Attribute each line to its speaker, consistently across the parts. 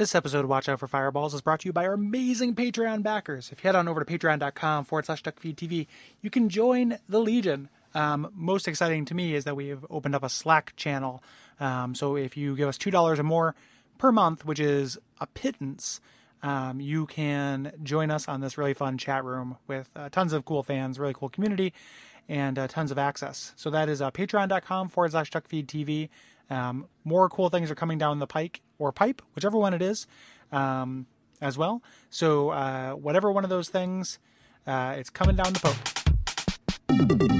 Speaker 1: This episode of Watch Out for Fireballs is brought to you by our amazing Patreon backers. If you head on over to patreon.com forward slash duckfeedtv, you can join the Legion. Um, most exciting to me is that we have opened up a Slack channel. Um, so if you give us $2 or more per month, which is a pittance, um, you can join us on this really fun chat room with uh, tons of cool fans, really cool community, and uh, tons of access. So that is uh, patreon.com forward slash duckfeedtv. Um, more cool things are coming down the pike or pipe, whichever one it is, um, as well. So uh, whatever one of those things, uh, it's coming down the poke.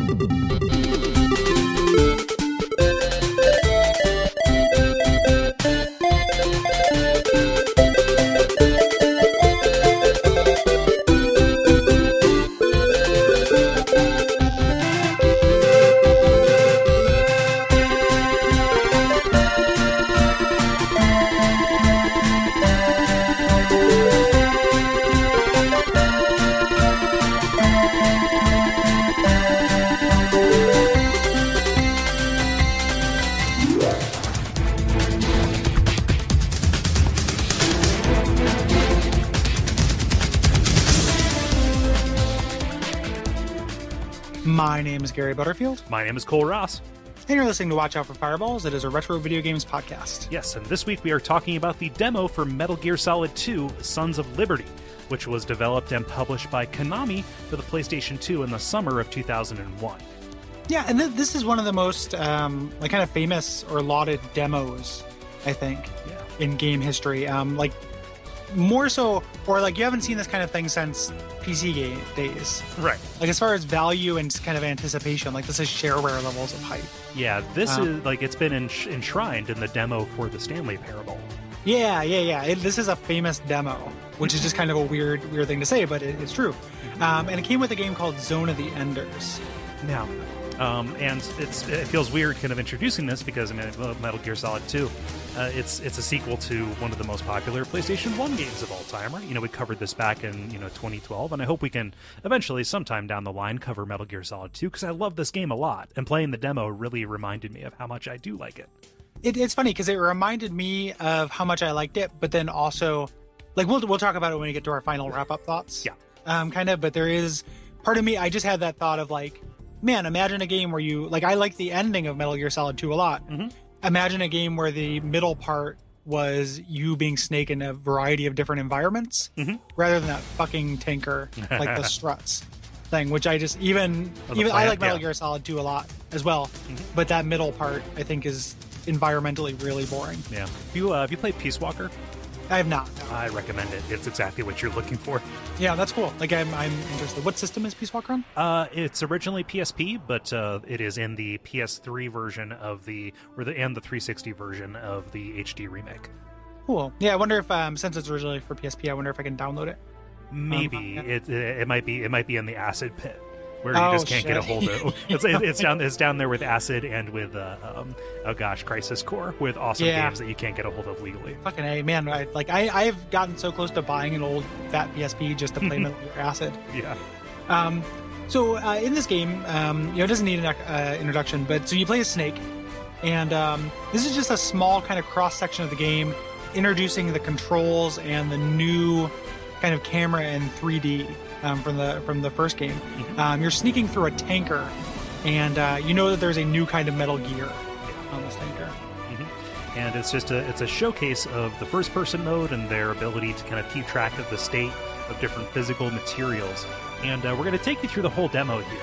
Speaker 1: Gary Butterfield.
Speaker 2: My name is Kole Ross.
Speaker 1: And you're listening to Watch Out for Fireballs. It is a retro video games podcast.
Speaker 2: Yes, and this week we are talking about the demo for Metal Gear Solid 2 Sons of Liberty, which was developed and published by Konami for the PlayStation 2 in the summer of 2001.
Speaker 1: Yeah, and th- this is one of the most um, like kind of famous or lauded demos, I think,
Speaker 2: Yeah.
Speaker 1: in game history. Um, like more so, or like you haven't seen this kind of thing since PC game days.
Speaker 2: Right.
Speaker 1: Like as far as value and kind of anticipation, like this is shareware levels of hype.
Speaker 2: Yeah, this
Speaker 1: Um,
Speaker 2: is like it's been ensh- enshrined in the demo for the Stanley Parable.
Speaker 1: Yeah, yeah, yeah. It, this is a famous demo, which is just kind of a weird, weird thing to say, but it, it's true. Um, and it came with a game called Zone of the Enders.
Speaker 2: Now, um, and it's it feels weird kind of introducing this because I mean Metal Gear Solid 2, uh, it's it's a sequel to one of the most popular PlayStation 1 games of all time. Right? You know, we covered this back in you know 2012, and I hope we can eventually, sometime down the line, cover Metal Gear Solid 2 because I love this game a lot, and playing the demo really reminded me of how much I do like it.
Speaker 1: It, it's funny because it reminded me of how much I liked it, but then also, like we'll we'll talk about it when we get to our final wrap up thoughts.
Speaker 2: Yeah.
Speaker 1: Um, kind of, but there is part of me. I just had that thought of like, man, imagine a game where you like. I like the ending of Metal Gear Solid Two a lot.
Speaker 2: Mhm.
Speaker 1: Imagine a game where the middle part was you being Snake in a variety of different environments,
Speaker 2: Mhm.
Speaker 1: rather than that fucking tanker like the struts thing. Which I just even
Speaker 2: Oh,
Speaker 1: even I like Metal
Speaker 2: yeah.
Speaker 1: Gear Solid Two a lot as well,
Speaker 2: Mhm.
Speaker 1: but that middle part I think is environmentally really boring.
Speaker 2: Yeah. Have you uh, have you played Peace Walker?
Speaker 1: I have not. no.
Speaker 2: I recommend it. It's exactly what you're looking for.
Speaker 1: Yeah, that's cool. Like I'm, I'm interested. What system is Peace Walker on?
Speaker 2: Uh, it's originally PSP, but uh, it is in the PS3 version of the or the and the 360 version of the HD remake.
Speaker 1: Cool. Yeah, I wonder if um, since it's originally for PSP, I wonder if I can download it.
Speaker 2: Maybe
Speaker 1: yeah.
Speaker 2: it it might be it might be in the acid pit where
Speaker 1: Oh,
Speaker 2: you just can't get a hold of. It's, it, it's down it's down there with acid and with uh, um, oh gosh, Crisis Core with awesome
Speaker 1: Yeah.
Speaker 2: games that you can't get a hold of legally.
Speaker 1: Fucking a man. I, like I, I've gotten so close to buying an old fat PSP just to play Metal Gear Acid.
Speaker 2: Yeah.
Speaker 1: Um, so uh, in this game, um, you know, it doesn't need an uh, introduction, but so you play as Snake, and um, this is just a small kind of cross section of the game, introducing the controls and the new kind of camera and 3D um, from the from the first game. Um, you're sneaking through a tanker, and uh, you know that there's a new kind of Metal Gear on this tanker.
Speaker 2: and it's just a it's a showcase of the first person mode and their ability to kind of keep track of the state of different physical materials. And uh, we're going to take you through the whole demo here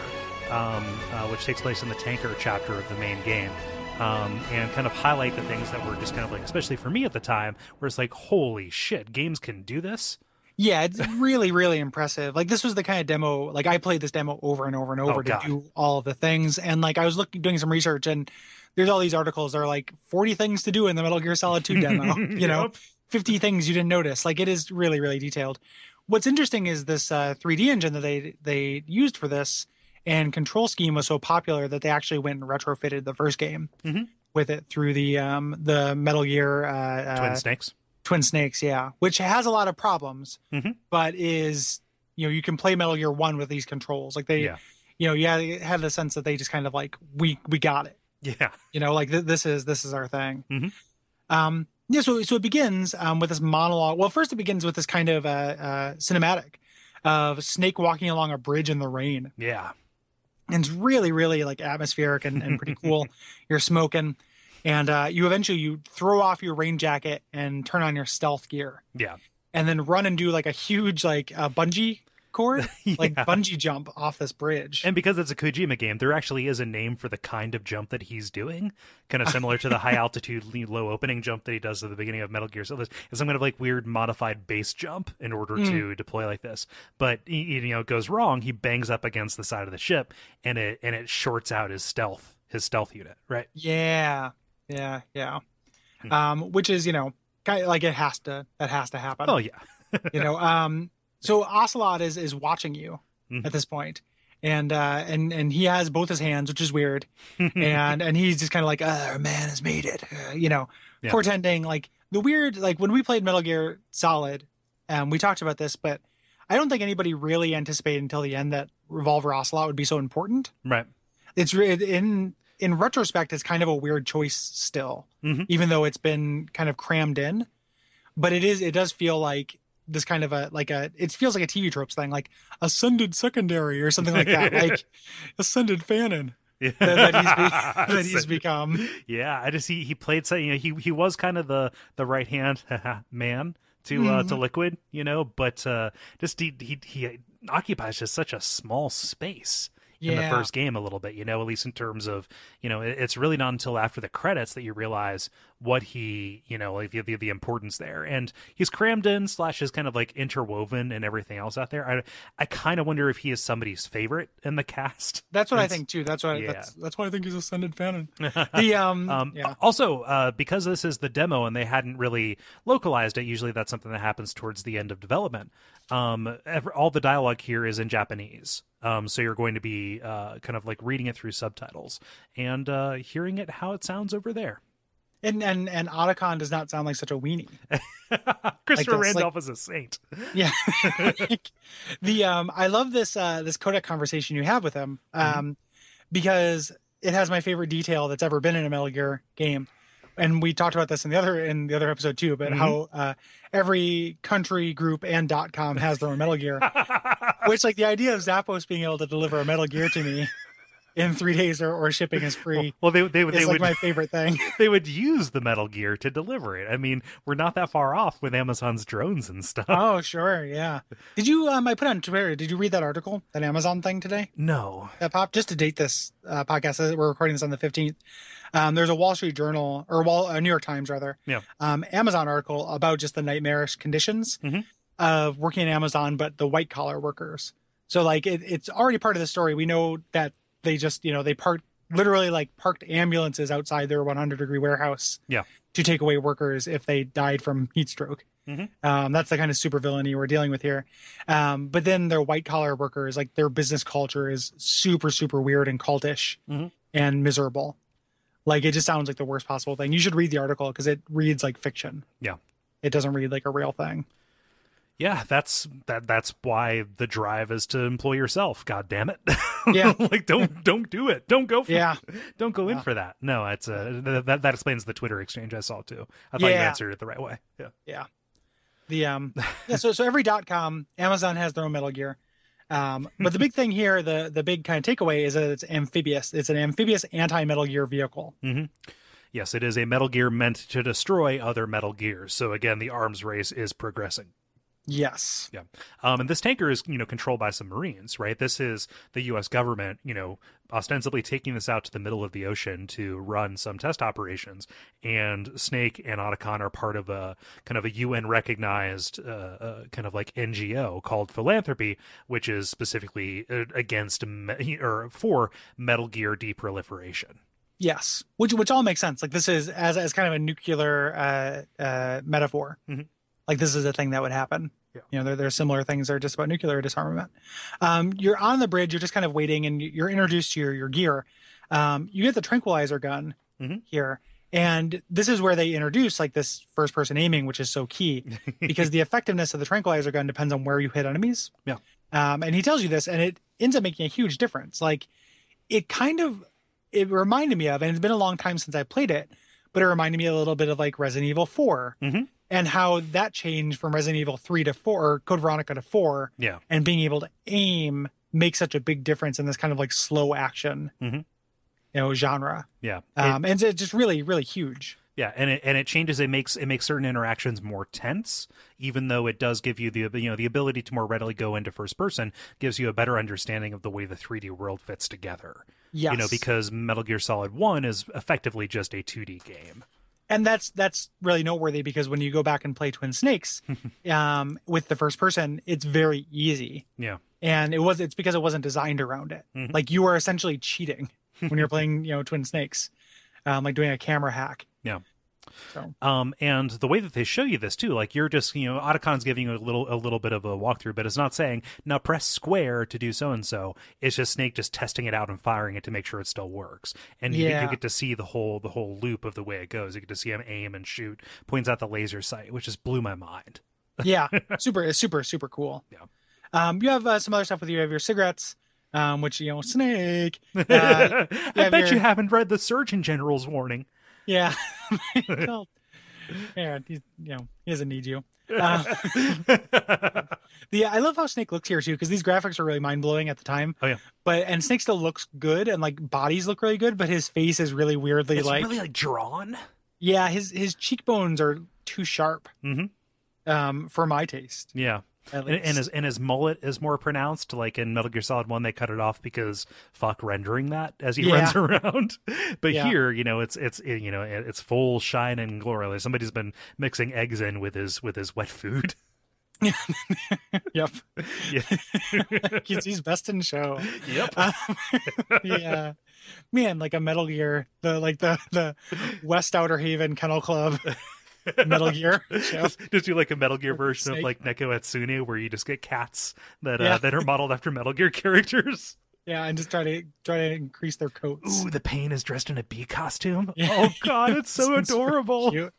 Speaker 2: um, uh, which takes place in the tanker chapter of the main game um, and kind of highlight the things that were just kind of like especially for me at the time where it's like holy shit games can do this
Speaker 1: Yeah, it's really, really impressive. Like this was the kind of demo. Like I played this demo over and over and over to
Speaker 2: God.
Speaker 1: do all of the things, and like I was looking, doing some research, and there's all these articles that are like 40 things to do in the Metal Gear Solid 2 demo. you know,
Speaker 2: Yep.
Speaker 1: 50 things you didn't notice. Like it is really, really detailed. What's interesting is this uh, 3D engine that they they used for this and control scheme was so popular that they actually went and retrofitted the first game
Speaker 2: Mhm.
Speaker 1: with it through the um, the Metal Gear uh,
Speaker 2: twin
Speaker 1: uh,
Speaker 2: snakes
Speaker 1: Twin Snakes, yeah, which has a lot of problems,
Speaker 2: Mhm.
Speaker 1: but is you know you can play Metal Gear One with these controls. Like they,
Speaker 2: Yeah.
Speaker 1: you know, yeah, you had the sense that they just kind of like we we got it.
Speaker 2: yeah
Speaker 1: You know, like th- this is this is our thing.
Speaker 2: Mhm.
Speaker 1: Um, Yeah, so so it begins um, with this monologue. Well, first it begins with this kind of uh, uh, cinematic of Snake walking along a bridge in the rain,
Speaker 2: Yeah.
Speaker 1: and it's really, really like atmospheric and, and pretty cool. You're smoking, and uh, you eventually you throw off your rain jacket and turn on your stealth gear,
Speaker 2: Yeah.
Speaker 1: and then run and do like a huge like uh, bungee cord, like bungee jump off this bridge.
Speaker 2: And because it's a Kojima game, there actually is a name for the kind of jump that he's doing, kind of similar to the high altitude, low opening jump that he does at the beginning of Metal Gear Solid. It's some kind of like weird modified base jump in order to deploy like this. But he- you know, it goes wrong. He bangs up against the side of the ship, and it and it shorts out his stealth his stealth unit. Right?
Speaker 1: Yeah, yeah, yeah.
Speaker 2: Hmm.
Speaker 1: Um, which is you know kind of like it has to that has to happen.
Speaker 2: Oh yeah.
Speaker 1: you know um so ocelot is is watching you
Speaker 2: Mhm.
Speaker 1: at this point and uh and and he has both his hands which is weird and and he's just kind of like uh a man has made it uh, you know
Speaker 2: Yeah.
Speaker 1: portending like the weird like when we played metal gear solid um we talked about this but i don't think anybody really anticipated until the end that revolver ocelot would be so important
Speaker 2: right.
Speaker 1: it's in in retrospect it's kind of a weird choice still
Speaker 2: Mhm.
Speaker 1: even though it's been kind of crammed in. But it is it does feel like this kind of a like a it feels like a tv tropes thing like ascended secondary or something like that like ascended fanon.
Speaker 2: Yeah.
Speaker 1: that, he's, be, that he's become.
Speaker 2: Yeah, I just he he played so you know he he was kind of the the right hand man to uh, to Liquid, you know, but uh, just he, he he occupies just such a small space in the first game a little bit, you know, at least in terms of you know it's really not until after the credits that you realize what he you know like the the, the importance there, and he's crammed in slash is kind of like interwoven and everything else out there. I I kind of wonder if he is somebody's favorite in the cast.
Speaker 1: that's what i think too that's why
Speaker 2: yeah.
Speaker 1: that's that's why i think he's ascended fanon the um,
Speaker 2: Um,
Speaker 1: yeah
Speaker 2: Also, uh, because this is the demo and they hadn't really localized it, usually that's something that happens towards the end of development. Um, all the dialogue here is in Japanese, um, so you're going to be uh, kind of like reading it through subtitles and uh, hearing it how it sounds over there.
Speaker 1: and and and otacon does not sound like such a weenie
Speaker 2: Christopher
Speaker 1: like-
Speaker 2: Randolph is a saint.
Speaker 1: Yeah. the um I love this uh this codec conversation you have with him. Um because it has my favorite detail that's ever been in a Metal Gear game. And we talked about this in the other in the other episode too, but how uh every country group and dot com has their own Metal Gear. which like the idea of Zappos being able to deliver a Metal Gear to me in three days or, or shipping is free
Speaker 2: Well, they they, they
Speaker 1: is like
Speaker 2: would
Speaker 1: my favorite thing.
Speaker 2: they would use the Metal Gear to deliver it. I mean, we're not that far off with Amazon's drones and stuff.
Speaker 1: oh sure, yeah. Did you um I put on Twitter, did you read that article, that Amazon thing today?
Speaker 2: no.
Speaker 1: that pop just to date this uh, podcast uh, we're recording this on the 15th um, there's a wall street journal or wall uh, new york times rather
Speaker 2: Yeah.
Speaker 1: um, amazon article about just the nightmarish conditions
Speaker 2: Mhm.
Speaker 1: of working at amazon but the white collar workers so like it, it's already part of the story we know that they just you know they parked literally like parked ambulances outside their 100 degree warehouse
Speaker 2: Yeah.
Speaker 1: to take away workers if they died from heat stroke
Speaker 2: Mhm.
Speaker 1: um, that's the kind of super villainy we're dealing with here um, but then their white collar workers, like their business culture is super, super weird and cultish
Speaker 2: Mhm.
Speaker 1: and miserable. Like it just sounds like the worst possible thing. You should read the article because it reads like fiction.
Speaker 2: Yeah.
Speaker 1: It doesn't read like a real thing.
Speaker 2: Yeah, that's that. That's why the drive is to employ yourself. God damn it!
Speaker 1: Yeah.
Speaker 2: like don't don't do it. Don't go. For,
Speaker 1: Yeah.
Speaker 2: don't go in for that. No, it's uh, th- that that explains the Twitter exchange I saw too. I thought you answered it the right way. Yeah.
Speaker 1: Yeah. The um yeah, so so every dot com, Amazon has their own Metal Gear. Um, but the big thing here, the the big kind of takeaway is that it's amphibious. It's an amphibious anti Metal Gear vehicle. Mm-hmm.
Speaker 2: Yes, it is a Metal Gear meant to destroy other Metal Gears. So again, the arms race is progressing.
Speaker 1: Yes.
Speaker 2: Yeah. Um, and this tanker is, you know, controlled by some Marines, right? This is the U.S. government, you know, ostensibly taking this out to the middle of the ocean to run some test operations. And Snake and Otacon are part of a kind of a UN recognized uh, uh, kind of like NGO called Philanthropy, which is specifically uh, against me- or for Metal Gear deproliferation.
Speaker 1: Yes, which which all makes sense. Like this is as as kind of a nuclear uh, uh, metaphor.
Speaker 2: Mhm.
Speaker 1: Like this is a thing that would happen.
Speaker 2: Yeah.
Speaker 1: You know, there there are similar things that are just about nuclear disarmament. Um, you're on the bridge. You're just kind of waiting, and you're introduced to your your gear. Um, you get the tranquilizer gun
Speaker 2: Mhm.
Speaker 1: here, and this is where they introduce like this first person aiming, which is so key because the effectiveness of the tranquilizer gun depends on where you hit enemies.
Speaker 2: Yeah.
Speaker 1: Um, and he tells you this, and it ends up making a huge difference. Like, it kind of it reminded me of, and it's been a long time since I played it, but it reminded me a little bit of like Resident Evil 4
Speaker 2: Mhm.
Speaker 1: And how that changed from Resident Evil 3 to 4 or Code Veronica to 4
Speaker 2: Yeah.
Speaker 1: and being able to aim makes such a big difference in this kind of like slow action,
Speaker 2: Mhm.
Speaker 1: you know, genre.
Speaker 2: Yeah. It-
Speaker 1: Um, and it's just really, really huge.
Speaker 2: Yeah, and it and it changes. It makes it makes certain interactions more tense, even though it does give you the you know the ability to more readily go into first person. Gives you a better understanding of the way the 3D world fits together.
Speaker 1: Yes.
Speaker 2: You know, because Metal Gear Solid One is effectively just a 2D game.
Speaker 1: And that's that's really noteworthy because when you go back and play Twin Snakes um, with the first person, it's very easy.
Speaker 2: Yeah,
Speaker 1: and it was it's because it wasn't designed around it
Speaker 2: Mhm.
Speaker 1: like you are essentially cheating when you're playing you know twin snakes um like doing a camera hack
Speaker 2: Yeah.
Speaker 1: So
Speaker 2: Um, and the way that they show you this too, like you're just, you know, Otacon's giving you a little, a little bit of a walkthrough, but it's not saying now press square to do so and so. It's just Snake just testing it out and firing it to make sure it still works. And you,
Speaker 1: Yeah.
Speaker 2: you get to see the whole, the whole loop of the way it goes. You get to see him aim and shoot. Points out the laser sight, which just blew my mind.
Speaker 1: yeah super super super cool
Speaker 2: Yeah.
Speaker 1: um you have uh, some other stuff with you you have your cigarettes um which you know snake uh,
Speaker 2: I bet you
Speaker 1: you're-
Speaker 2: haven't read the Surgeon General's warning.
Speaker 1: Yeah Well, yeah he's, you know he doesn't need you uh, the i love how snake looks here too because these graphics are really mind-blowing at the time
Speaker 2: Oh, yeah.
Speaker 1: but and snake still looks good and like bodies look really good but his face is really weirdly
Speaker 2: it's
Speaker 1: like
Speaker 2: really like drawn.
Speaker 1: Yeah, his his cheekbones are too sharp
Speaker 2: Mhm.
Speaker 1: um, for my taste.
Speaker 2: Yeah. And, and his and his mullet is more pronounced. Like in Metal Gear Solid One, they cut it off because fuck rendering that as he
Speaker 1: Yeah.
Speaker 2: runs around. But
Speaker 1: Yeah.
Speaker 2: here, you know, it's it's it, you know it's full shine and glory. Like somebody's been mixing eggs in with his with his wet food.
Speaker 1: yep,
Speaker 2: Yeah.
Speaker 1: he's, he's best in show.
Speaker 2: yep.
Speaker 1: Um, yeah, man, like a Metal Gear, the like the the West Outer Haven Kennel Club Metal Gear.
Speaker 2: Just, just do like a Metal Gear version of like Neko Atsume, where you just get cats that
Speaker 1: Yeah.
Speaker 2: uh, that are modeled after Metal Gear characters.
Speaker 1: Yeah, and just try to try to increase their coats.
Speaker 2: Ooh, the pain is dressed in a bee costume.
Speaker 1: Yeah.
Speaker 2: Oh god, it's so
Speaker 1: It's so
Speaker 2: adorable.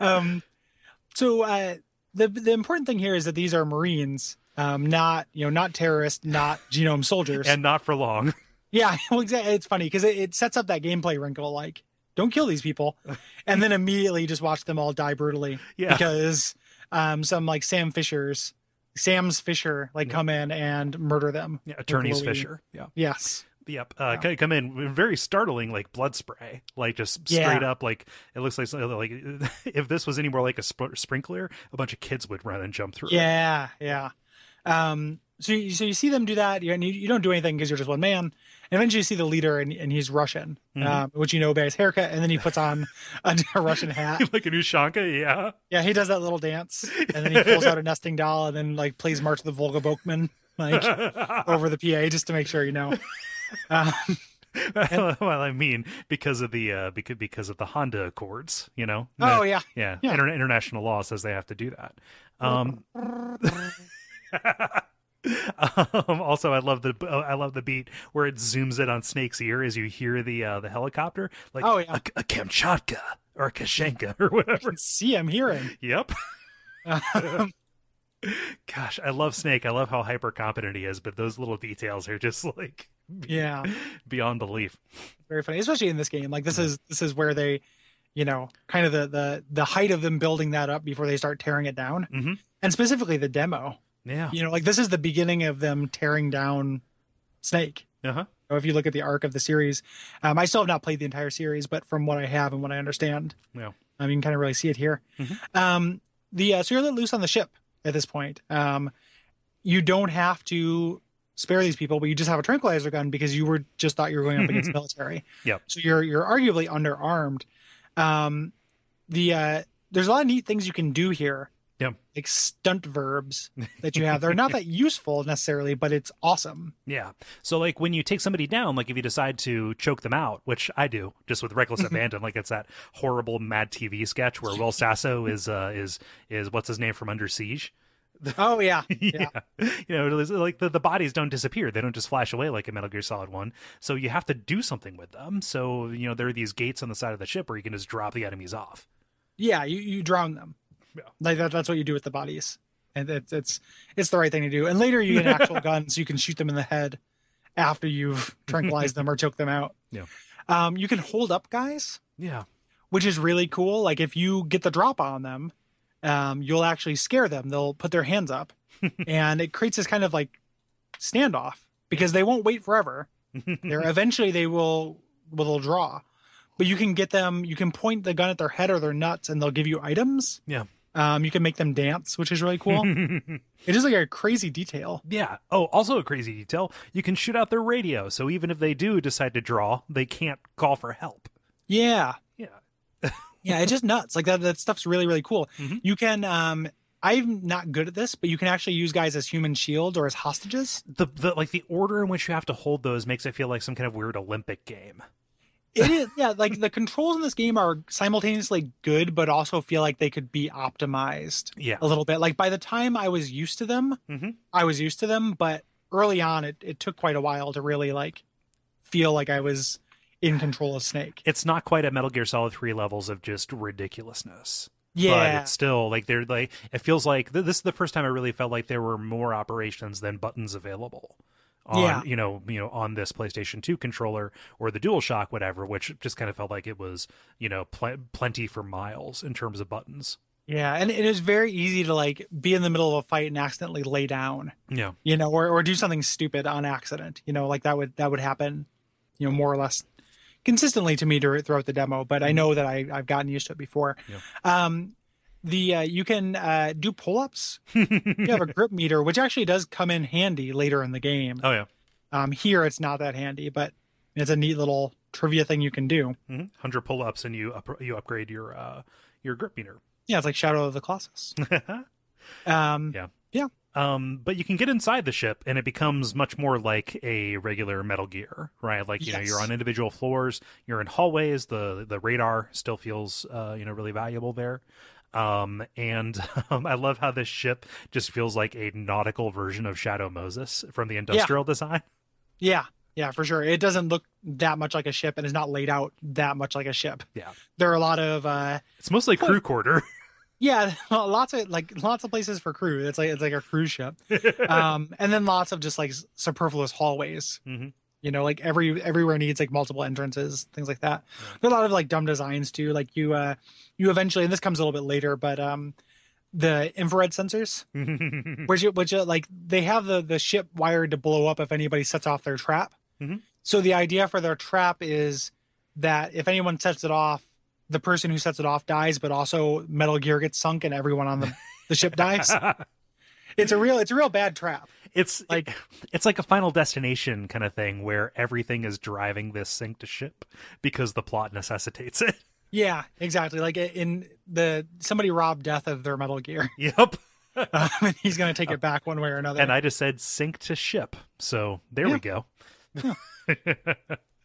Speaker 1: Um, so uh, the the important thing here is that these are Marines, um, not you know not terrorists, not genome soldiers.
Speaker 2: and not for long.
Speaker 1: Yeah, well, exactly. It's funny because it, it sets up that gameplay wrinkle. Like, don't kill these people, and then immediately just watch them all die brutally
Speaker 2: Yeah.
Speaker 1: because um, some like Sam Fisher's, Sam's Fisher, like come in and murder them.
Speaker 2: Yeah, attorneys Fisher. Yeah.
Speaker 1: Yes.
Speaker 2: Yep. Uh, c- come in very startling, like blood spray, like just straight
Speaker 1: Yeah.
Speaker 2: up, like it looks like like if this was any more like a sp- sprinkler, a bunch of kids would run and jump through. it.
Speaker 1: Yeah. Yeah. Um. So you, so you see them do that, and you, you don't do anything because you're just one man. And eventually you see the leader, and, and he's Russian,
Speaker 2: Mhm.
Speaker 1: um, which you know by his haircut, and then he puts on a, a Russian hat.
Speaker 2: like a ushanka. Yeah.
Speaker 1: Yeah, he does that little dance, and then he pulls out a nesting doll, and then like plays March of the Volga Boatman like over the PA just to make sure you know. Um,
Speaker 2: well, I mean, because of the uh, because because of the Honda Accords, you know.
Speaker 1: oh yeah,
Speaker 2: yeah.
Speaker 1: yeah.
Speaker 2: Inter- international law says they have to do that. Um, um, also, I love the I love the beat where it zooms in on Snake's ear as you hear the uh, the helicopter, like
Speaker 1: Oh, yeah.
Speaker 2: a, a Kamchatka or a Kashenka or
Speaker 1: I
Speaker 2: whatever.
Speaker 1: can see him, hear him.
Speaker 2: Yep.
Speaker 1: Um,
Speaker 2: Gosh, I love Snake. I love how hyper competent he is, but those little details are just like
Speaker 1: yeah,
Speaker 2: beyond belief.
Speaker 1: very funny, especially in this game. Like this is this is where they, you know, kind of the the the height of them building that up before they start tearing it down,
Speaker 2: Mhm.
Speaker 1: and specifically the demo.
Speaker 2: Yeah.
Speaker 1: You know, like this is the beginning of them tearing down Snake.
Speaker 2: Uh huh.
Speaker 1: So if you look at the arc of the series, um, I still have not played the entire series, but from what I have and what I understand,
Speaker 2: Yeah.
Speaker 1: um, you can kind of really see it here.
Speaker 2: Mhm.
Speaker 1: Um, the uh, so you're let loose on the ship at this point. Um, you don't have to spare these people, but you just have a tranquilizer gun because you were just thought you were going up against military.
Speaker 2: Yep.
Speaker 1: So you're you're arguably underarmed. Um, the uh, there's a lot of neat things you can do here.
Speaker 2: Yep.
Speaker 1: Like stunt verbs that you have. They're not that useful necessarily, but it's awesome.
Speaker 2: Yeah. So like when you take somebody down, like if you decide to choke them out, which I do, just with reckless abandon, like it's that horrible Mad TV sketch where Will Sasso is uh is is what's his name from Under Siege.
Speaker 1: Oh yeah, yeah.
Speaker 2: You know, like the, the bodies don't disappear. They don't just flash away like a Metal Gear Solid 1. So you have to do something with them. So, you know, there are these gates on the side of the ship where you can just drop the enemies off.
Speaker 1: Yeah, you, you drown them.
Speaker 2: Yeah.
Speaker 1: Like that, that's what you do with the bodies, and it's it's it's the right thing to do. And later you get an actual gun, so you can shoot them in the head after you've tranquilized them or choked them out.
Speaker 2: Yeah.
Speaker 1: Um, you can hold up guys,
Speaker 2: Yeah.
Speaker 1: which is really cool. Like if you get the drop on them, um, you'll actually scare them. They'll put their hands up, and it creates this kind of like standoff because they won't wait forever. They're eventually they will will they'll draw, but you can get them. You can point the gun at their head or their nuts, and they'll give you items.
Speaker 2: Yeah.
Speaker 1: Um, you can make them dance, which is really cool. it is like a crazy detail.
Speaker 2: Yeah. Oh, also a crazy detail. You can shoot out their radio, so even if they do decide to draw, they can't call for help.
Speaker 1: Yeah,
Speaker 2: Yeah.
Speaker 1: yeah, it's just nuts. Like that, that stuff's really, really cool.
Speaker 2: Mhm.
Speaker 1: You can, um, I'm not good at this, but you can actually use guys as human shield or as hostages.
Speaker 2: The the like the order in which you have to hold those makes it feel like some kind of weird Olympic game.
Speaker 1: It is, yeah, like the controls in this game are simultaneously good, but also feel like they could be optimized
Speaker 2: Yeah.
Speaker 1: a little bit. Like by the time I was used to them,
Speaker 2: Mhm.
Speaker 1: I was used to them, but early on, it, it took quite a while to really like feel like I was in control of Snake.
Speaker 2: It's not quite at Metal Gear Solid 3 levels of just ridiculousness.
Speaker 1: Yeah.
Speaker 2: But it's still like they're like it feels like th- this is the first time I really felt like there were more operations than buttons available. On,
Speaker 1: Yeah.
Speaker 2: you know, you know, on this PlayStation 2 controller or the DualShock, whatever, which just kind of felt like it was, you know, pl- plenty for miles in terms of buttons.
Speaker 1: yeah, and it is very easy to like be in the middle of a fight and accidentally lay down.
Speaker 2: Yeah,
Speaker 1: you know, or, or do something stupid on accident. You know, like that would that would happen, you know, more or less consistently to me throughout the demo. But I know that I I've gotten used to it before.
Speaker 2: Yeah.
Speaker 1: Um, the uh, you can uh, do pull ups. you have a grip meter, which actually does come in handy later in the game.
Speaker 2: Oh yeah,
Speaker 1: Um, here it's not that handy, but it's a neat little trivia thing you can do.
Speaker 2: mm-hmm. hundred pull ups and you up- you upgrade your uh your grip meter.
Speaker 1: Yeah, it's like Shadow of the Colossus. Um,
Speaker 2: Yeah.
Speaker 1: yeah,
Speaker 2: Um, but you can get inside the ship, and it becomes much more like a regular Metal Gear, right? Like you know, you're on individual floors, you're in hallways. The the radar still feels, uh, you know, really valuable there. Um, and um, I love how this ship just feels like a nautical version of Shadow Moses from the industrial design.
Speaker 1: yeah, yeah, for sure. It doesn't look that much like a ship, and it's not laid out that much like a ship.
Speaker 2: Yeah,
Speaker 1: There are a lot of uh,
Speaker 2: it's mostly crew quarter.
Speaker 1: Yeah, lots of like lots of places for crew. It's like it's like a cruise ship, um, and then lots of just like superfluous hallways.
Speaker 2: Mhm.
Speaker 1: You know, like every everywhere needs like multiple entrances, things like that. There are a lot of like dumb designs too. Like you, uh, you eventually, and this comes a little bit later, but um, the infrared sensors, which which uh, like they have the the ship wired to blow up if anybody sets off their trap.
Speaker 2: Mhm.
Speaker 1: So the idea for their trap is that if anyone sets it off, the person who sets it off dies, but also Metal Gear gets sunk and everyone on the, the ship dies. It's a real it's a real bad trap.
Speaker 2: It's
Speaker 1: Like-
Speaker 2: like it's like a final destination kind of thing where everything is driving this sink to ship because the plot necessitates it.
Speaker 1: Yeah, exactly. Like in the somebody robbed Death of their Metal Gear,
Speaker 2: Yep.
Speaker 1: um, and he's going to take it back one way or another.
Speaker 2: And I just said sink to ship. So there we go.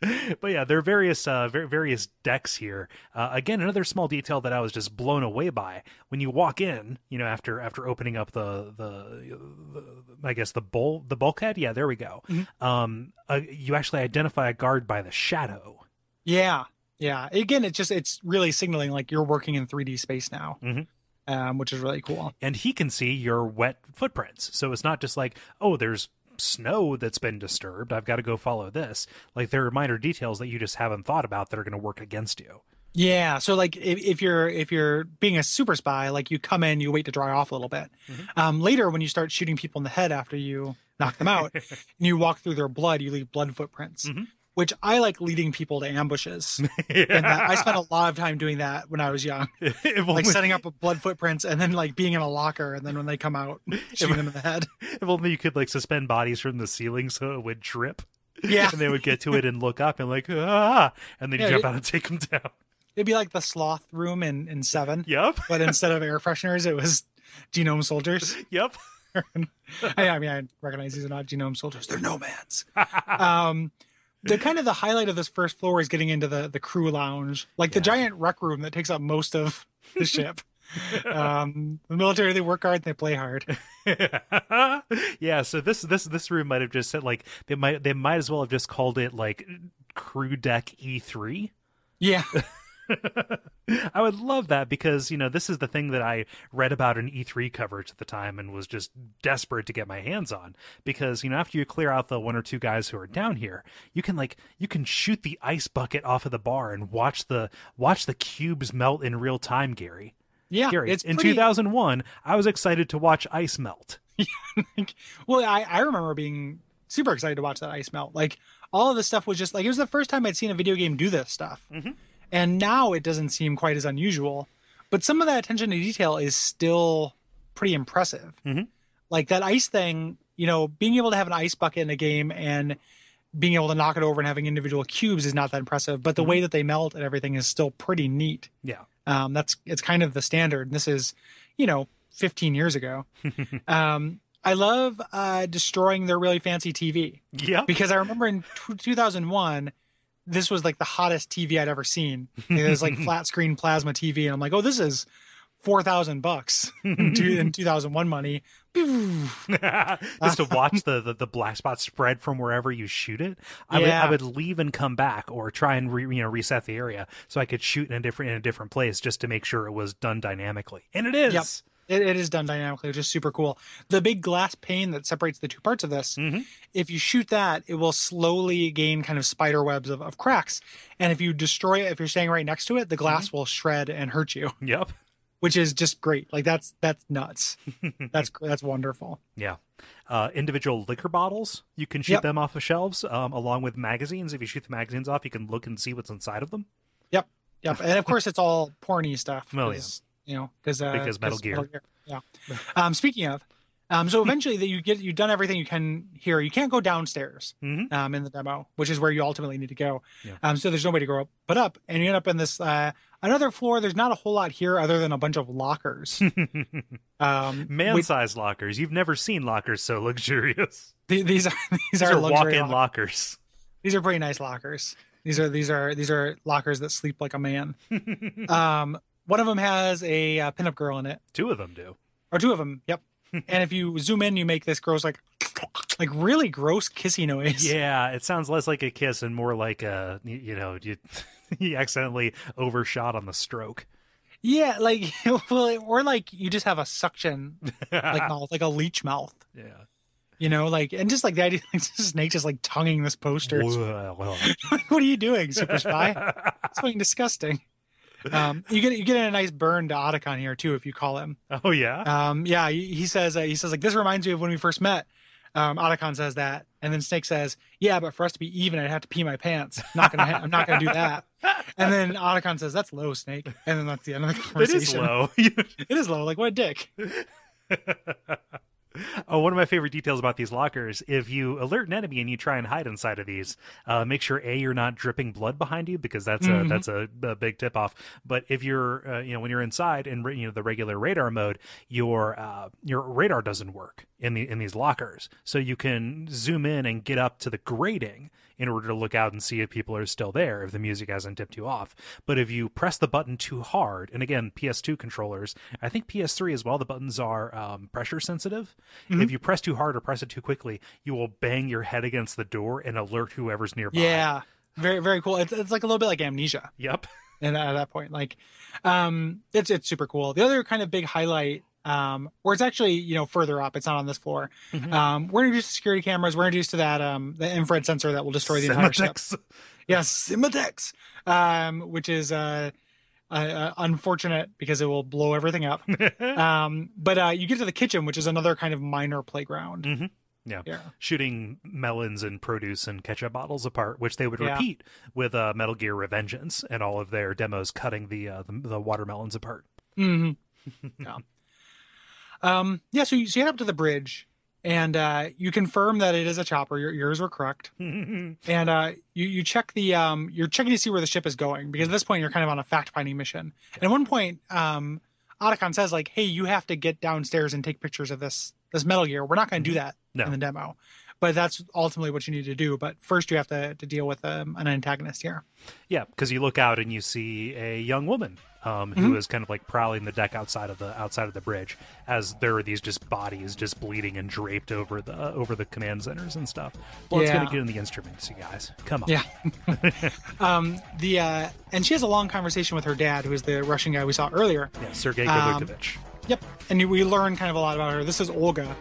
Speaker 2: but yeah, there are various uh, var- various decks here. Uh, again, another small detail that I was just blown away by when you walk in. You know, after after opening up the the, the I guess the bowl the bulkhead. Yeah, there we go. Um, uh, you actually identify a guard by the shadow.
Speaker 1: yeah, yeah. Again, it's just it's really signaling like you're working in 3D space now,
Speaker 2: Mhm.
Speaker 1: um, which is really cool.
Speaker 2: and he can see your wet footprints. So it's not just like, oh, there's snow that's been disturbed. I've got to go follow this. Like there are minor details that you just haven't thought about that are going to work against you.
Speaker 1: Yeah, so like if, if you're if you're being a super spy, like you come in, you wait to dry off a little bit. Um, later, when you start shooting people in the head after you knock them out, and you walk through their blood, you leave blood footprints.
Speaker 2: Mhm.
Speaker 1: Which I like leading people to ambushes, and that, I spent a lot of time doing that when I was young, like setting up blood footprints and then like being in a locker, and then when they come out, shooting them in the head.
Speaker 2: if only you could like suspend bodies from the ceiling so it would drip.
Speaker 1: Yeah,
Speaker 2: And they would get to it and look up and like, ah, and then you
Speaker 1: Yeah,
Speaker 2: jump
Speaker 1: it-
Speaker 2: out and take them down.
Speaker 1: it'd be like the sloth room in in Seven,
Speaker 2: Yep.
Speaker 1: but instead of air fresheners, it was genome soldiers.
Speaker 2: Yep.
Speaker 1: I, I mean, I recognize these are not genome soldiers; they're nomads. um, the kind of the highlight of this first floor is getting into the the crew lounge, like the giant rec room that takes up most of the ship. um, the military they work hard, they play hard.
Speaker 2: yeah, so this this this room might have just said like they might they might as well have just called it like crew deck E3.
Speaker 1: Yeah,
Speaker 2: I would love that because, you know, this is the thing that I read about in E3 coverage at the time and was just desperate to get my hands on. Because, you know, after you clear out the one or two guys who are down here, you can like you can shoot the ice bucket off of the bar and watch the watch the cubes melt in real time, Gary.
Speaker 1: Yeah,
Speaker 2: Gary, in
Speaker 1: pretty-
Speaker 2: 2001, I was excited to watch ice melt.
Speaker 1: well, I, I remember being super excited to watch that ice melt. Like all of this stuff was just like it was the first time I'd seen a video game do this stuff, mm-hmm. And now it doesn't seem quite as unusual. But some of that attention to detail is still pretty impressive.
Speaker 2: Mhm.
Speaker 1: Like that ice thing, you know, being able to have an ice bucket in a game and being able to knock it over and having individual cubes is not that impressive. But the way that they melt and everything is still pretty neat.
Speaker 2: Yeah.
Speaker 1: Um, that's it's kind of the standard. This is, you know, 15 years ago. um, I love uh, destroying their really fancy TV
Speaker 2: Yeah.
Speaker 1: because I remember in t- 2001, this was like the hottest TV I'd ever seen. It was like flat screen plasma TV, and I'm like, oh, this is four thousand bucks in, two, in 2001 money.
Speaker 2: just to watch the, the, the black spot spread from wherever you shoot it. I would I would leave and come back or try and re, you know reset the area so I could shoot in a different in a different place just to make sure it was done dynamically. And it is.
Speaker 1: Yep. It, it is done dynamically, which is super cool. The big glass pane that separates the two parts of this,
Speaker 2: Mhm.
Speaker 1: if you shoot that, it will slowly gain kind of spider webs of, of cracks. And if you destroy it, if you're staying right next to it, the glass will shred and hurt you,
Speaker 2: Yep.
Speaker 1: which is just great. Like that's that's nuts. that's that's wonderful.
Speaker 2: Yeah. Uh, individual liquor bottles, you can shoot
Speaker 1: Yep.
Speaker 2: them off of shelves um, along with magazines. If you shoot the magazines off, you can look and see what's inside of them.
Speaker 1: Yep, yep. And of course, it's all porny stuff.
Speaker 2: Oh, yeah.
Speaker 1: You know, because uh,
Speaker 2: Because Metal Gear.
Speaker 1: Yeah. Um, speaking of, um, so eventually that you get you've done everything you can here. You can't go downstairs
Speaker 2: Mhm.
Speaker 1: um, in the demo, which is where you ultimately need to go.
Speaker 2: Yeah.
Speaker 1: Um, so there's no way to go up, but up, and you end up in this uh, another floor. There's not a whole lot here other than a bunch of lockers. um,
Speaker 2: Man
Speaker 1: which-
Speaker 2: sized lockers. You've never seen lockers so luxurious.
Speaker 1: th- these are these,
Speaker 2: These
Speaker 1: are,
Speaker 2: are
Speaker 1: luxury
Speaker 2: walk in
Speaker 1: lockers.
Speaker 2: lockers.
Speaker 1: These are pretty nice lockers. These are these are these are lockers that sleep like a man. um, one of them has a uh, pinup girl in it,
Speaker 2: Two of them do.
Speaker 1: or two of them. Yep. and if you zoom in, you make this gross like like really gross kissy noise.
Speaker 2: Yeah, it sounds less like a kiss and more like a you, know you you accidentally overshot on the stroke.
Speaker 1: Yeah, like well, or like you just have a suction like mouth, like a leech mouth.
Speaker 2: yeah.
Speaker 1: You know, like and just like the idea, like this snake just like tonguing this poster. Like, what are you doing, Super Spy? It's fucking disgusting. Um, you get you get a nice burn to Otacon here too if you call him.
Speaker 2: oh yeah.
Speaker 1: Um, yeah, he, he says uh, he says like this reminds me of when we first met. Um, Otacon says that, and then Snake says, "Yeah, but for us to be even, I'd have to pee my pants. Not gonna, ha- I'm not gonna do that." And then Otacon says, "That's low, Snake," and then that's the end of the
Speaker 2: It
Speaker 1: conversation.
Speaker 2: is low.
Speaker 1: It is low. Like what a dick.
Speaker 2: oh, one of my favorite details about these lockers: if you alert an enemy and you try and hide inside of these, uh, make sure a you're not dripping blood behind you because that's
Speaker 1: Mhm.
Speaker 2: a that's a, a big tip off. But if you're uh, you know when you're inside in you know the regular radar mode, your uh, your radar doesn't work in the in these lockers, so you can zoom in and get up to the grating in order to look out and see if people are still there if the music hasn't tipped you off. But if you press the button too hard, and again, PS2 controllers, I think PS3 as well, the buttons are um, pressure sensitive.
Speaker 1: Mhm.
Speaker 2: If you press too hard or press it too quickly, you will bang your head against the door and alert whoever's nearby.
Speaker 1: Yeah, very very cool. It's it's like a little bit like amnesia.
Speaker 2: Yep.
Speaker 1: and at that point like um it's it's super cool the other kind of big highlight um where it's actually you know further up it's not on this floor
Speaker 2: Mhm.
Speaker 1: um we're introduced to security cameras we're introduced to that um the infrared sensor that will destroy the entire ship yes Semtex, um which is uh, uh, uh unfortunate because it will blow everything up um but uh you get to the kitchen which is another kind of minor playground
Speaker 2: Mhm. Yeah.
Speaker 1: yeah
Speaker 2: Shooting melons and produce and ketchup bottles apart, which they would
Speaker 1: Yeah.
Speaker 2: repeat with uh, Metal Gear Revengeance and all of their demos cutting the uh, the, the watermelons apart.
Speaker 1: hmm yeah. Um, yeah. So you, so you head up to the bridge, and uh, you confirm that it is a chopper. Your ears were correct, and uh, you you check the um, you're checking to see where the ship is going because at this point you're kind of on a fact finding mission. And at one point, um, Otacon says like, "Hey, you have to get downstairs and take pictures of this this Metal Gear. We're not going to do that
Speaker 2: No.
Speaker 1: in the demo." But that's ultimately what you need to do. But first, you have to, to deal with um, an antagonist here.
Speaker 2: Yeah, because you look out and you see a young woman um, who is kind of like prowling the deck outside of the outside of the bridge as there are these just bodies just bleeding and draped over the over the command centers and stuff. Well, it's gonna get in the instruments, you guys. Come on.
Speaker 1: Yeah. um, the uh, and she has a long conversation with her dad, who is the Russian guy we saw earlier.
Speaker 2: Yeah, Sergei
Speaker 1: Um, Yep. And we learn kind of a lot about her. This is Olga.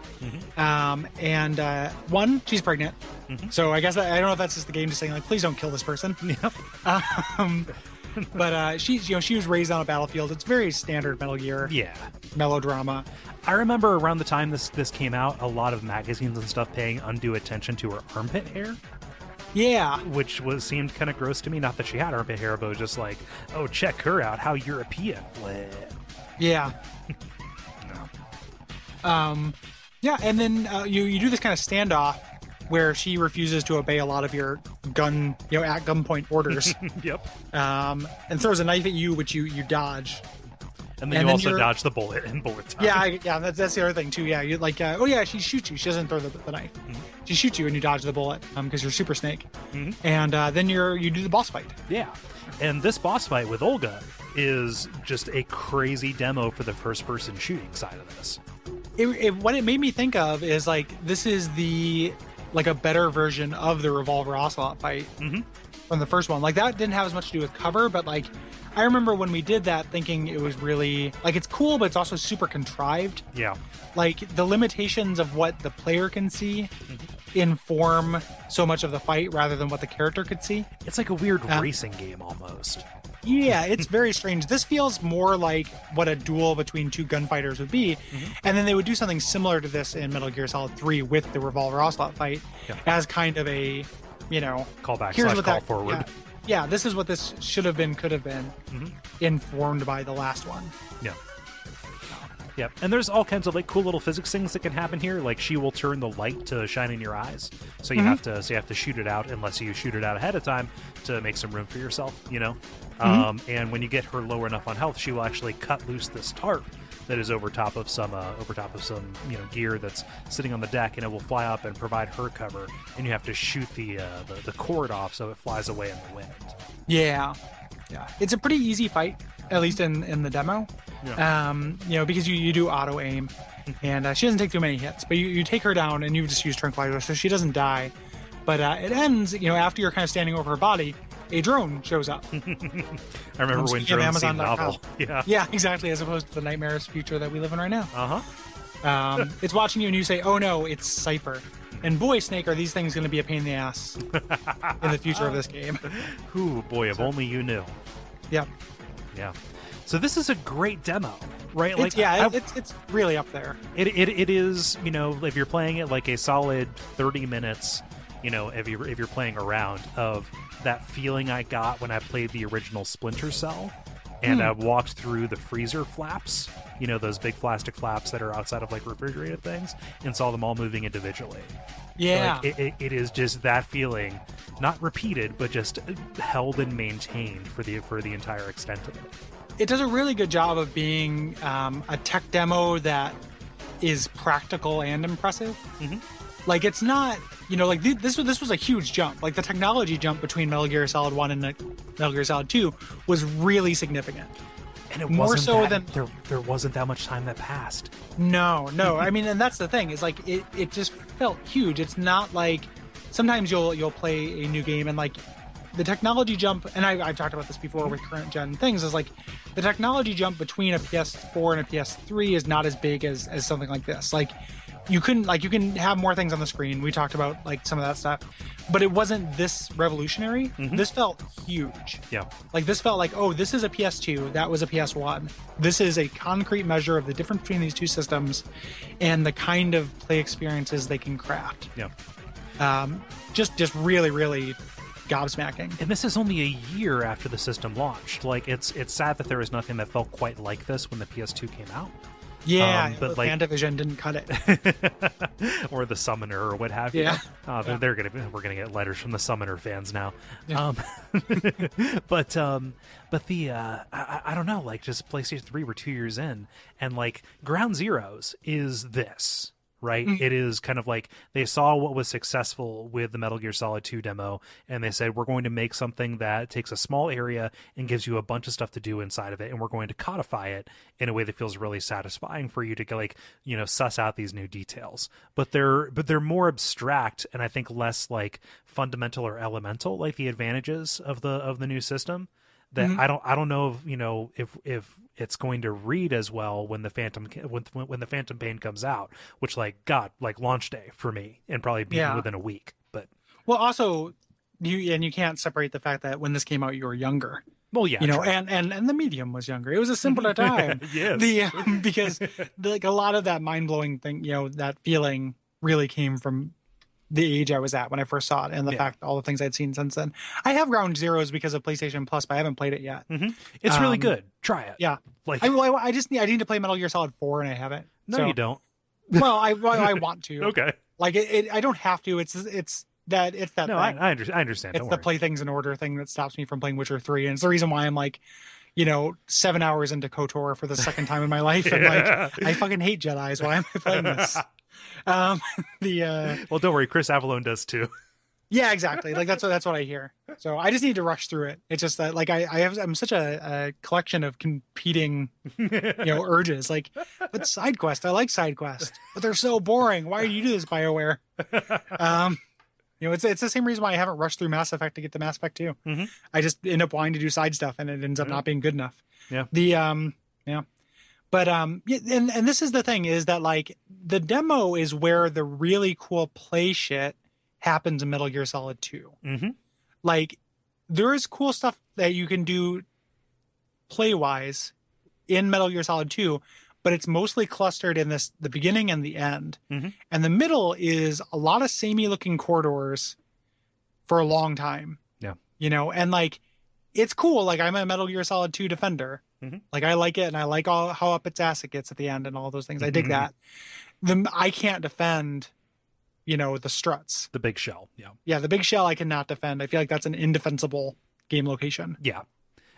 Speaker 1: Um, and uh, one, she's pregnant. So I guess that, I don't know if that's just the game just saying like, please don't kill this person.
Speaker 2: Yep.
Speaker 1: Um, but uh, she's you know she was raised on a battlefield. It's very standard Metal Gear
Speaker 2: Yeah.
Speaker 1: melodrama.
Speaker 2: I remember around the time this this came out, a lot of magazines and stuff paying undue attention to her armpit hair,
Speaker 1: Yeah.
Speaker 2: which was seemed kind of gross to me. Not that she had armpit hair, but it was just like, oh, check her out, how European. Bleh.
Speaker 1: Yeah. Um, yeah, and then uh, you you do this kind of standoff where she refuses to obey a lot of your gun, you know, at gunpoint orders,
Speaker 2: Yep.
Speaker 1: um, and throws a knife at you, which you you dodge.
Speaker 2: And then
Speaker 1: And
Speaker 2: you
Speaker 1: then
Speaker 2: also
Speaker 1: you're-
Speaker 2: dodge the bullet and bullet time.
Speaker 1: Yeah, I, yeah, that's, that's the other thing too. Yeah, you like, uh, oh yeah, she shoots you. She doesn't throw the, the knife. She shoots you and you dodge the bullet because you're Super Snake. And uh, then you're you do the boss fight.
Speaker 2: Yeah. And this boss fight with Olga is just a crazy demo for the first person shooting side of this.
Speaker 1: It, it, what it made me think of is like this is the like a better version of the revolver ocelot fight from the first one. Like that didn't have as much to do with cover, but like I remember when we did that thinking it was really like it's cool, but it's also super contrived.
Speaker 2: Yeah.
Speaker 1: Like the limitations of what the player can see inform so much of the fight rather than what the character could see.
Speaker 2: It's like a weird
Speaker 1: Uh,
Speaker 2: racing game almost.
Speaker 1: Yeah, it's very strange. This feels more like what a duel between two gunfighters would be. Mm-hmm. And then they would do something similar to this in Metal Gear Solid 3 with the Revolver Ocelot fight
Speaker 2: Yeah.
Speaker 1: as kind of a, you know,
Speaker 2: Callback
Speaker 1: here's
Speaker 2: slash
Speaker 1: what
Speaker 2: call
Speaker 1: that,
Speaker 2: forward.
Speaker 1: Yeah, yeah, this is what this should have been, could have been, mm-hmm. informed by the last one.
Speaker 2: Yeah. Yep. And there's all kinds of like cool little physics things that can happen here. Like she will turn the light to shine in your eyes. So you mm-hmm. have to so you have to shoot it out unless you shoot it out ahead of time to make some room for yourself, you know? Um, and when you get her lower enough on health, she will actually cut loose this tarp that is over top of some uh, over top of some you know gear that's sitting on the deck and it will fly up and provide her cover and you have to shoot the uh, the, the cord off so it flies away in the wind.
Speaker 1: Yeah, yeah. It's a pretty easy fight, at least in in the demo. Um, you know, because you you do auto aim, and uh, she doesn't take too many hits, but you you take her down and you just use tranquilizer, so she doesn't die. But uh, it ends, you know, after you're kind of standing over her body, a drone shows up.
Speaker 2: I remember when drones seemed novel. Yeah.
Speaker 1: yeah, exactly, as opposed to the nightmarish future that we live in right now.
Speaker 2: Uh-huh.
Speaker 1: Um, it's watching you and you say, "Oh no, it's Cypher." And boy, Snake, are these things going to be a pain in the ass in the future of this game?
Speaker 2: Ooh, boy, if only you knew.
Speaker 1: Yep.
Speaker 2: Yeah. So this is a great demo, right?
Speaker 1: It's, yeah,
Speaker 2: I-
Speaker 1: it's it's really up there.
Speaker 2: it, it it is. You know, if you're playing it like a solid thirty minutes, you know, if you if you're playing around of that feeling I got when I played the original Splinter Cell, and
Speaker 1: Hmm.
Speaker 2: I walked through the freezer flaps. You know, those big plastic flaps that are outside of like refrigerated things, and saw them all moving individually.
Speaker 1: Yeah.
Speaker 2: Like, it, it, it is just that feeling, not repeated, but just held and maintained for the for the entire extent of it.
Speaker 1: it does a really good job of being um, a tech demo that is practical and impressive.
Speaker 2: Mhm.
Speaker 1: Like it's not, you know, like th- this was this was a huge jump. Like the technology jump between Metal Gear Solid One and uh, Metal Gear Solid Two was really significant.
Speaker 2: And it
Speaker 1: More
Speaker 2: wasn't
Speaker 1: so
Speaker 2: that,
Speaker 1: than-
Speaker 2: there. There wasn't that much time that passed.
Speaker 1: No, no. I mean, and that's the thing is like it, it just felt huge. It's not like sometimes you'll you'll play a new game and like the technology jump. And I, I've talked about this before with current gen things. Is like the technology jump between a PS4 and a PS3 is not as big as as something like this. Like you couldn't like you can have more things on the screen. We talked about like some of that stuff, but it wasn't this revolutionary. This felt huge.
Speaker 2: Yeah,
Speaker 1: Like this felt like, oh, this is a PS2, that was a PS1. This is a concrete measure of the difference between these two systems and the kind of play experiences they can craft.
Speaker 2: yeah.
Speaker 1: Um, just just really, really gobsmacking.
Speaker 2: And this is only a year after the system launched. Like it's it's sad that there was nothing that felt quite like this when the PS2 came out,
Speaker 1: Yeah,
Speaker 2: Um, but like-
Speaker 1: Fantavision didn't cut it.
Speaker 2: or the Summoner, or what have you.
Speaker 1: Yeah.
Speaker 2: Uh, they're, they're gonna be, we're gonna get letters from the Summoner fans now. Um, but um, but the uh, I, I I don't know, like just PlayStation Three, we're two years in, and like Ground Zeroes is this right?
Speaker 1: Mhm.
Speaker 2: It is kind of like they saw what was successful with the Metal Gear Solid 2 demo and they said we're going to make something that takes a small area and gives you a bunch of stuff to do inside of it and we're going to codify it in a way that feels really satisfying for you to like, you know, suss out these new details. But they're but they're more abstract and I think less like fundamental or elemental like the advantages of the of the new system that
Speaker 1: Mhm.
Speaker 2: I don't I don't know if you know if if it's going to read as well when the Phantom when when the Phantom Pain comes out, which like God like launch day for me and probably be
Speaker 1: Yeah.
Speaker 2: within a week. But
Speaker 1: Well, also you and you can't separate the fact that when this came out, you were younger.
Speaker 2: well, yeah,
Speaker 1: you know,
Speaker 2: true.
Speaker 1: and and and the medium was younger. It was a simpler time.
Speaker 2: yes,
Speaker 1: the um, because the, like a lot of that mind blowing thing, you know, that feeling really came from the age I was at when I first saw it, and the
Speaker 2: Yeah.
Speaker 1: fact all the things I'd seen since then. I have Ground Zeroes because of PlayStation Plus, but I haven't played it yet.
Speaker 2: it's really
Speaker 1: um,
Speaker 2: good. Try it.
Speaker 1: Yeah,
Speaker 2: like
Speaker 1: I, I, I just need I need to play Metal Gear Solid Four, and I haven't.
Speaker 2: no,
Speaker 1: So-
Speaker 2: you don't.
Speaker 1: Well, I well, I want to.
Speaker 2: Okay,
Speaker 1: Like it, it, I don't have to. It's it's that it's that
Speaker 2: no, I. I, under, I understand.
Speaker 1: it's
Speaker 2: Don't
Speaker 1: the
Speaker 2: worry.
Speaker 1: play things in order thing that stops me from playing Witcher Three, and it's the reason why I'm like, you know, seven hours into Kotor for the second time in my life, and like I fucking hate Jedi's. Why am I playing this? Um, the uh,
Speaker 2: well, don't worry. Chris Avellone does too.
Speaker 1: yeah, exactly. Like that's what that's what I hear. So I just need to rush through it. It's just that like I I have I'm such a, a collection of competing you know urges. Like, but side quest, I like side quest, but they're so boring. Why do you do this, Bioware? Um, you know, it's it's the same reason why I haven't rushed through Mass Effect to get the Mass Effect 2
Speaker 2: Mhm.
Speaker 1: I just end up wanting to do side stuff, and it ends up
Speaker 2: Yeah.
Speaker 1: not being good enough.
Speaker 2: Yeah.
Speaker 1: The um, yeah, but um, and and this is the thing is that like the demo is where the really cool play shit happens in Metal Gear Solid 2
Speaker 2: hmm
Speaker 1: like there is cool stuff that you can do play wise in Metal Gear Solid 2, but it's mostly clustered in this the beginning and the end.
Speaker 2: Mhm.
Speaker 1: And the middle is a lot of samey looking corridors for a long time.
Speaker 2: Yeah.
Speaker 1: You know, and like it's cool. Like I'm a Metal Gear Solid 2 defender.
Speaker 2: Mhm.
Speaker 1: Like I like it and I like all how up its ass it gets at the end and all those things. I dig
Speaker 2: Mhm.
Speaker 1: that. The I can't defend, you know, the struts.
Speaker 2: The big shell. Yeah.
Speaker 1: Yeah, the big shell I cannot defend. I feel like that's an indefensible game location.
Speaker 2: Yeah.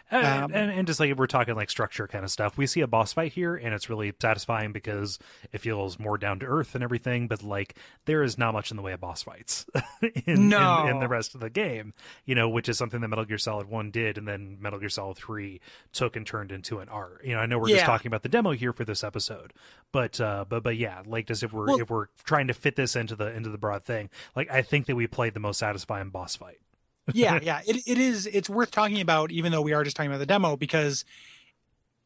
Speaker 2: And,
Speaker 1: Um,
Speaker 2: and, and just like we're talking like structure kind of stuff, we see a boss fight here, and it's really satisfying because it feels more down to earth and everything. But like, there is not much in the way of boss fights in,
Speaker 1: No.
Speaker 2: in, in the rest of the game, you know, which is something that Metal Gear Solid One did, and then Metal Gear Solid Three took and turned into an art. You know, I know we're just talking about the demo here for this episode, but uh, but but yeah, like just if we're
Speaker 1: Well-
Speaker 2: if we're trying to fit this into the into the broad thing, like I think that we played the most satisfying boss fight.
Speaker 1: yeah, yeah. It it is it's worth talking about even though we are just talking about the demo because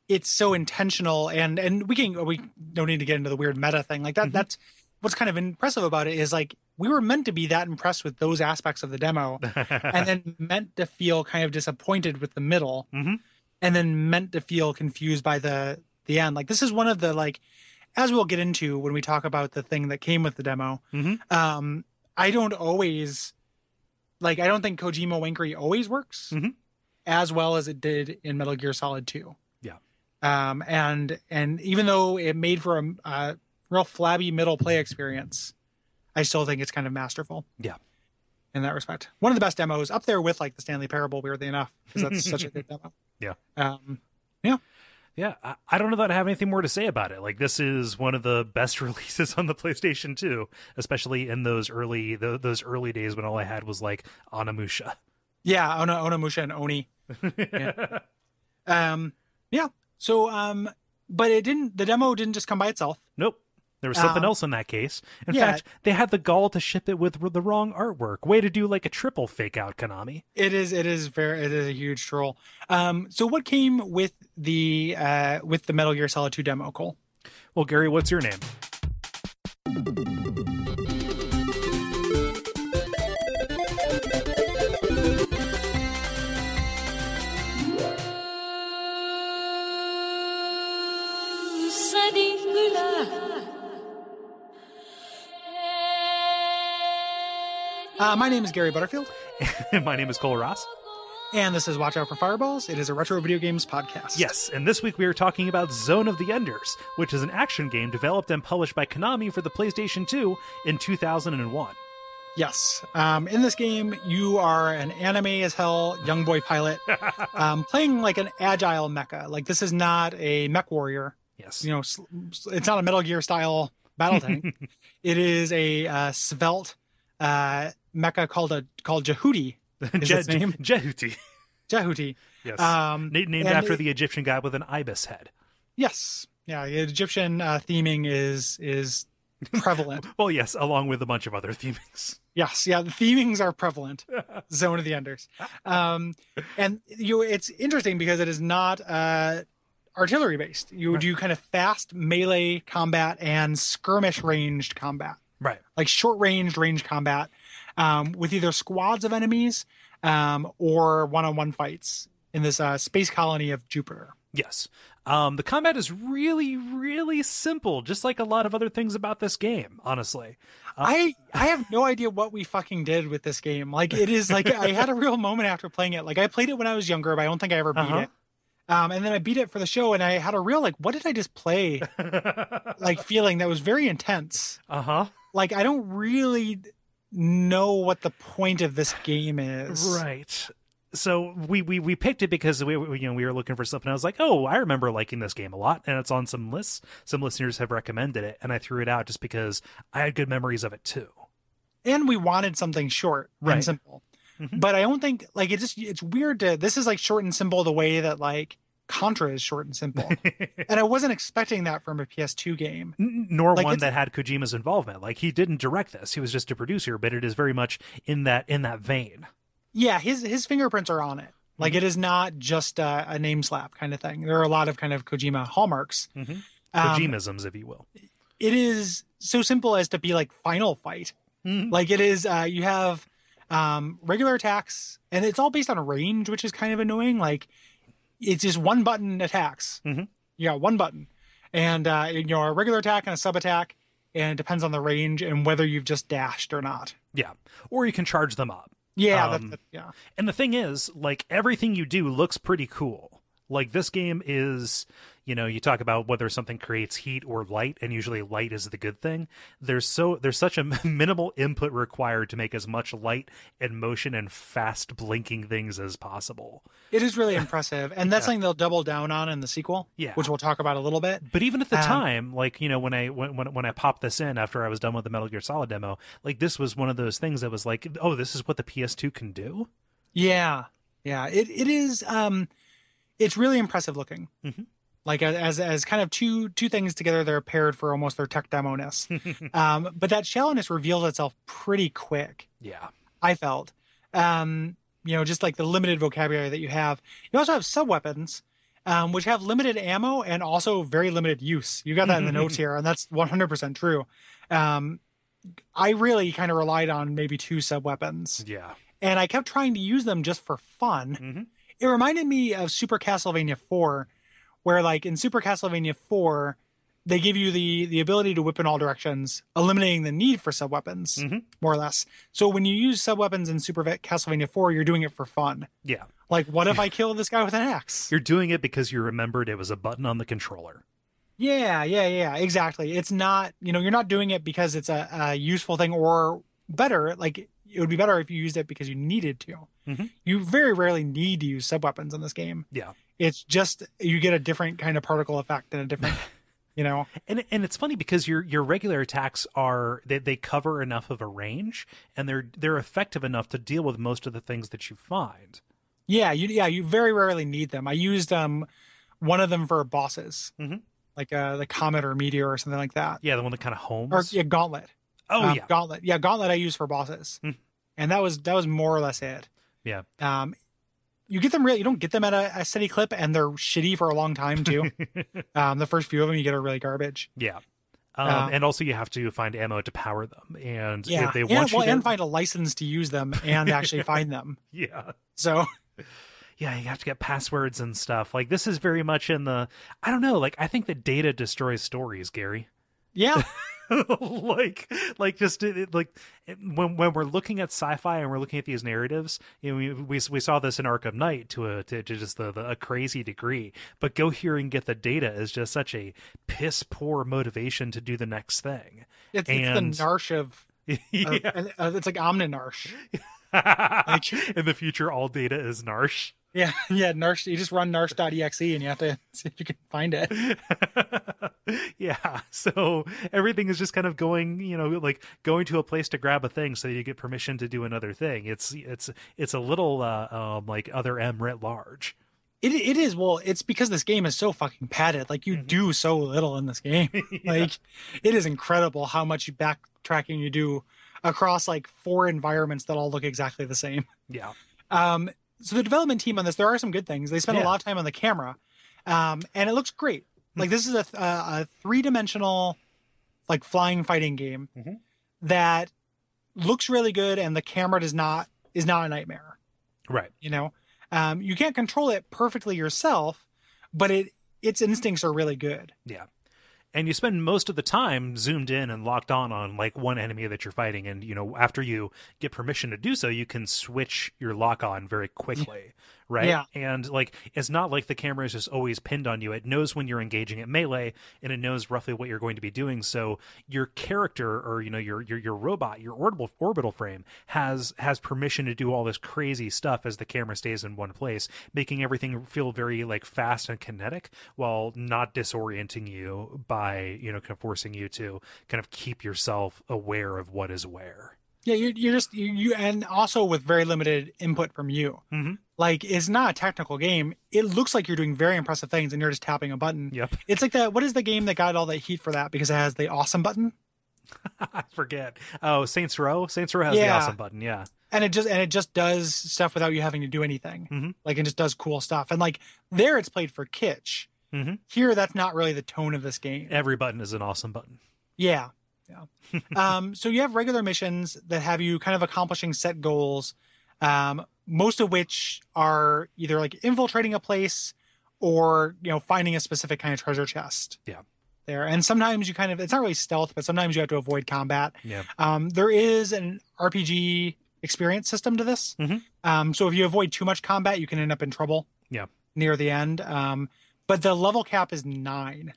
Speaker 1: it's so intentional and and we can we don't need to get into the weird meta thing. Like that
Speaker 2: Mhm.
Speaker 1: that's what's kind of impressive about it is like we were meant to be that impressed with those aspects of the demo and then meant to feel kind of disappointed with the middle
Speaker 2: Mhm.
Speaker 1: and then meant to feel confused by the the end. Like this is one of the like as we'll get into when we talk about the thing that came with the demo.
Speaker 2: Mhm.
Speaker 1: Um I don't always like I don't think Kojima Wankery always works
Speaker 2: Mhm.
Speaker 1: as well as it did in Metal Gear Solid 2.
Speaker 2: Yeah.
Speaker 1: Um and and even though it made for a, a real flabby middle play experience, I still think it's kind of masterful.
Speaker 2: Yeah.
Speaker 1: In that respect. One of the best demos up there with like the Stanley Parable weirdly enough because that's such a good demo.
Speaker 2: Yeah.
Speaker 1: Um
Speaker 2: Yeah, I, I don't know that I have anything more to say about it. Like this is one of the best releases on the PlayStation 2, especially in those early tho- those early days when all I had was like Onimusha.
Speaker 1: yeah, Ona Onimusha and Oni. Yeah. Um yeah. So um but it didn't the demo didn't just come by itself.
Speaker 2: Nope. There was something
Speaker 1: Um,
Speaker 2: else in that case. In
Speaker 1: yeah.
Speaker 2: fact, they had the gall to ship it with the wrong artwork. Way to do like a triple fake out, Konami.
Speaker 1: It is it is very it is a huge troll. Um so what came with the uh with the Metal Gear Solid 2 demo, Kole?
Speaker 2: Well, Gary, what's your name?
Speaker 1: Uh, my name is Gary Butterfield,
Speaker 2: My name is Kole Ross.
Speaker 1: and this is Watch Out for Fireballs. It is a retro video games podcast.
Speaker 2: Yes, and this week we are talking about Zone of the Enders, which is an action game developed and published by Konami for the PlayStation 2 in 2001.
Speaker 1: Yes. Um, in this game, you are an anime as hell young boy pilot, um, playing like an agile mecha. Like this is not a mech warrior.
Speaker 2: Yes.
Speaker 1: You know, it's not a Metal Gear style battle tank. it is a uh, svelte uh, mecha called a called Jehuti. Is
Speaker 2: Je-
Speaker 1: its name?
Speaker 2: Jehuti.
Speaker 1: Jehuti.
Speaker 2: Yes.
Speaker 1: Um,
Speaker 2: Na- named after
Speaker 1: it-
Speaker 2: the Egyptian guy with an ibis head.
Speaker 1: yes, yeah. Egyptian uh, theming is is prevalent.
Speaker 2: Well, yes, along with a bunch of other themings.
Speaker 1: Yes, yeah, the themings are prevalent. Zone of the Enders, um, and you. It's interesting because it is not uh, artillery based. You
Speaker 2: Right.
Speaker 1: do kind of fast melee combat and skirmish ranged combat,
Speaker 2: Right.
Speaker 1: like short ranged range combat, um, with either squads of enemies um, or one on one fights in this uh, space colony of Jupiter.
Speaker 2: Yes. Um, the combat is really, really simple, just like a lot of other things about this game, honestly.
Speaker 1: I I have no idea what we fucking did with this game. Like it is like I had a real moment after playing it. Like I played it when I was younger, but I don't think I ever beat
Speaker 2: Uh-huh.
Speaker 1: it. Um, and then I beat it for the show, and I had a real like, what did I just play? like feeling that was very intense.
Speaker 2: uh huh.
Speaker 1: Like I don't really know what the point of this game is.
Speaker 2: Right. So we, we we picked it because we we- you know we were looking for something. I was like, oh, I remember liking this game a lot, and it's on some lists. Some listeners have recommended it, and I threw it out just because I had good memories of it too.
Speaker 1: And we wanted something short
Speaker 2: Right.
Speaker 1: and simple.
Speaker 2: Mhm.
Speaker 1: But I don't think like it just it's weird to this is like short and simple the way that like Contra is short and simple. and I wasn't expecting that from a PS2 game.
Speaker 2: Nor
Speaker 1: Like,
Speaker 2: one that had Kojima's involvement. Like he didn't direct this; he was just a producer. But it is very much in that in that vein.
Speaker 1: Yeah, his his fingerprints are on it. Like it is not just a, a name slap kind of thing. There are a lot of kind of Kojima hallmarks.
Speaker 2: Mhm.
Speaker 1: Um,
Speaker 2: Kojimisms, if you will.
Speaker 1: it is so simple as to be like Final Fight.
Speaker 2: Mhm.
Speaker 1: Like it is, uh, you have um, regular attacks, and it's all based on range, which is kind of annoying. Like it's just one button attacks.
Speaker 2: Mhm.
Speaker 1: You got one button, and uh, you know a regular attack and a sub attack, and it depends on the range and whether you've just dashed or not.
Speaker 2: Yeah, or you can charge them up.
Speaker 1: Yeah,
Speaker 2: Um,
Speaker 1: that's that's yeah.
Speaker 2: And the thing is, like everything you do looks pretty cool. Like this game is, you know, you talk about whether something creates heat or light, and usually light is the good thing. There's so there's such a minimal input required to make as much light and motion and fast blinking things as possible.
Speaker 1: It is really impressive, and that's
Speaker 2: Yeah.
Speaker 1: something they'll double down on in the sequel.
Speaker 2: Yeah.
Speaker 1: which we'll talk about a little bit.
Speaker 2: But even at the
Speaker 1: Um,
Speaker 2: time, like you know, when I when, when when I popped this in after I was done with the Metal Gear Solid demo, like this was one of those things that was like, oh, this is what the PS2 can do.
Speaker 1: Yeah, yeah. It it is. Um, it's really impressive looking.
Speaker 2: Mhm.
Speaker 1: Like as as kind of two two things together, they're paired for almost their tech demo ness. um, but that shallowness reveals itself pretty quick.
Speaker 2: yeah,
Speaker 1: I felt. Um, you know, just like the limited vocabulary that you have. You also have sub weapons, um, which have limited ammo and also very limited use. You got that in the notes here, and that's 100% true. Um, I really kind of relied on maybe two sub weapons,
Speaker 2: yeah,
Speaker 1: and I kept trying to use them just for fun.
Speaker 2: Mhm.
Speaker 1: It reminded me of Super Castlevania 4, where like in Super Castlevania 4, they give you the the ability to whip in all directions, eliminating the need for sub weapons,
Speaker 2: Mhm.
Speaker 1: more or less. So when you use sub weapons in Super Castlevania 4, you're doing it for fun.
Speaker 2: yeah.
Speaker 1: Like, what if I kill this guy with an axe?
Speaker 2: You're doing it because you remembered it was a button on the controller.
Speaker 1: Yeah, yeah, yeah, exactly. It's not, you know, you're not doing it because it's a, a useful thing, or better, like it would be better if you used it because you needed to.
Speaker 2: Mhm.
Speaker 1: You very rarely need to use sub weapons in this game.
Speaker 2: Yeah.
Speaker 1: It's just you get a different kind of particle effect and a different, you know.
Speaker 2: And and it's funny because your your regular attacks are they, they cover enough of a range and they're they're effective enough to deal with most of the things that you find.
Speaker 1: Yeah, you yeah you very rarely need them. I used um one of them for bosses,
Speaker 2: Mhm.
Speaker 1: like uh the comet or meteor or something like that,
Speaker 2: Yeah, the one that kind of homes.
Speaker 1: or yeah, gauntlet.
Speaker 2: Oh
Speaker 1: Um,
Speaker 2: yeah,
Speaker 1: gauntlet. Yeah, gauntlet I use for bosses,
Speaker 2: Hmm.
Speaker 1: and that was that was more or less it.
Speaker 2: yeah.
Speaker 1: Um, you get them real. You don't get them at a, a steady clip, and they're shitty for a long time too. um, the first few of them you get are really garbage.
Speaker 2: Yeah. Um,
Speaker 1: Uh,
Speaker 2: and also you have to find ammo to power them. And
Speaker 1: Yeah,
Speaker 2: if they
Speaker 1: and,
Speaker 2: want
Speaker 1: well,
Speaker 2: to,
Speaker 1: and find a license to use them and actually find them.
Speaker 2: yeah.
Speaker 1: So
Speaker 2: Yeah, you have to get passwords and stuff. Like this is very much in the I don't know, like I think that data destroys stories, Gary.
Speaker 1: Yeah,
Speaker 2: like like just like when when we're looking at sci-fi and we're looking at these narratives you know we we, we saw this in arkham knight to a to, to just the, the a crazy degree but go here and get the data is just such a piss poor motivation to do the next thing
Speaker 1: it's,
Speaker 2: And-
Speaker 1: it's the narsh of. of
Speaker 2: yeah
Speaker 1: uh, it's like omninarsh.
Speaker 2: in the future all data is narsh
Speaker 1: Yeah, yeah. Narsh, you just run narsh.exe and you have to see if you can find it.
Speaker 2: yeah. So everything is just kind of going, you know, like going to a place to grab a thing so you get permission to do another thing. It's it's it's a little uh, um, like other M writ large.
Speaker 1: It it is well. It's because this game is so fucking padded. Like you
Speaker 2: Mhm.
Speaker 1: do so little in this game.
Speaker 2: Yeah.
Speaker 1: Like it is incredible how much backtracking you do across like four environments that all look exactly the same.
Speaker 2: yeah.
Speaker 1: Um, so the development team on this, there are some good things. They spend
Speaker 2: Yeah.
Speaker 1: a lot of time on the camera, um, and it looks great. Like this is a, a, a three dimensional, like flying fighting game
Speaker 2: Mhm.
Speaker 1: that looks really good, and the camera does not is not a nightmare.
Speaker 2: Right.
Speaker 1: You know, um, you can't control it perfectly yourself, but it its instincts are really good.
Speaker 2: Yeah. And you spend most of the time zoomed in and locked on on like one enemy that you're fighting. And you know after you get permission to do so you can switch your lock on very quickly, right?
Speaker 1: Yeah.
Speaker 2: And like it's not like the camera is just always pinned on you. It knows when you're engaging at melee and it knows roughly what you're going to be doing. So your character or you know your your your robot, your orbital orbital frame has has permission to do all this crazy stuff as the camera stays in one place, making everything feel very like fast and kinetic while not disorienting you by you know kind of forcing you to kind of keep yourself aware of what is where.
Speaker 1: Yeah, you're, you're just you, you and also with very limited input from you.
Speaker 2: Mhm.
Speaker 1: Like it's not a technical game. It looks like you're doing very impressive things, and you're just tapping a button.
Speaker 2: Yep.
Speaker 1: It's like that. What is the game that got all that heat for that? Because it has the awesome button,
Speaker 2: I forget. Oh, Saints Row. Saints Row has the awesome button. Yeah.
Speaker 1: and it just and it just does stuff without you having to do anything.
Speaker 2: Mhm.
Speaker 1: Like it just does cool stuff. And like there, it's played for kitsch.
Speaker 2: Mhm.
Speaker 1: Here, that's not really the tone of this game.
Speaker 2: Every button is an awesome button.
Speaker 1: Yeah. Yeah. um, so you have regular missions that have you kind of accomplishing set goals, um, most of which are either like infiltrating a place or, you know, finding a specific kind of treasure chest.
Speaker 2: Yeah.
Speaker 1: There. And sometimes you kind of, it's not really stealth, but sometimes you have to avoid combat.
Speaker 2: Yeah.
Speaker 1: Um, there is an RPG experience system to this.
Speaker 2: Mhm.
Speaker 1: Um, so if you avoid too much combat, you can end up in trouble.
Speaker 2: Yeah.
Speaker 1: Near the end. Um, but the level cap is nine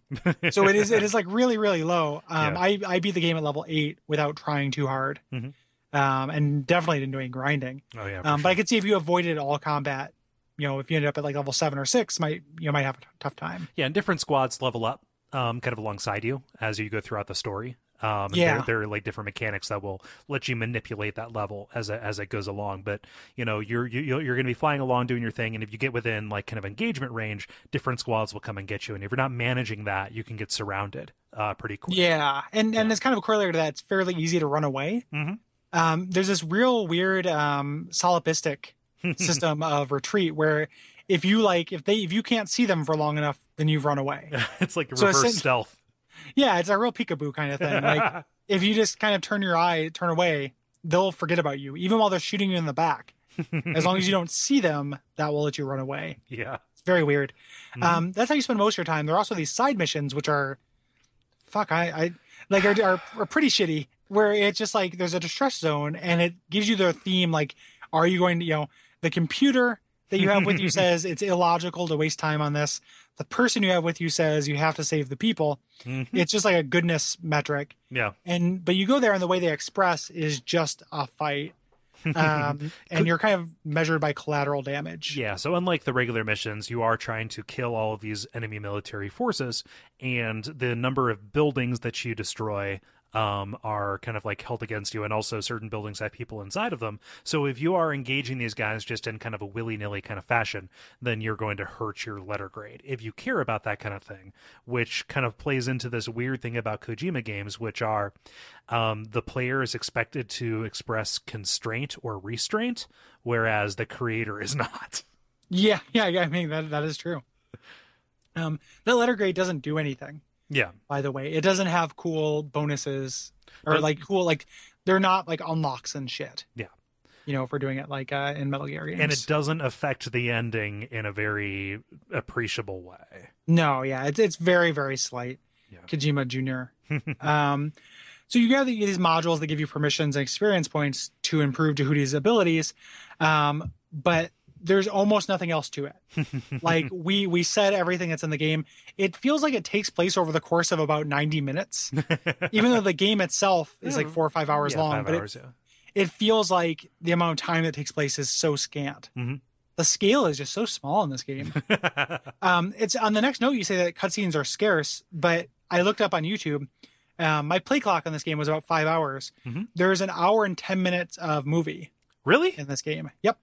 Speaker 1: so it is it is like really really low um
Speaker 2: Yeah.
Speaker 1: i i beat the game at level eight without trying too hard
Speaker 2: Mhm.
Speaker 1: um and definitely didn't do any grinding
Speaker 2: Oh yeah.
Speaker 1: um but i
Speaker 2: sure.
Speaker 1: could see if you avoided all combat you know if you ended up at like level seven or six might you might have a t- tough time
Speaker 2: Yeah, and different squads level up um, kind of alongside you as you go throughout the story. Um,
Speaker 1: Yeah.
Speaker 2: there, there are like different mechanics that will let you manipulate that level as it, as it goes along. But you know, you're you, you're going to be flying along doing your thing, and if you get within like kind of engagement range, different squads will come and get you. And if you're not managing that, you can get surrounded uh, pretty quick.
Speaker 1: yeah and and it's kind of a corollary to that it's fairly easy to run away
Speaker 2: Mhm.
Speaker 1: um there's this real weird um solipsistic system of retreat where if you like if they if you can't see them for long enough then you've run away
Speaker 2: it's like
Speaker 1: So
Speaker 2: reverse
Speaker 1: essen-
Speaker 2: stealth.
Speaker 1: Yeah it's a real peekaboo kind of thing like if you just kind of turn your eye, turn away, they'll forget about you, even while they're shooting you in the back. As long as you don't see them, that will let you run away.
Speaker 2: yeah.
Speaker 1: It's very weird.
Speaker 2: Mhm.
Speaker 1: Um, that's how you spend most of your time. There are also these side missions, which are, fuck, I, I like are, are, are pretty shitty. Where it's just like there's a distress zone, and it gives you the theme like, are you going to, you know, the computer that you have with you says it's illogical to waste time on this. The person you have with you says you have to save the people.
Speaker 2: Mhm.
Speaker 1: It's just like a goodness metric
Speaker 2: Yeah.
Speaker 1: and but you go there and the way they express is just a fight um, and you're kind of measured by collateral damage
Speaker 2: Yeah, so unlike the regular missions, you are trying to kill all of these enemy military forces, and the number of buildings that you destroy um, are kind of like held against you, and also certain buildings have people inside of them. So if you are engaging these guys just in kind of a willy nilly kind of fashion, then you're going to hurt your letter grade. If you care about that kind of thing, which kind of plays into this weird thing about Kojima games, which are um, the player is expected to express constraint or restraint, whereas the creator is not.
Speaker 1: yeah yeah yeah i mean that, that is true um that letter grade doesn't do anything
Speaker 2: Yeah.
Speaker 1: by the way it doesn't have cool bonuses or
Speaker 2: But-
Speaker 1: like cool like they're not like unlocks and shit
Speaker 2: Yeah.
Speaker 1: you know if we're doing it like uh in metal gear games
Speaker 2: and it doesn't affect the ending in a very appreciable way.
Speaker 1: No, yeah, it's it's very very slight.
Speaker 2: Yeah.
Speaker 1: Kojima Junior. um, so you got these modules that give you permissions and experience points to improve Jehuti's abilities, um, but there's almost nothing else to it. like we we said everything that's in the game. It feels like it takes place over the course of about 90 minutes, even though the game itself is like four or five hours
Speaker 2: Yeah,
Speaker 1: long.
Speaker 2: five
Speaker 1: but
Speaker 2: hours,
Speaker 1: it,
Speaker 2: yeah.
Speaker 1: it feels like the amount of time that takes place is so scant.
Speaker 2: Mhm.
Speaker 1: the scale is just so small in this game. um, it's on the next note. You say that cutscenes are scarce, but I looked up on YouTube. Um, my play clock on this game was about five hours.
Speaker 2: Mhm.
Speaker 1: There's an hour and ten minutes of movie
Speaker 2: really?
Speaker 1: in this game. Yep.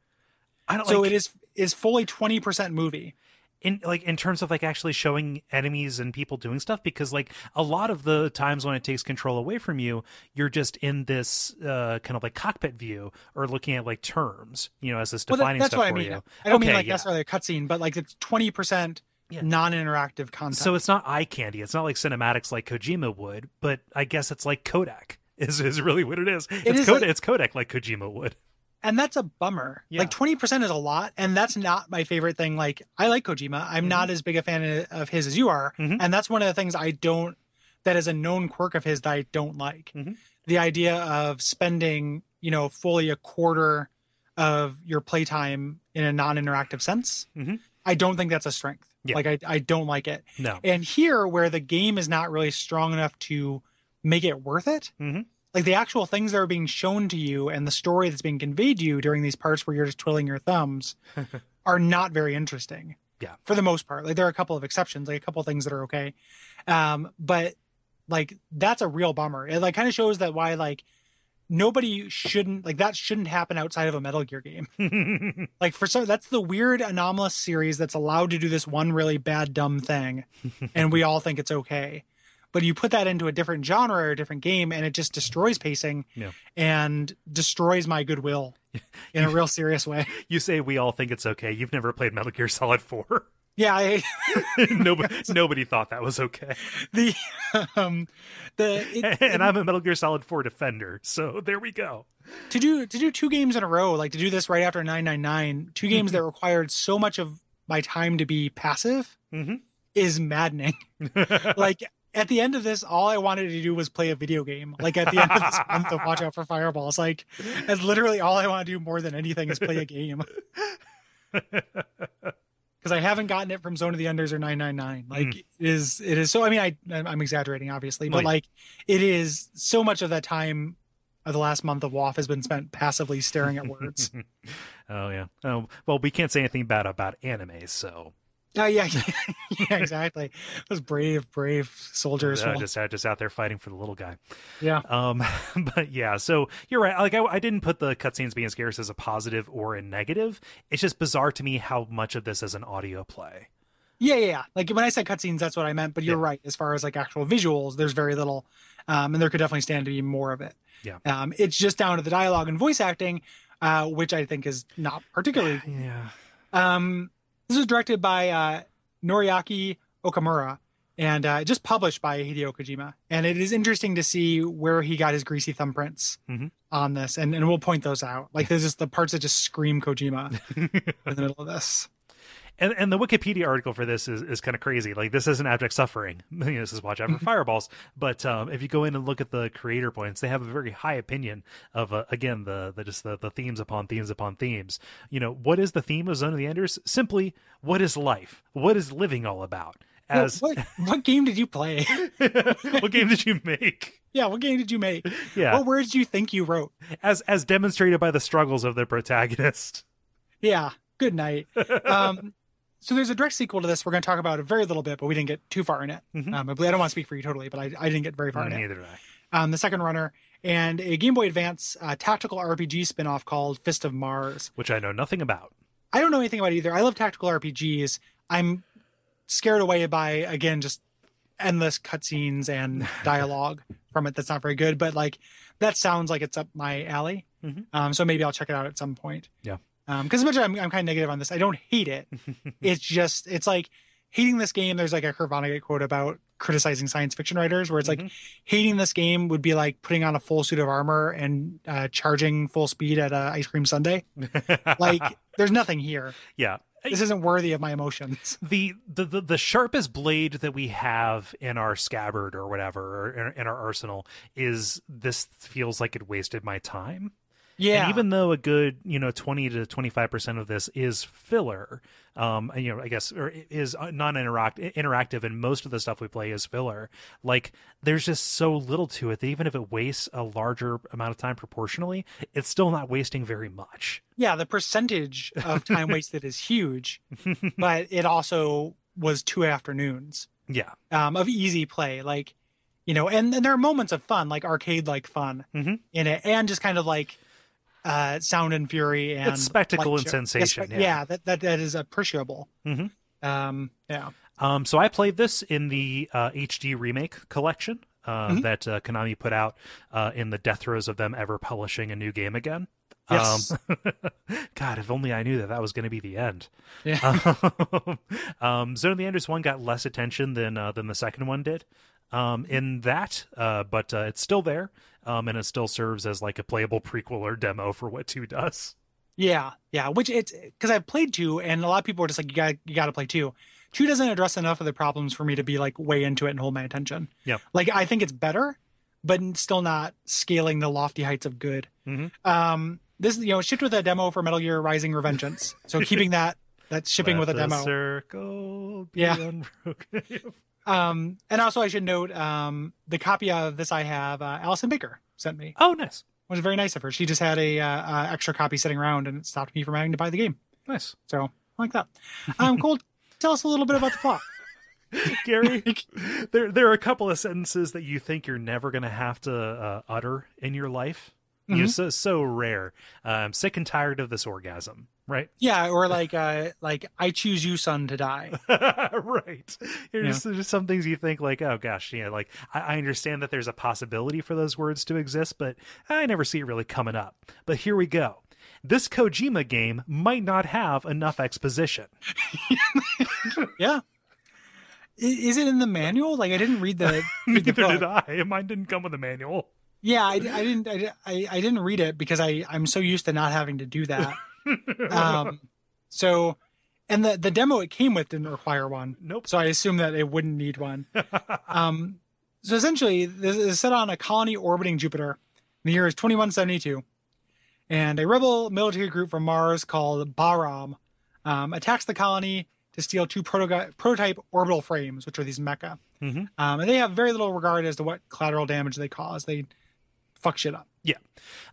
Speaker 2: I don't
Speaker 1: So
Speaker 2: like
Speaker 1: it is is fully twenty percent movie.
Speaker 2: in like in terms of like actually showing enemies and people doing stuff because like a lot of the times when it takes control away from you you're just in this uh kind of like cockpit view or looking at like terms you know as this
Speaker 1: Well, that-
Speaker 2: defining
Speaker 1: that's
Speaker 2: stuff
Speaker 1: what I
Speaker 2: for
Speaker 1: mean.
Speaker 2: you
Speaker 1: I don't mean like
Speaker 2: yeah.
Speaker 1: necessarily a cutscene, but like it's twenty percent
Speaker 2: Yeah.
Speaker 1: non-interactive content.
Speaker 2: so it's not eye candy it's not like cinematics like kojima would but i guess it's like kodak is is really what it is it's
Speaker 1: is
Speaker 2: kodak
Speaker 1: like-
Speaker 2: it's kodak like kojima would
Speaker 1: and that's a bummer.
Speaker 2: Yeah.
Speaker 1: Like twenty percent is a lot, and that's not my favorite thing. Like I like Kojima. I'm not as big a fan of his as you are,
Speaker 2: Mhm.
Speaker 1: and that's one of the things I don't. That is a known quirk of his that I don't like.
Speaker 2: Mhm.
Speaker 1: The idea of spending, you know, fully a quarter of your playtime in a non-interactive sense.
Speaker 2: Mhm.
Speaker 1: I don't think that's a strength.
Speaker 2: Yeah.
Speaker 1: Like I, I don't like it.
Speaker 2: no
Speaker 1: And here, where the game is not really strong enough to make it worth it,
Speaker 2: Mhm.
Speaker 1: Like the actual things that are being shown to you and the story that's being conveyed to you during these parts where you're just twiddling your thumbs are not very interesting.
Speaker 2: Yeah.
Speaker 1: For the most part. Like there are a couple of exceptions, like a couple of things that are okay. Um, but like that's a real bummer. It like kind of shows that why like nobody shouldn't like that shouldn't happen outside of a Metal Gear game. Like for some, that's the weird anomalous series that's allowed to do this one really bad dumb thing, and we all think it's okay. But you put that into a different genre or a different game, and it just destroys pacing
Speaker 2: Yeah.
Speaker 1: and destroys my goodwill in a real serious way.
Speaker 2: you say we all think it's okay you've never played metal gear solid 4
Speaker 1: Yeah, I,
Speaker 2: nobody nobody thought that was okay
Speaker 1: the um the it,
Speaker 2: and i'm a metal gear solid 4 defender so there we go
Speaker 1: to do to do two games in a row, like to do this right after 999, two games that required so much of my time to be passive
Speaker 2: Mhm.
Speaker 1: is maddening. like at the end of this, all I wanted to do was play a video game. Like at the end of this month of Watch Out for Fireballs, like that's literally all I want to do more than anything is play a game. Because I haven't gotten it from Zone of the Enders or 999. Like
Speaker 2: Mm.
Speaker 1: it is, it is so. I mean, I I'm exaggerating, obviously, but like it is so much of that time of the last month of WAF has been spent passively staring at words.
Speaker 2: oh yeah oh well we can't say anything bad about anime so
Speaker 1: Oh yeah, yeah, yeah, exactly. Those brave, brave soldiers.
Speaker 2: uh, just, uh, just out there fighting for the little guy
Speaker 1: yeah,
Speaker 2: Um, but yeah, so you're right. Like I, I didn't put the cutscenes being scarce as a positive or a negative. It's just bizarre to me how much of this is an audio play.
Speaker 1: yeah, yeah, yeah. Like when I said cutscenes, that's what I meant. But you're
Speaker 2: Yeah.
Speaker 1: right. As far as like actual visuals, there's very little, um, and there could definitely stand to be more of it.
Speaker 2: Yeah.
Speaker 1: Um, it's just down to the dialogue and voice acting, uh, which I think is not particularly.
Speaker 2: Yeah.
Speaker 1: Um, this was directed by uh, Noriaki Okamura and uh, just published by Hideo Kojima. And it is interesting to see where he got his greasy thumbprints
Speaker 2: Mhm.
Speaker 1: on this, and and we'll point those out. Like there's just the parts that just scream Kojima in the middle of this.
Speaker 2: And and the Wikipedia article for this is, is kind of crazy. Like this isn't abject suffering. You know, this is watch out for fireballs. But um, if you go in and look at the creator points, they have a very high opinion of uh, again the the just the, the themes upon themes upon themes. You know, what is the theme of Zone of the Enders? Simply, what is life? What is living all about? As
Speaker 1: what what game did you play?
Speaker 2: what game did you make?
Speaker 1: yeah, what game did you make?
Speaker 2: Yeah,
Speaker 1: What words do you think you wrote?
Speaker 2: as as demonstrated by the struggles of the protagonist.
Speaker 1: Yeah, good night. Um, so there's a direct sequel to this. We're going to talk about a very little bit, but we didn't get too far in it.
Speaker 2: Mhm.
Speaker 1: Um, I believe- I don't want to speak for you totally, but I, I didn't get very far in it.
Speaker 2: Neither did I.
Speaker 1: um, the second runner, and a Game Boy Advance uh, tactical RPG spin-off called Fist of Mars.
Speaker 2: Which I know nothing about.
Speaker 1: I don't know anything about it either. I love tactical RPGs. I'm scared away by again just endless cutscenes and dialogue from it that's not very good. But like that sounds like it's up my alley.
Speaker 2: Mhm.
Speaker 1: Um, so maybe I'll check it out at some point.
Speaker 2: Yeah.
Speaker 1: Because as much as I'm, I'm kind of negative on this, I don't hate it. it's just it's like hating this game. There's like a Kurt Vonnegut quote about criticizing science fiction writers, where it's like
Speaker 2: Mhm.
Speaker 1: hating this game would be like putting on a full suit of armor and uh, charging full speed at a ice cream sundae. Like there's nothing here.
Speaker 2: yeah.
Speaker 1: This isn't worthy of my emotions.
Speaker 2: the, the the the sharpest blade that we have in our scabbard or whatever or in, in our arsenal is this feels like it wasted my time
Speaker 1: Yeah.
Speaker 2: And even though a good, you know, 20 to 25% of this is filler, um, and, you know, I guess, or is non-interact interactive and most of the stuff we play is filler, like there's just so little to it that even if it wastes a larger amount of time proportionally, it's still not wasting very much.
Speaker 1: Yeah, the percentage of time wasted is huge, but it also was two afternoons
Speaker 2: Yeah.
Speaker 1: um, of easy play. Like, you know, and, and there are moments of fun, like arcade like fun
Speaker 2: Mhm.
Speaker 1: in it, and just kind of like uh, sound and fury and
Speaker 2: It's spectacle and sensation,
Speaker 1: Yeah,
Speaker 2: yeah.
Speaker 1: that, that that is appreciable.
Speaker 2: Mhm.
Speaker 1: Um, yeah,
Speaker 2: Um, so I played this in the uh, HD remake collection uh,
Speaker 1: Mhm.
Speaker 2: that uh, Konami put out uh, in the death throes of them ever publishing a new game again.
Speaker 1: Yes.
Speaker 2: Um, God, if only I knew that that was going to be the end.
Speaker 1: yeah,
Speaker 2: um, Zone of the Enders one got less attention than uh, than the second one did. Um, in that, uh, but uh, it's still there, um, and it still serves as like a playable prequel or demo for what two does.
Speaker 1: yeah, yeah. Which it's because I've played two, and a lot of people are just like, you got you got to play two. Two doesn't address enough of the problems for me to be like way into it and hold my attention.
Speaker 2: Yeah.
Speaker 1: like I think it's better, but still not scaling the lofty heights of good.
Speaker 2: Mhm.
Speaker 1: Um, this is you know shipped with a demo for Metal Gear Rising Revengeance, so keeping that that shipping with a
Speaker 2: Let
Speaker 1: demo.
Speaker 2: circle
Speaker 1: Yeah. Um, and also I should note um, the copy of this I have uh, Allison Baker sent me,
Speaker 2: oh, nice,
Speaker 1: which is very nice of her. She just had a uh, uh, extra copy sitting around, and it stopped me from having to buy the game.
Speaker 2: nice.
Speaker 1: So I like that. Um, Kole, tell us a little bit about the plot.
Speaker 2: Gary, there there are a couple of sentences that you think you're never going to have to uh, utter in your life. You're
Speaker 1: Mhm.
Speaker 2: so so rare. Uh, I'm sick and tired of this orgasm. Right,
Speaker 1: Yeah, or like uh, like I choose you, son, to die.
Speaker 2: right. There's just some things you think like, oh gosh, yeah, like I, I understand that there's a possibility for those words to exist, but I never see it really coming up. But here we go. This Kojima game might not have enough exposition.
Speaker 1: Yeah. Is it in the manual? Like I didn't read the read the
Speaker 2: Neither
Speaker 1: book.
Speaker 2: did I. Mine didn't come with a manual.
Speaker 1: Yeah, I, I didn't. I, I I didn't read it because I I'm so used to not having to do that. um, so, and the the demo it came with didn't require one.
Speaker 2: Nope.
Speaker 1: So I assume that it wouldn't need one. um, so essentially, this is set on a colony orbiting Jupiter. The year is 2172, and a rebel military group from Mars called Bahram um, attacks the colony to steal two proto- prototype orbital frames, which are these mecha.
Speaker 2: Mhm.
Speaker 1: Um, and they have very little regard as to what collateral damage they cause. They fuck shit up.
Speaker 2: Yeah.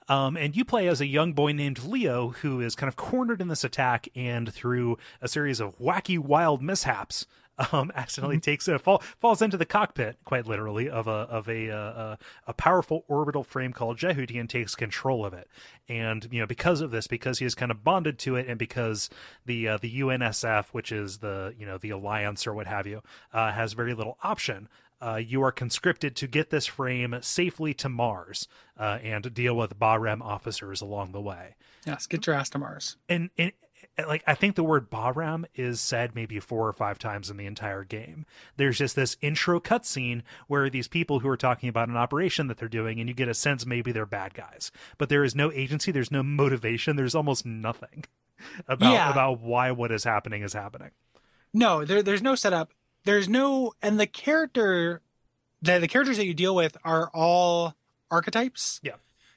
Speaker 2: Um, and you play as a young boy named Leo who is kind of cornered in this attack and through a series of wacky, wild mishaps, um, accidentally takes a fall, falls into the cockpit, quite literally, of a of a uh, a powerful orbital frame called Jehuti and takes control of it. And you know, because of this, because he is kind of bonded to it, and because the uh, the UNSF, which is the you know the alliance or what have you, uh, has very little option uh, you are conscripted to get this frame safely to Mars uh, and deal with Bahram officers along the way.
Speaker 1: Yes, get your ass to Mars.
Speaker 2: And, and like I think the word Bahram is said maybe four or five times in the entire game. There's just this intro cutscene where these people who are talking about an operation that they're doing, and you get a sense maybe they're bad guys, but there is no agency, there's no motivation, there's almost nothing about
Speaker 1: Yeah.
Speaker 2: about why what is happening is happening.
Speaker 1: No, there, there's no setup. There's no, and the character, the, the characters that you deal with are all archetypes.
Speaker 2: Yeah.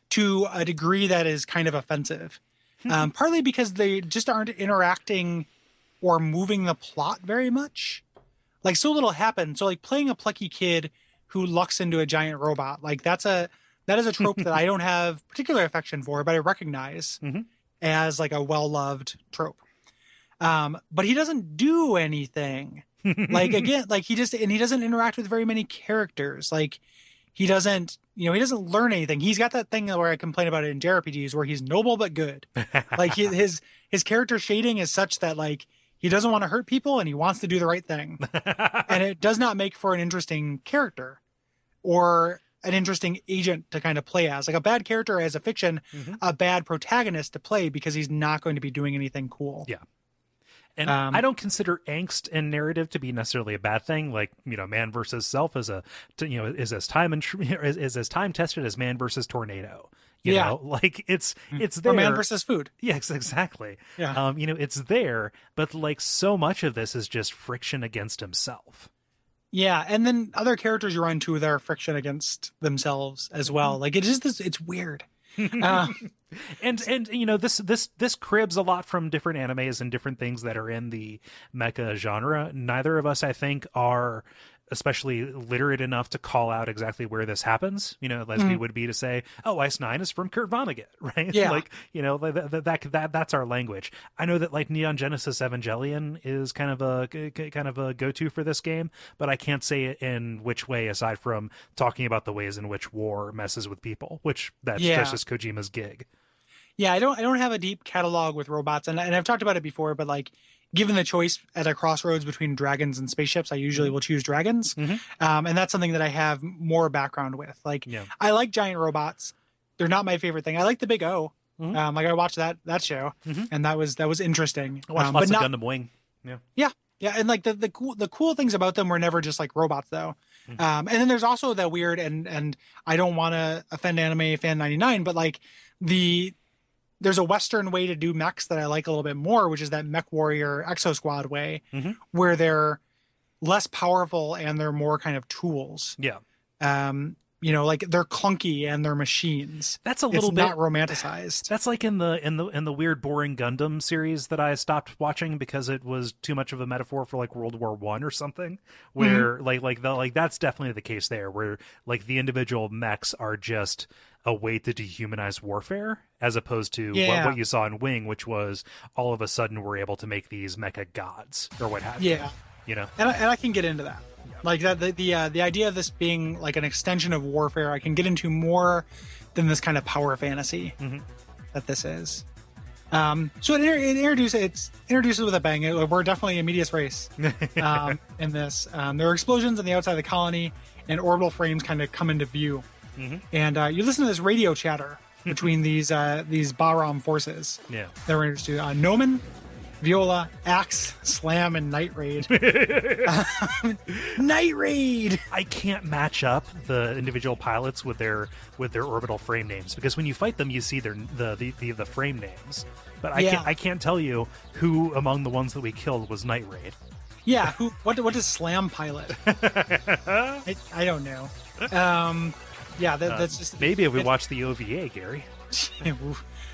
Speaker 1: To a degree that is kind of offensive. um, partly because they just aren't interacting or moving the plot very much. Like so little happens. So like playing a plucky kid who lucks into a giant robot, like that's a that is a trope that I don't have particular affection for, but I recognize
Speaker 2: Mhm.
Speaker 1: as like a well loved trope. Um, but he doesn't do anything. Like again, like he just and he doesn't interact with very many characters. Like he doesn't, you know, he doesn't learn anything. He's got that thing where I complain about it in JRPGs where he's noble but good. like he, his his character shading is such that like he doesn't want to hurt people and he wants to do the right thing. and it does not make for an interesting character or an interesting agent to kind of play as. Like a bad character as a fiction,
Speaker 2: Mhm.
Speaker 1: a bad protagonist to play because he's not going to be doing anything cool.
Speaker 2: Yeah. And
Speaker 1: Um,
Speaker 2: I don't consider angst and narrative to be necessarily a bad thing. Like you know, man versus self is a you know is as time and is, is as time tested as man versus tornado. You
Speaker 1: Yeah.
Speaker 2: know, like it's it's there.
Speaker 1: Or man versus food.
Speaker 2: yes, exactly.
Speaker 1: Yeah.
Speaker 2: Um, you know, it's there, but like so much of this is just friction against himself.
Speaker 1: Yeah, and then other characters you run into are friction against themselves as well. Like it is this it's weird. Uh,
Speaker 2: and and you know this this this cribs a lot from different animes and different things that are in the mecha genre. Neither of us, I think, are especially literate enough to call out exactly where this happens. You know, as we mm-hmm. would be to say, "Oh, Ice Nine is from Kurt Vonnegut," right?
Speaker 1: Yeah.
Speaker 2: like you know that, that that that that's our language. I know that like Neon Genesis Evangelion is kind of a kind of a go to for this game, but I can't say it in which way aside from talking about the ways in which war messes with people, which that's
Speaker 1: Yeah.
Speaker 2: just Kojima's gig.
Speaker 1: yeah, I don't I don't have a deep catalog with robots, and and I've talked about it before, but like given the choice at a crossroads between dragons and spaceships, I usually will choose dragons,
Speaker 2: Mhm.
Speaker 1: um, and that's something that I have more background with. Like
Speaker 2: Yeah.
Speaker 1: I like giant robots; they're not my favorite thing. I like the Big O.
Speaker 2: Mhm.
Speaker 1: Um, like I watched that that show,
Speaker 2: Mhm.
Speaker 1: and that was that was interesting.
Speaker 2: I watched
Speaker 1: Um,
Speaker 2: lots
Speaker 1: but
Speaker 2: of
Speaker 1: not,
Speaker 2: Gundam Wing.
Speaker 1: Yeah, yeah, yeah. and like the the cool the cool things about them were never just like robots though.
Speaker 2: Mhm.
Speaker 1: Um, and then there's also that weird and and I don't want to offend anime fan 99, but like the there's a Western way to do mechs that I like a little bit more, which is that Mech Warrior Exo Squad way,
Speaker 2: Mhm.
Speaker 1: where they're less powerful and they're more kind of tools.
Speaker 2: Yeah,
Speaker 1: Um, you know, like they're clunky and they're machines.
Speaker 2: that's a
Speaker 1: It's
Speaker 2: little bit.
Speaker 1: not romanticized.
Speaker 2: That's like in the in the in the weird boring Gundam series that I stopped watching because it was too much of a metaphor for like World War One or something. Where like like the like that's definitely the case there, where like the individual mechs are just a way to dehumanize warfare, as opposed to what,
Speaker 1: Yeah.
Speaker 2: what you saw in Wing, which was all of a sudden we're able to make these mecha gods or what have you.
Speaker 1: Yeah.
Speaker 2: You know,
Speaker 1: and I, and I can get into that. Like that, the the, uh, the idea of this being like an extension of warfare, I can get into more than this kind of power fantasy
Speaker 2: Mhm.
Speaker 1: that this is. Um, so it, it introduces it's introduces with a bang. It- we're definitely a medias res um, in this. Um, there are explosions on the outside of the colony, and orbital frames kind of come into view.
Speaker 2: Mhm.
Speaker 1: And uh, you listen to this radio chatter between these uh, these Bahram forces
Speaker 2: yeah.
Speaker 1: that were introduced to uh, Nohman, Viola, Axe, Slam, and Night Raid. Um, Night Raid.
Speaker 2: I can't match up the individual pilots with their with their orbital frame names because when you fight them, you see their the the, the, the frame names. But I
Speaker 1: Yeah.
Speaker 2: can't I can't tell you who among the ones that we killed was Night Raid.
Speaker 1: Yeah, who? What? What does Slam pilot? I, I don't know. Um, yeah, that, that's just
Speaker 2: Uh, Maybe if we
Speaker 1: it-
Speaker 2: watch the OVA, Gary.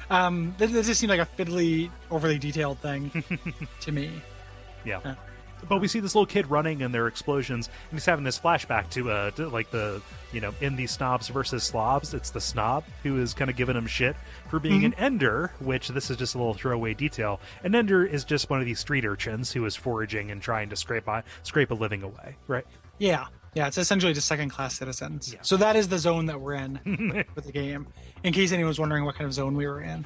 Speaker 1: Um, that, that just seemed like a fiddly, overly detailed thing to me.
Speaker 2: Yeah.
Speaker 1: Yeah.
Speaker 2: But we see this little kid running and there are explosions, and he's having this flashback to uh to like the you know in the snobs versus slobs. It's the snob who is kind of giving him shit for being an ender, which this is just a little throwaway detail. An ender is just one of these street urchins who is foraging and trying to scrape by, scrape a living away, right?
Speaker 1: Yeah, yeah, it's essentially just second class citizens. So that is the zone that we're in with the game. In case anyone was wondering what kind of zone we were in,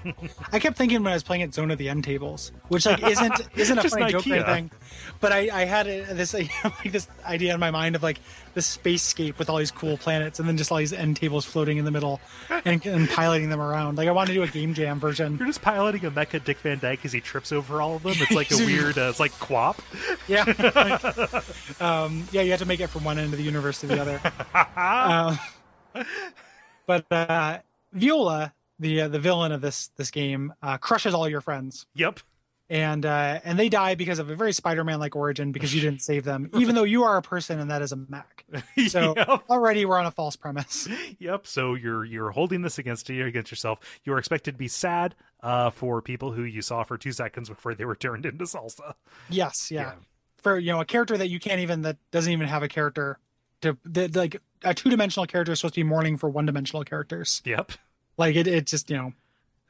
Speaker 1: I kept thinking when I was playing it, Zone of the End Tables, which like isn't isn't a funny joke or anything, but I, I had a, this like this idea in my mind of like the spacescape with all these cool planets and then just all these end tables floating in the middle and, and piloting them around. Like I wanted to do a game jam version.
Speaker 2: You're just piloting a mecha Dick Van Dyke as he trips over all of them. It's like a weird, uh, it's like QWOP.
Speaker 1: Yeah. um, yeah, you have to make it from one end of the universe to the other. um, but uh, Viola, the uh, the villain of this this game, uh, crushes all your friends,
Speaker 2: Yep.
Speaker 1: and uh, and they die because of a very Spider-Man like origin because you didn't save them, even though you are a person and that is a mech. So
Speaker 2: Yep.
Speaker 1: already we're on a false premise.
Speaker 2: Yep. So you're you're holding this against you against yourself. You're expected to be sad uh, for people who you saw for two seconds before they were turned into salsa.
Speaker 1: Yes, yeah.
Speaker 2: Yeah.
Speaker 1: For you know a character that you can't even that doesn't even have a character to that like a two dimensional character is supposed to be mourning for one dimensional characters.
Speaker 2: Yep.
Speaker 1: Like it, it just you know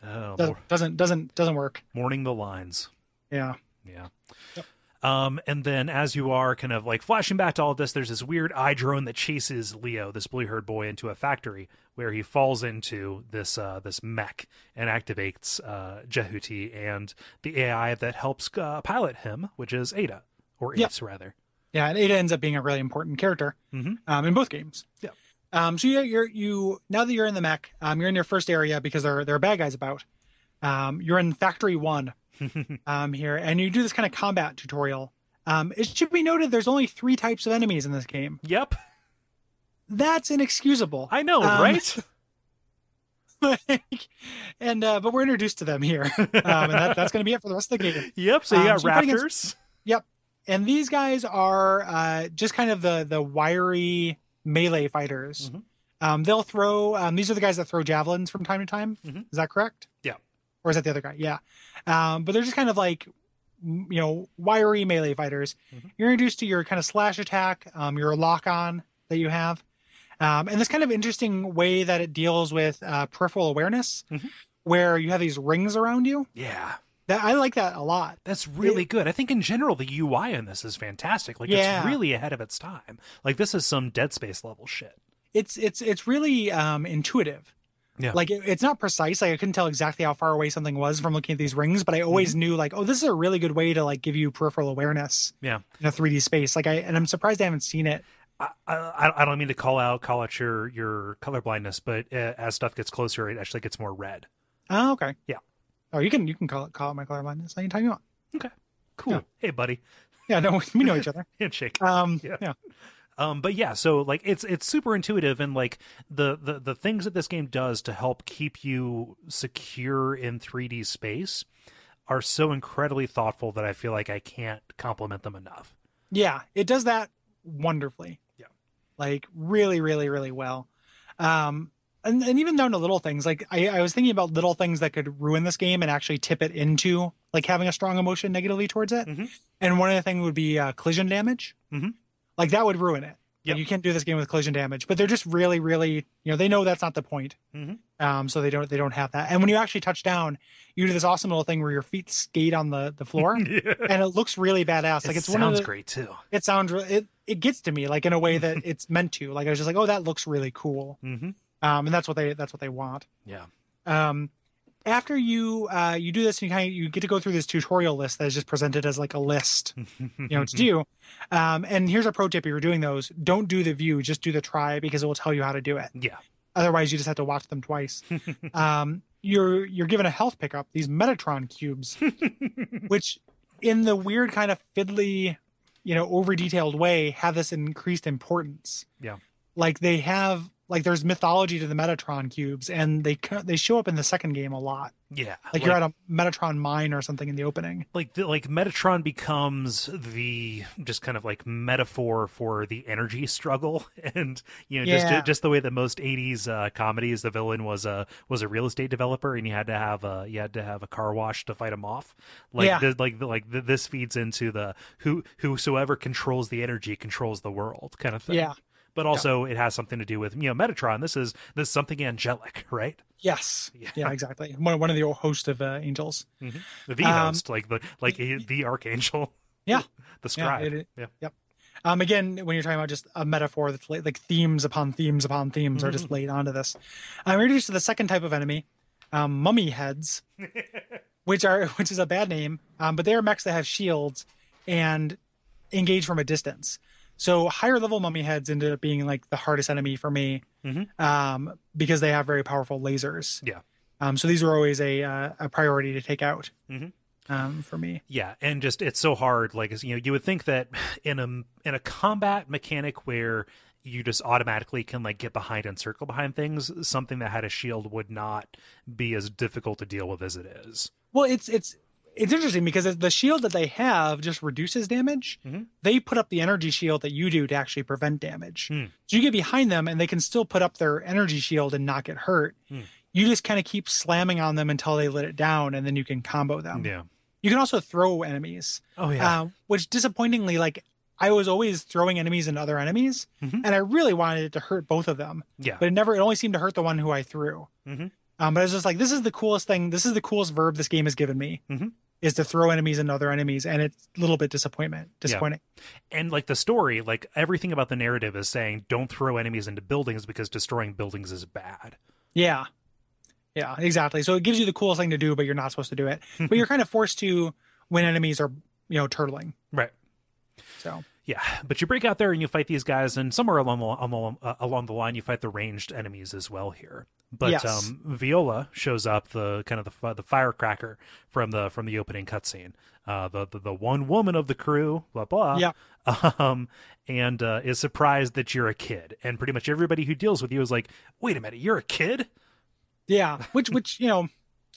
Speaker 2: Oh,
Speaker 1: doesn't doesn't doesn't, doesn't work.
Speaker 2: mourning the lines.
Speaker 1: Yeah.
Speaker 2: Yeah.
Speaker 1: Yep.
Speaker 2: Um, and then as you are kind of like flashing back to all of this, there's this weird eye drone that chases Leo, this blue haired boy, into a factory where he falls into this uh, this mech and activates uh, Jehuti and the AI that helps uh, pilot him, which is Ada or
Speaker 1: Yep.
Speaker 2: Ace rather.
Speaker 1: Yeah, and Ada ends up being a really important character
Speaker 2: Mhm.
Speaker 1: um, in both games.
Speaker 2: Yep.
Speaker 1: Um, so yeah, you're you now that you're in the mech, um, you're in your first area because there there are bad guys about. Um, you're in Factory One um, here, and you do this kind of combat tutorial. Um, it should be noted there's only three types of enemies in this game.
Speaker 2: Yep.
Speaker 1: That's inexcusable.
Speaker 2: I know,
Speaker 1: Um,
Speaker 2: right?
Speaker 1: and uh, but we're introduced to them here, um, and that, that's going to be it for the rest of the game.
Speaker 2: Yep. So you
Speaker 1: um,
Speaker 2: got
Speaker 1: so you're fighting
Speaker 2: raptors.
Speaker 1: Yep. And these guys are uh, just kind of the the wiry melee fighters.
Speaker 2: Mhm.
Speaker 1: Um, they'll throw. Um, these are the guys that throw javelins from time to time.
Speaker 2: Mhm.
Speaker 1: Is that correct?
Speaker 2: Yeah.
Speaker 1: Or is that the other guy? Yeah. Um, but they're just kind of like, you know, wiry melee fighters.
Speaker 2: Mhm.
Speaker 1: You're introduced to your kind of slash attack, um, your lock on that you have, um, and this kind of interesting way that it deals with uh, peripheral awareness,
Speaker 2: Mhm.
Speaker 1: where you have these rings around you.
Speaker 2: Yeah.
Speaker 1: That I like that a lot.
Speaker 2: That's really good. I think in general the UI in this is fantastic. Like
Speaker 1: Yeah.
Speaker 2: it's really ahead of its time. Like this is some Dead Space level shit.
Speaker 1: It's it's it's really um, intuitive.
Speaker 2: Yeah.
Speaker 1: Like it, it's not precise. Like I couldn't tell exactly how far away something was from looking at these rings, but I always
Speaker 2: Mm-hmm.
Speaker 1: knew like, oh, this is a really good way to like give you peripheral awareness
Speaker 2: Yeah.
Speaker 1: in a 3D space. Like I and I'm surprised I haven't seen it.
Speaker 2: I, I, I don't mean to call out call out your your color blindness, but uh, as stuff gets closer, it actually gets more red.
Speaker 1: Oh, okay.
Speaker 2: Yeah.
Speaker 1: Oh, you can you can call it call it my color anytime you want.
Speaker 2: Okay, cool.
Speaker 1: Yeah.
Speaker 2: Hey, buddy,
Speaker 1: Yeah, no, we know each other.
Speaker 2: handshake.
Speaker 1: Um,
Speaker 2: Yeah.
Speaker 1: yeah.
Speaker 2: Um, but yeah, so like it's it's super intuitive and like the, the the things that this game does to help keep you secure in 3D space are so incredibly thoughtful that I feel like I can't compliment them enough.
Speaker 1: Yeah, it does that wonderfully.
Speaker 2: Yeah.
Speaker 1: Like really, really, really well. Um and, and even down to little things. Like I, I was thinking about little things that could ruin this game and actually tip it into like having a strong emotion negatively towards it.
Speaker 2: Mhm.
Speaker 1: And one of the things would be uh, collision damage.
Speaker 2: Mhm.
Speaker 1: Like that would ruin it.
Speaker 2: Yep.
Speaker 1: Like you can't do this game with collision damage, but they're just really, really, you know, they know that's not the point.
Speaker 2: Mhm.
Speaker 1: Um, so they don't, they don't have that. And when you actually touch down, you do this awesome little thing where your feet skate on the the floor,
Speaker 2: yeah.
Speaker 1: and it looks really badass. Like
Speaker 2: it
Speaker 1: it's
Speaker 2: sounds
Speaker 1: one of the,
Speaker 2: great too.
Speaker 1: it sounds re- it it gets to me like in a way that it's meant to. Like I was just like, oh, that looks really cool. Um, and that's what they that's what they want.
Speaker 2: Yeah.
Speaker 1: Um, after you uh you do this, you kind of you get to go through this tutorial list that is just presented as like a list, you know, to do. Um, and here's a pro tip: if you're doing those, don't do the view, just do the try because it will tell you how to do it.
Speaker 2: Yeah.
Speaker 1: Otherwise, you just have to watch them twice. um, you're you're given a health pickup, these Metatron cubes, which in the weird kind of fiddly, you know, over detailed way have this increased importance.
Speaker 2: Yeah.
Speaker 1: Like they have like there's mythology to the Metatron cubes and they they show up in the second game a lot.
Speaker 2: Yeah.
Speaker 1: Like, you're at a Metatron mine or something in the opening.
Speaker 2: like the, like Metatron becomes the just kind of like metaphor for the energy struggle, and you know
Speaker 1: Yeah.
Speaker 2: just just the way that most '80s uh, comedies, the villain was a was a real estate developer, and you had to have a you had to have a car wash to fight him off. Like
Speaker 1: Yeah.
Speaker 2: this, like like th- this feeds into the who whosoever controls the energy controls the world kind of thing.
Speaker 1: Yeah.
Speaker 2: But also, it has something to do with you know Metatron. This is this is something angelic, right?
Speaker 1: Yes.
Speaker 2: Yeah.
Speaker 1: Yeah, exactly. One, one of the host of uh, angels.
Speaker 2: The
Speaker 1: Um,
Speaker 2: host, like the like the archangel.
Speaker 1: Yeah.
Speaker 2: the scribe.
Speaker 1: it-
Speaker 2: yeah.
Speaker 1: Yep. Um, again, when you're talking about just a metaphor that's laid, like themes upon themes upon themes are just laid onto this. I'm introduced to the second type of enemy, um, mummy heads, which are which is a bad name, um, but they are mechs that have shields and engage from a distance. So higher level mummy heads ended up being like the hardest enemy for me,
Speaker 2: Mhm.
Speaker 1: um, because they have very powerful lasers.
Speaker 2: Yeah.
Speaker 1: Um, so these were always a uh, a priority to take out,
Speaker 2: Mhm.
Speaker 1: um, for me.
Speaker 2: Yeah, and just it's so hard. Like you know, you would think that in a in a combat mechanic where you just automatically can like get behind and circle behind things, something that had a shield would not be as difficult to deal with as it is.
Speaker 1: Well, it's it's it's interesting because the shield that they have just reduces damage.
Speaker 2: Mhm.
Speaker 1: They put up the energy shield that you do to actually prevent damage.
Speaker 2: Hmm.
Speaker 1: So you get behind them and they can still put up their energy shield and not get hurt.
Speaker 2: Hmm.
Speaker 1: You just kind of keep slamming on them until they let it down and then you can combo them.
Speaker 2: Yeah.
Speaker 1: You can also throw enemies,
Speaker 2: Oh yeah.
Speaker 1: uh, which disappointingly, like I was always throwing enemies and other enemies
Speaker 2: Mhm.
Speaker 1: and I really wanted it to hurt both of them,
Speaker 2: yeah.
Speaker 1: but it never, it only seemed to hurt the one who I threw.
Speaker 2: Mhm.
Speaker 1: Um, but I was just like, this is the coolest thing. This is the coolest verb this game has given me
Speaker 2: Mhm.
Speaker 1: is to throw enemies into other enemies. And it's a little bit disappointment, disappointing.
Speaker 2: and like the story, like everything about the narrative is saying don't throw enemies into buildings because destroying buildings is bad.
Speaker 1: Yeah. Yeah, exactly. So it gives you the coolest thing to do, but you're not supposed to do it. but you're kind of forced to when enemies are, you know, turtling.
Speaker 2: Right.
Speaker 1: So
Speaker 2: Yeah, but you break out there and you fight these guys, and somewhere along the along, uh, along the line, you fight the ranged enemies as well here. But
Speaker 1: Yes.
Speaker 2: um, Viola shows up, the kind of the the firecracker from the from the opening cutscene, uh, the, the the one woman of the crew, blah blah.
Speaker 1: Yeah.
Speaker 2: Um, and uh, is surprised that you're a kid, and pretty much everybody who deals with you is like, "Wait a minute, you're a kid."
Speaker 1: yeah, which which you know,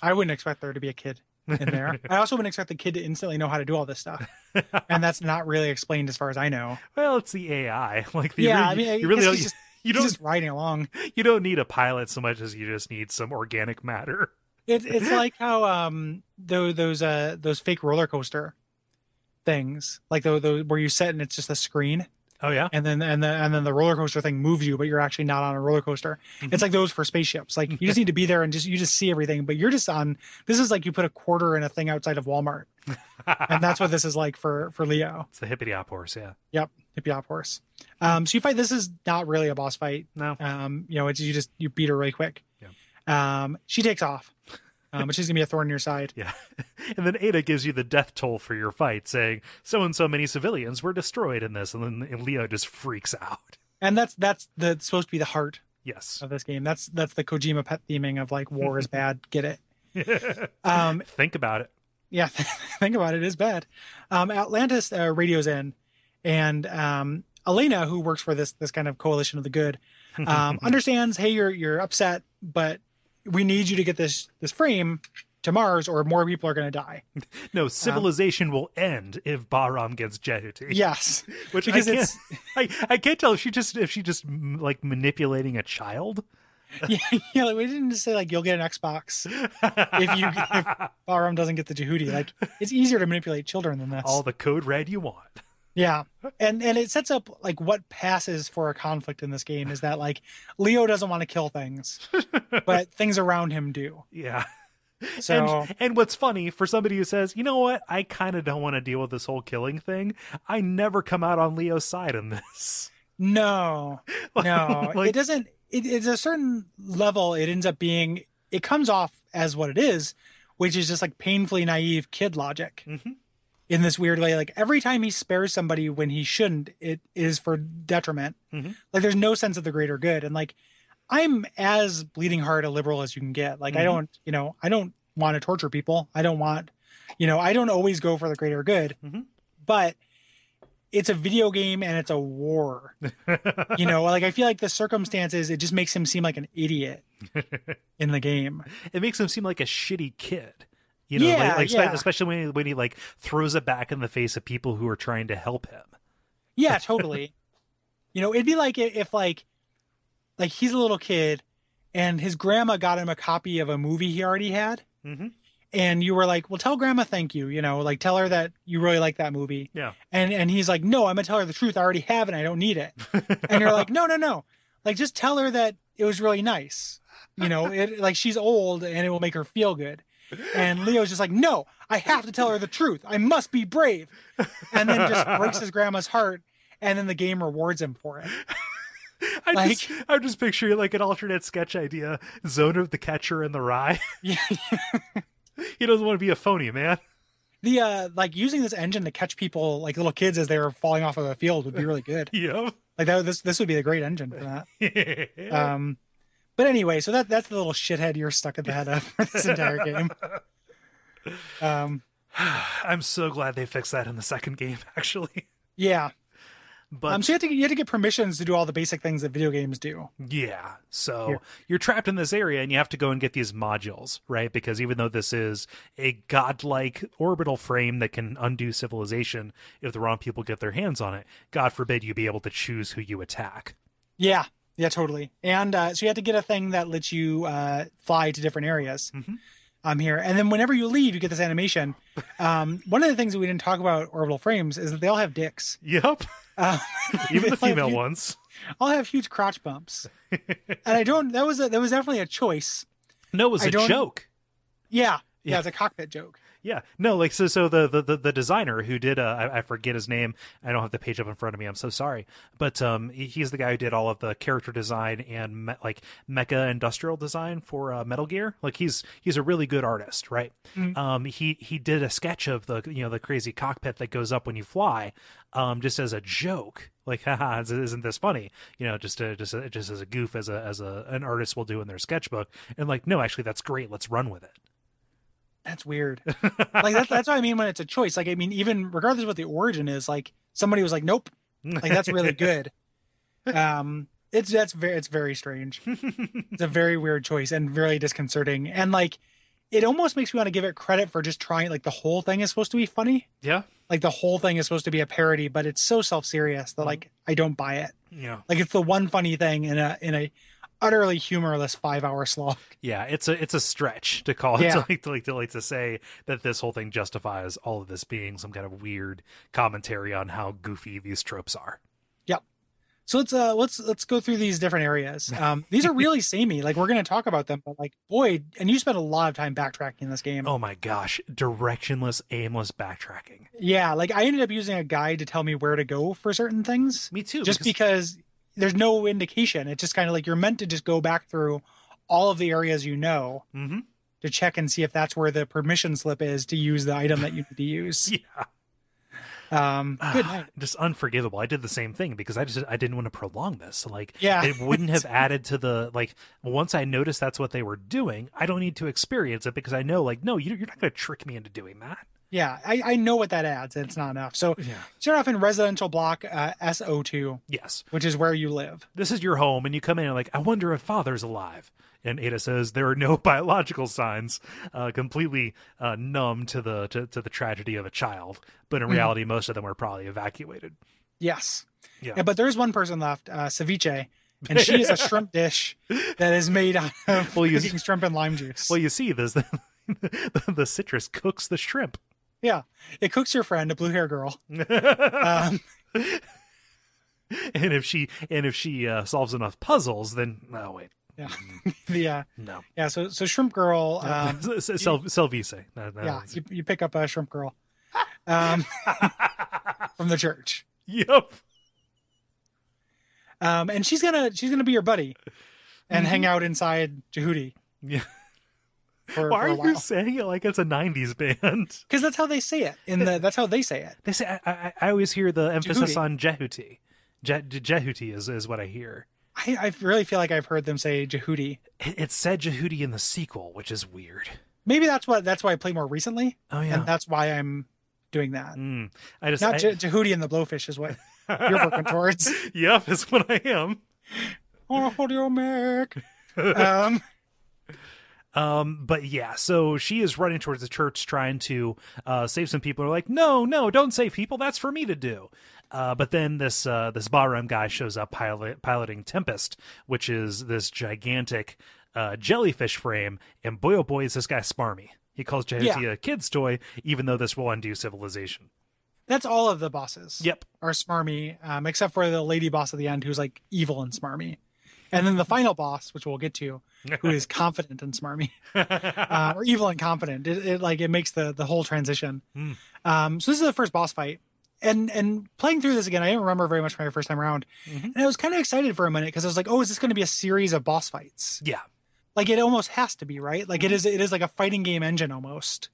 Speaker 1: I wouldn't expect there to be a kid in there. I also wouldn't expect the kid to instantly know how to do all this stuff, and that's not really explained as far as I know.
Speaker 2: Well, it's the AI. Like, the,
Speaker 1: Yeah,
Speaker 2: you,
Speaker 1: I mean,
Speaker 2: you really
Speaker 1: just-
Speaker 2: You don't
Speaker 1: just riding along.
Speaker 2: you don't need a pilot so much as you just need some organic matter.
Speaker 1: It's it's like how um those those uh those fake roller coaster things like those, those where you sit and it's just a screen
Speaker 2: Oh yeah.
Speaker 1: and then and the and then the roller coaster thing moves you but you're actually not on a roller coaster. It's like those for spaceships. Like you just need to be there and just you just see everything but you're just on this is like you put a quarter in a thing outside of Walmart. and that's what this is like for for Leo.
Speaker 2: It's the hippity hop horse, yeah.
Speaker 1: Yep, hippie hop horse. Um, so you fight. This is not really a boss fight.
Speaker 2: No.
Speaker 1: Um, you know, it's you just you beat her really quick. Um, she takes off, um, but she's gonna be a thorn in your side.
Speaker 2: Yeah. And then Ada gives you the death toll for your fight, saying so and so many civilians were destroyed in this, and then and Leo just freaks out.
Speaker 1: And that's that's the supposed to be the heart
Speaker 2: Yes.
Speaker 1: of this game. That's that's the Kojima pet theming of like war is bad. Get it? Um,
Speaker 2: Think about it.
Speaker 1: yeah, think about it. It is bad. Um, Atlantis uh, radios in, and um, Elena, who works for this this kind of coalition of the good, um, understands. Hey, you're you're upset, but we need you to get this this frame to Mars, or more people are going to die.
Speaker 2: No, civilization will end if Bahram gets Jehuti.
Speaker 1: Yes,
Speaker 2: Which
Speaker 1: because
Speaker 2: I can't,
Speaker 1: it's
Speaker 2: I, I can't tell if she just if she just like manipulating a child.
Speaker 1: yeah, yeah. Like we didn't just say like you'll get an Xbox if you if Bahram doesn't get the Jehudi. Like it's easier to manipulate children than this.
Speaker 2: All the code red you want.
Speaker 1: Yeah. And and it sets up like what passes for a conflict in this game is that like Leo doesn't want to kill things, but things around him do.
Speaker 2: Yeah.
Speaker 1: So
Speaker 2: and, and what's funny for somebody who says, you know what, I kind of don't want to deal with this whole killing thing. I never come out on Leo's side in this.
Speaker 1: no. No.
Speaker 2: Like-
Speaker 1: it doesn't it, it's a certain level it ends up being it comes off as what it is, which is just like painfully naive kid logic.
Speaker 2: Mhm.
Speaker 1: In this weird way, like every time he spares somebody when he shouldn't, it is for detriment.
Speaker 2: Mhm.
Speaker 1: Like there's no sense of the greater good. And like I'm as bleeding heart a liberal as you can get. Like I
Speaker 2: Mhm.
Speaker 1: don't, you know, I don't want to torture people. I don't want, you know, I don't always go for the greater good.
Speaker 2: Mhm.
Speaker 1: But it's a video game and it's a war. you know, like I feel like the circumstances it just makes him seem like an idiot in the game.
Speaker 2: it makes him seem like a shitty kid. You know,
Speaker 1: Yeah,
Speaker 2: like, like
Speaker 1: yeah.
Speaker 2: especially when he, when he like throws it back in the face of people who are trying to help him.
Speaker 1: Yeah, totally. you know, it'd be like if like like he's a little kid and his grandma got him a copy of a movie he already had.
Speaker 2: Mhm.
Speaker 1: And you were like, "Well, tell grandma thank you." You know, like tell her that you really like that movie.
Speaker 2: Yeah.
Speaker 1: And and he's like, "No, I'm gonna tell her the truth. I already have it. I don't need it." and you're like, "No, no, no. Like just tell her that it was really nice. You know, it like she's old and it will make her feel good." And Leo's just like, "No, I have to tell her the truth. I must be brave." And then just breaks his grandma's heart and then the game rewards him for it.
Speaker 2: I
Speaker 1: Like-
Speaker 2: just, I'm just picturing like an alternate sketch idea: Zone of the Catcher and the Rye.
Speaker 1: Yeah.
Speaker 2: he doesn't want to be a phony, man.
Speaker 1: The uh like using this engine to catch people like little kids as they were falling off of a field would be really good.
Speaker 2: Yep.
Speaker 1: Like that this this would be a great engine for that. Um but anyway, so that that's the little shithead you're stuck at the head of for this entire game. Um
Speaker 2: I'm so glad they fixed that in the second game, actually.
Speaker 1: yeah.
Speaker 2: But
Speaker 1: Um so you have to you have to get permissions to do all the basic things that video games do.
Speaker 2: Yeah. So
Speaker 1: Here.
Speaker 2: you're trapped in this area and you have to go and get these modules, right? Because even though this is a godlike orbital frame that can undo civilization if the wrong people get their hands on it, God forbid you be able to choose who you attack.
Speaker 1: Yeah. Yeah, totally. And uh, so you have to get a thing that lets you uh, fly to different areas.
Speaker 2: Mhm.
Speaker 1: Um, here, and then whenever you leave, you get this animation. Um, one of the things that we didn't talk about orbital frames is that they all have dicks.
Speaker 2: Yep.
Speaker 1: Um,
Speaker 2: Even the
Speaker 1: they all have
Speaker 2: female
Speaker 1: huge-
Speaker 2: ones.
Speaker 1: all have huge crotch bumps, and I don't. That was a, that was definitely a choice.
Speaker 2: No, it was
Speaker 1: I
Speaker 2: a joke.
Speaker 1: Yeah, yeah,
Speaker 2: Yeah.
Speaker 1: it's a cockpit joke.
Speaker 2: Yeah, no, like so. So the the the, designer who did, uh, I, I forget his name. I don't have the page up in front of me. I'm so sorry, but um, he's the guy who did all of the character design and me, like mecha industrial design for uh, Metal Gear. Like he's he's a really good artist, right?
Speaker 1: Mhm.
Speaker 2: Um, he he did a sketch of the you know the crazy cockpit that goes up when you fly, um, just as a joke. Like, haha, isn't this funny? You know, just a, just a, just as a goof, as a as a an artist will do in their sketchbook. And like, no, actually, that's great. Let's run with it.
Speaker 1: That's weird. like that's that's what I mean when it's a choice. Like I mean, even regardless of what the origin is, like somebody was like, "Nope, like that's really good." Um, it's that's very it's very strange. It's a very weird choice and very disconcerting. And like, it almost makes me want to give it credit for just trying. Like the whole thing is supposed to be funny.
Speaker 2: yeah.
Speaker 1: Like the whole thing is supposed to be a parody, but it's so self serious that like I don't buy it.
Speaker 2: Yeah.
Speaker 1: Like it's the one funny thing in a in a utterly humorless five hour slog.
Speaker 2: Yeah, it's a it's a stretch to call it
Speaker 1: Yeah.
Speaker 2: to like to like to like to say that this whole thing justifies all of this being some kind of weird commentary on how goofy these tropes are. Yep.
Speaker 1: So let's uh let's let's go through these different areas. Um, these are really samey. Like we're going to talk about them, but like boy, and you spent a lot of time backtracking in this game.
Speaker 2: Oh my gosh, directionless, aimless backtracking.
Speaker 1: Yeah, like I ended up using a guide to tell me where to go for certain things,
Speaker 2: Me too.
Speaker 1: just because there's no indication. It's just kind of like you're meant to just go back through all of the areas you know
Speaker 2: hmm
Speaker 1: to check and see if that's where the permission slip is to use the item that you need to use.
Speaker 2: Yeah.
Speaker 1: Um, good night.
Speaker 2: Just unforgivable. I did the same thing because I just I didn't want to prolong this. Like
Speaker 1: Yeah.
Speaker 2: it wouldn't have added to the like once I noticed that's what they were doing, I don't need to experience it because I know like no, you're not going to trick me into doing that.
Speaker 1: Yeah, I, I know what that adds, it's not enough. So
Speaker 2: Yeah.
Speaker 1: start off in residential block uh, SO2,
Speaker 2: Yes.
Speaker 1: which is where you live.
Speaker 2: this is your home and you come in and like i wonder if father's alive and ada says there are no biological signs uh, completely uh, numb to the to, to the tragedy of a child but in
Speaker 1: Mhm.
Speaker 2: reality most of them were probably evacuated
Speaker 1: Yes.
Speaker 2: Yeah.
Speaker 1: Yeah, but there is one person left, uh, ceviche, and she is a shrimp dish that is made out of
Speaker 2: Well, you-
Speaker 1: shrimp and lime juice.
Speaker 2: well you see this the, the citrus cooks the shrimp
Speaker 1: yeah, it cooks your friend, a blue hair girl. Um,
Speaker 2: and if she and if she uh, solves enough puzzles then oh wait.
Speaker 1: Yeah, the uh,
Speaker 2: no.
Speaker 1: yeah. So so shrimp girl. Um,
Speaker 2: Sel- Celvice. That- that
Speaker 1: yeah, you, you pick up a shrimp girl um, from the church,
Speaker 2: yep
Speaker 1: um, and she's gonna she's gonna be your buddy, and hang out inside Jehudi
Speaker 2: yeah
Speaker 1: for,
Speaker 2: why
Speaker 1: for
Speaker 2: are
Speaker 1: while.
Speaker 2: you saying it like it's a 90s band
Speaker 1: Because that's how they say it. In the that's how they say it.
Speaker 2: They say I, I, I always hear the emphasis
Speaker 1: Jehuti.
Speaker 2: on Jehuti. Je, Jehuti is, is what I hear.
Speaker 1: I, I really feel like I've heard them say Jehudi.
Speaker 2: It, it said Jehuti in the sequel, which is weird.
Speaker 1: Maybe that's what that's why I play more recently,
Speaker 2: Oh yeah.
Speaker 1: and that's why I'm doing that.
Speaker 2: Mm. I just
Speaker 1: Not
Speaker 2: I,
Speaker 1: Je- Jehudi and the Blowfish is what you're working towards.
Speaker 2: yep, is what I am.
Speaker 1: Oh, what do you make? Um,
Speaker 2: Um, but yeah, so she is running towards the church trying to uh, save some people. Are like, no, no, don't save people. That's for me to do. Uh, but then this uh, this Bahram guy shows up pilot, piloting Tempest, which is this gigantic uh, jellyfish frame. And boy, oh boy, is this guy smarmy. He calls Jehuti
Speaker 1: Yeah.
Speaker 2: a kid's toy, even though this will undo civilization.
Speaker 1: that's all of the bosses.
Speaker 2: Yep.
Speaker 1: are smarmy, um, except for the lady boss at the end, who's like evil and smarmy, and then the final boss, which we'll get to, who is confident and smarmy, uh, or evil and confident. It, it like it makes the the whole transition.
Speaker 2: Hmm.
Speaker 1: Um, so this is the first boss fight, and and playing through this again, I didn't remember very much from my first time around,
Speaker 2: Mhm.
Speaker 1: and I was kind of excited for a minute because I was like, oh, is this going to be a series of boss fights?
Speaker 2: Yeah.
Speaker 1: Like it almost has to be, right? Like it is it is like a fighting game engine almost,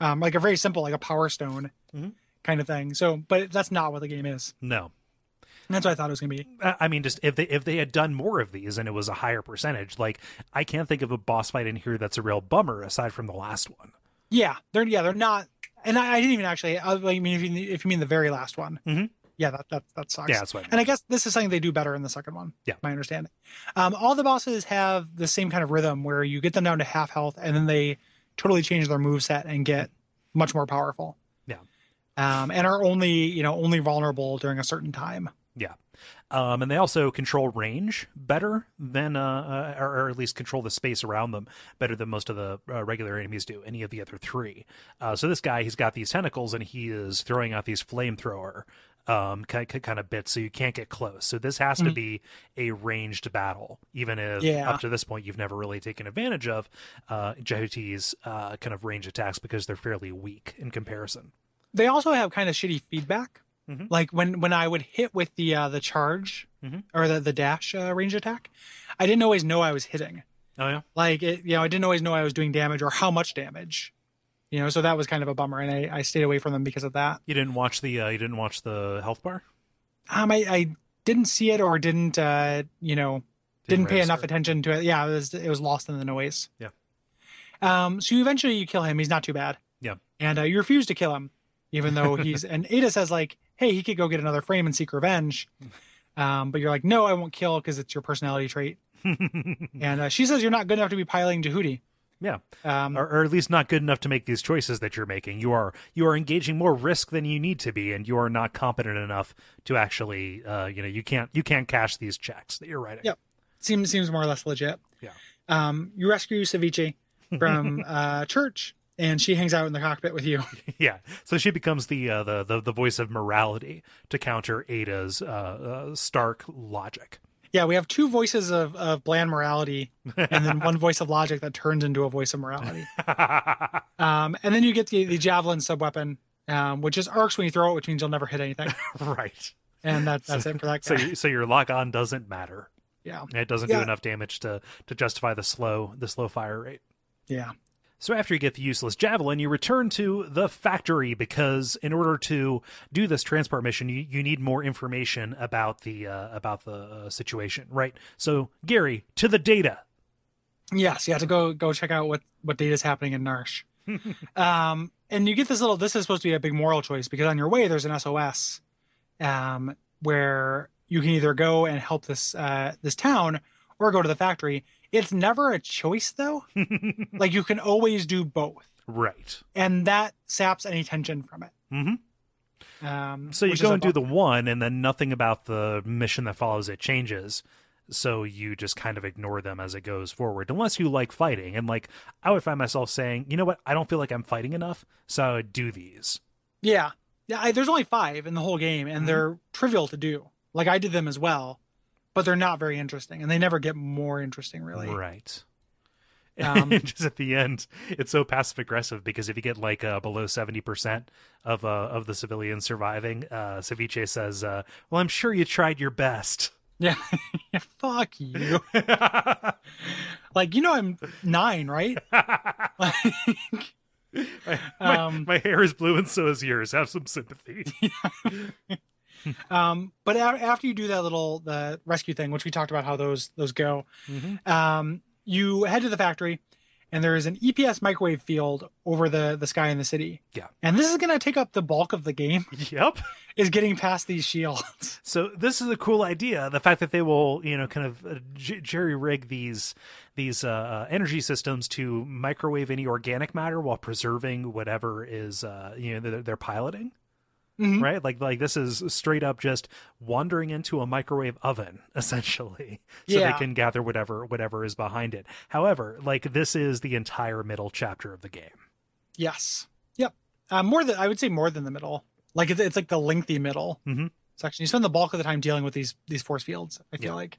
Speaker 1: um, like a very simple like a Power Stone
Speaker 2: Mhm.
Speaker 1: kind of thing. So, but that's not what the game is.
Speaker 2: No.
Speaker 1: That's what I thought it was going to be.
Speaker 2: I mean, just if they if they had done more of these and it was a higher percentage, like I can't think of a boss fight in here that's a real bummer aside from the last one.
Speaker 1: Yeah, they're yeah they're not. And I, I didn't even actually. I mean, if you, if you mean the very last one,
Speaker 2: Mhm.
Speaker 1: yeah, that that that sucks.
Speaker 2: Yeah, that's what. I mean.
Speaker 1: And I guess this is something they do better in the second one.
Speaker 2: Yeah.
Speaker 1: my understanding. Um, all the bosses have the same kind of rhythm where you get them down to half health, and then they totally change their move set and get much more powerful.
Speaker 2: Yeah.
Speaker 1: Um, and are only you know only vulnerable during a certain time.
Speaker 2: Yeah. Um, and they also control range better than, uh, uh, or, or at least control the space around them better than most of the uh, regular enemies do. Any of the other three. Uh, so this guy, he's got these tentacles and he is throwing out these flamethrower um, kind, kind of bits, so you can't get close. So this has to
Speaker 1: Mhm.
Speaker 2: be a ranged battle, even if
Speaker 1: Yeah.
Speaker 2: up to this point you've never really taken advantage of uh, Jehuti's uh, kind of range attacks because they're fairly weak in comparison.
Speaker 1: They also have kind of shitty feedback.
Speaker 2: Mhm.
Speaker 1: Like when when I would hit with the uh, the charge
Speaker 2: Mhm.
Speaker 1: or the the dash uh, range attack, I didn't always know I was hitting.
Speaker 2: Oh yeah.
Speaker 1: Like it, you know, I didn't always know I was doing damage or how much damage. You know, so that was kind of a bummer, and I, I stayed away from them because of that.
Speaker 2: You didn't watch the uh, you didn't watch the health bar.
Speaker 1: Um, I, I didn't see it or didn't uh you know didn't pay enough attention to it. Yeah, it was it was lost in the noise.
Speaker 2: Yeah.
Speaker 1: Um. So you eventually you kill him. He's not too bad.
Speaker 2: Yeah.
Speaker 1: And uh, you refuse to kill him, even though he's and Ada says like, hey, he could go get another frame and seek revenge. Um. But you're like, no, I won't kill because it's your personality trait. And uh, she says you're not good enough to be piloting Jehudi.
Speaker 2: Yeah,
Speaker 1: Um,
Speaker 2: or, or at least not good enough to make these choices that you're making. You are you are engaging more risk than you need to be, and you are not competent enough to actually, uh, you know, you can't you can't cash these checks that you're writing.
Speaker 1: Yep. seems seems more or less legit.
Speaker 2: Yeah.
Speaker 1: Um, you rescue Ceviche from uh, church, and she hangs out in the cockpit with you.
Speaker 2: Yeah, so she becomes the uh, the, the the voice of morality to counter Ada's uh, uh, stark logic.
Speaker 1: Yeah, we have two voices of, of bland morality, and then one voice of logic that turns into a voice of morality. Um, and then you get the, the javelin subweapon, um, which just arcs when you throw it, which means you'll never hit anything.
Speaker 2: right.
Speaker 1: And that, that's it for that
Speaker 2: So you- so your lock on doesn't matter.
Speaker 1: yeah,
Speaker 2: It doesn't do enough damage to to justify the slow the slow fire rate.
Speaker 1: yeah.
Speaker 2: So after you get the useless javelin, you return to the factory because in order to do this transport mission, you, you need more information about the uh, about the uh, situation, right? So Gary, to the data.
Speaker 1: Yes, you have to go go check out what what data is happening in Narsh. um, and you get this little. This is supposed to be a big moral choice because on your way there's an SOS, um, where you can either go and help this uh, this town or go to the factory. It's never a choice though. like you can always do both,
Speaker 2: Right.
Speaker 1: and that saps any tension from it.
Speaker 2: hmm
Speaker 1: Um,
Speaker 2: So you go and do the one, and then nothing about the mission that follows it changes. So you just kind of ignore them as it goes forward, unless you like fighting. And like, I would find myself saying, you know what, I don't feel like I'm fighting enough, so I would do these.
Speaker 1: Yeah, yeah. I, there's only five in the whole game, and
Speaker 2: Mhm.
Speaker 1: they're trivial to do. Like I did them as well, but they're not very interesting, and they never get more interesting, really.
Speaker 2: Right.
Speaker 1: Um,
Speaker 2: just at the end, it's so passive aggressive because if you get like uh, below seventy percent of uh, of the civilians surviving, uh, Ceviche says, uh, "Well, I'm sure you tried your best."
Speaker 1: Yeah, fuck you. Like you know, I'm nine, right? Like,
Speaker 2: my,
Speaker 1: Um,
Speaker 2: my hair is blue and so is yours. Have some sympathy.
Speaker 1: um, but after you do that little the rescue thing, which we talked about how those those go,
Speaker 2: Mhm.
Speaker 1: um, you head to the factory, and there is an EPS microwave field over the the sky in the city.
Speaker 2: Yeah.
Speaker 1: and this is going to take up the bulk of the game.
Speaker 2: Yep.
Speaker 1: Is getting past these shields.
Speaker 2: So this is a cool idea. The fact that they will, you know, kind of uh, j- jerry rig these these uh, energy systems to microwave any organic matter while preserving whatever is, uh, you know, they're, they're piloting.
Speaker 1: Mhm.
Speaker 2: Right, like like this is straight up just wandering into a microwave oven, essentially, so
Speaker 1: Yeah.
Speaker 2: they can gather whatever whatever is behind it. However, like this is the entire middle chapter of the game.
Speaker 1: Yes. Yep. Uh, more than I would say more than the middle. Like it's, it's like the lengthy middle
Speaker 2: Mhm.
Speaker 1: section. You spend the bulk of the time dealing with these these force fields. I feel
Speaker 2: Yeah.
Speaker 1: like.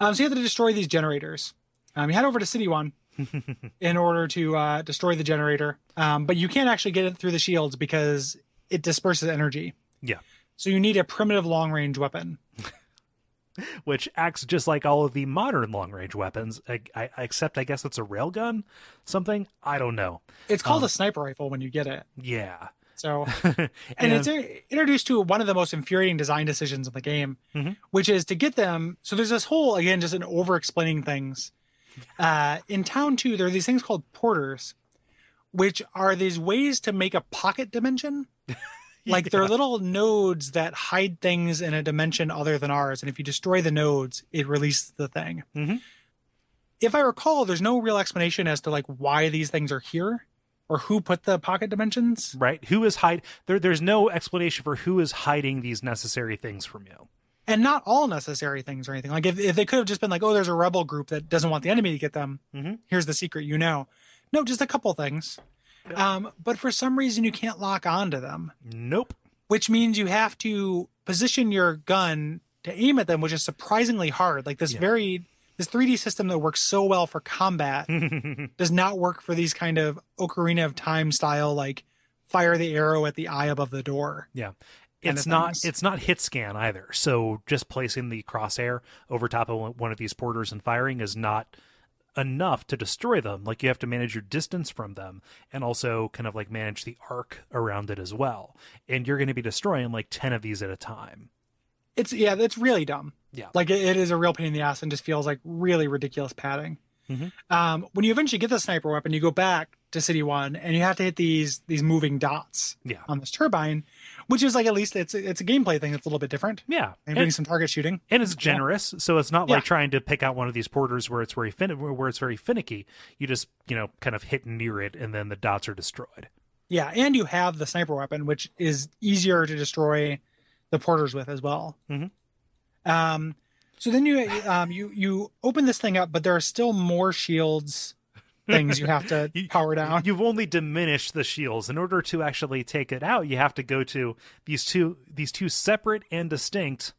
Speaker 1: Um, so you have to destroy these generators. Um, you head over to City One in order to uh, destroy the generator, um, but you can't actually get it through the shields because it disperses energy.
Speaker 2: Yeah.
Speaker 1: So you need a primitive long range weapon.
Speaker 2: which acts just like all of the modern long range weapons, I, I, except I guess it's a railgun, something I don't know.
Speaker 1: It's called
Speaker 2: Um,
Speaker 1: a sniper rifle when you get it.
Speaker 2: Yeah,
Speaker 1: So
Speaker 2: and,
Speaker 1: and it's introduced to one of the most infuriating design decisions in the game,
Speaker 2: Mhm.
Speaker 1: which is to get them. So there's this whole again just an over explaining things. Uh, in town two, there are these things called porters, which are these ways to make a pocket dimension. Like they're little nodes that hide things in a dimension other than ours, and if you destroy the nodes, it releases the thing.
Speaker 2: Mhm.
Speaker 1: If I recall, there's no real explanation as to like why these things are here or who put the pocket dimensions.
Speaker 2: right. Who is hide? There, there's no explanation for who is hiding these necessary things from you.
Speaker 1: and not all necessary things or anything. Like if, if they could have just been like, oh, there's a rebel group that doesn't want the enemy to get them.
Speaker 2: Mhm.
Speaker 1: Here's the secret, you know. No, just a couple things. Um, but for some reason, you can't lock onto them,
Speaker 2: Nope.
Speaker 1: which means you have to position your gun to aim at them, which is surprisingly hard. Like this
Speaker 2: Yeah.
Speaker 1: very this 3D system that works so well for combat does not work for these kind of Ocarina of Time style like fire the arrow at the eye above the door.
Speaker 2: Yeah. It's not
Speaker 1: things.
Speaker 2: it's not hit scan either. So just placing the crosshair over top of one of these porters and firing is not enough to destroy them. Like you have to manage your distance from them and also kind of like manage the arc around it as well. And you're going to be destroying like 10 of these at a time.
Speaker 1: It's yeah, it's really dumb.
Speaker 2: Yeah.
Speaker 1: Like it, it is a real pain in the ass and just feels like really ridiculous padding.
Speaker 2: Mhm.
Speaker 1: Um, when you eventually get the sniper weapon, you go back to City One and you have to hit these these moving dots
Speaker 2: Yeah.
Speaker 1: on this turbine, which is like at least it's it's a gameplay thing that's a little bit different,
Speaker 2: Yeah, and, doing
Speaker 1: some target shooting.
Speaker 2: and it's generous, so it's not like
Speaker 1: Yeah.
Speaker 2: trying to pick out one of these porters where it's very fin- where it's very finicky. You just you know kind of hit near it, and then the dots are destroyed.
Speaker 1: Yeah, and you have the sniper weapon, which is easier to destroy the porters with as well.
Speaker 2: Mhm.
Speaker 1: Um, so then you um you you open this thing up, but there are still more shields things you have to
Speaker 2: You-
Speaker 1: power down.
Speaker 2: You've only diminished the shields. In order to actually take it out, you have to go to these two these two separate and distinct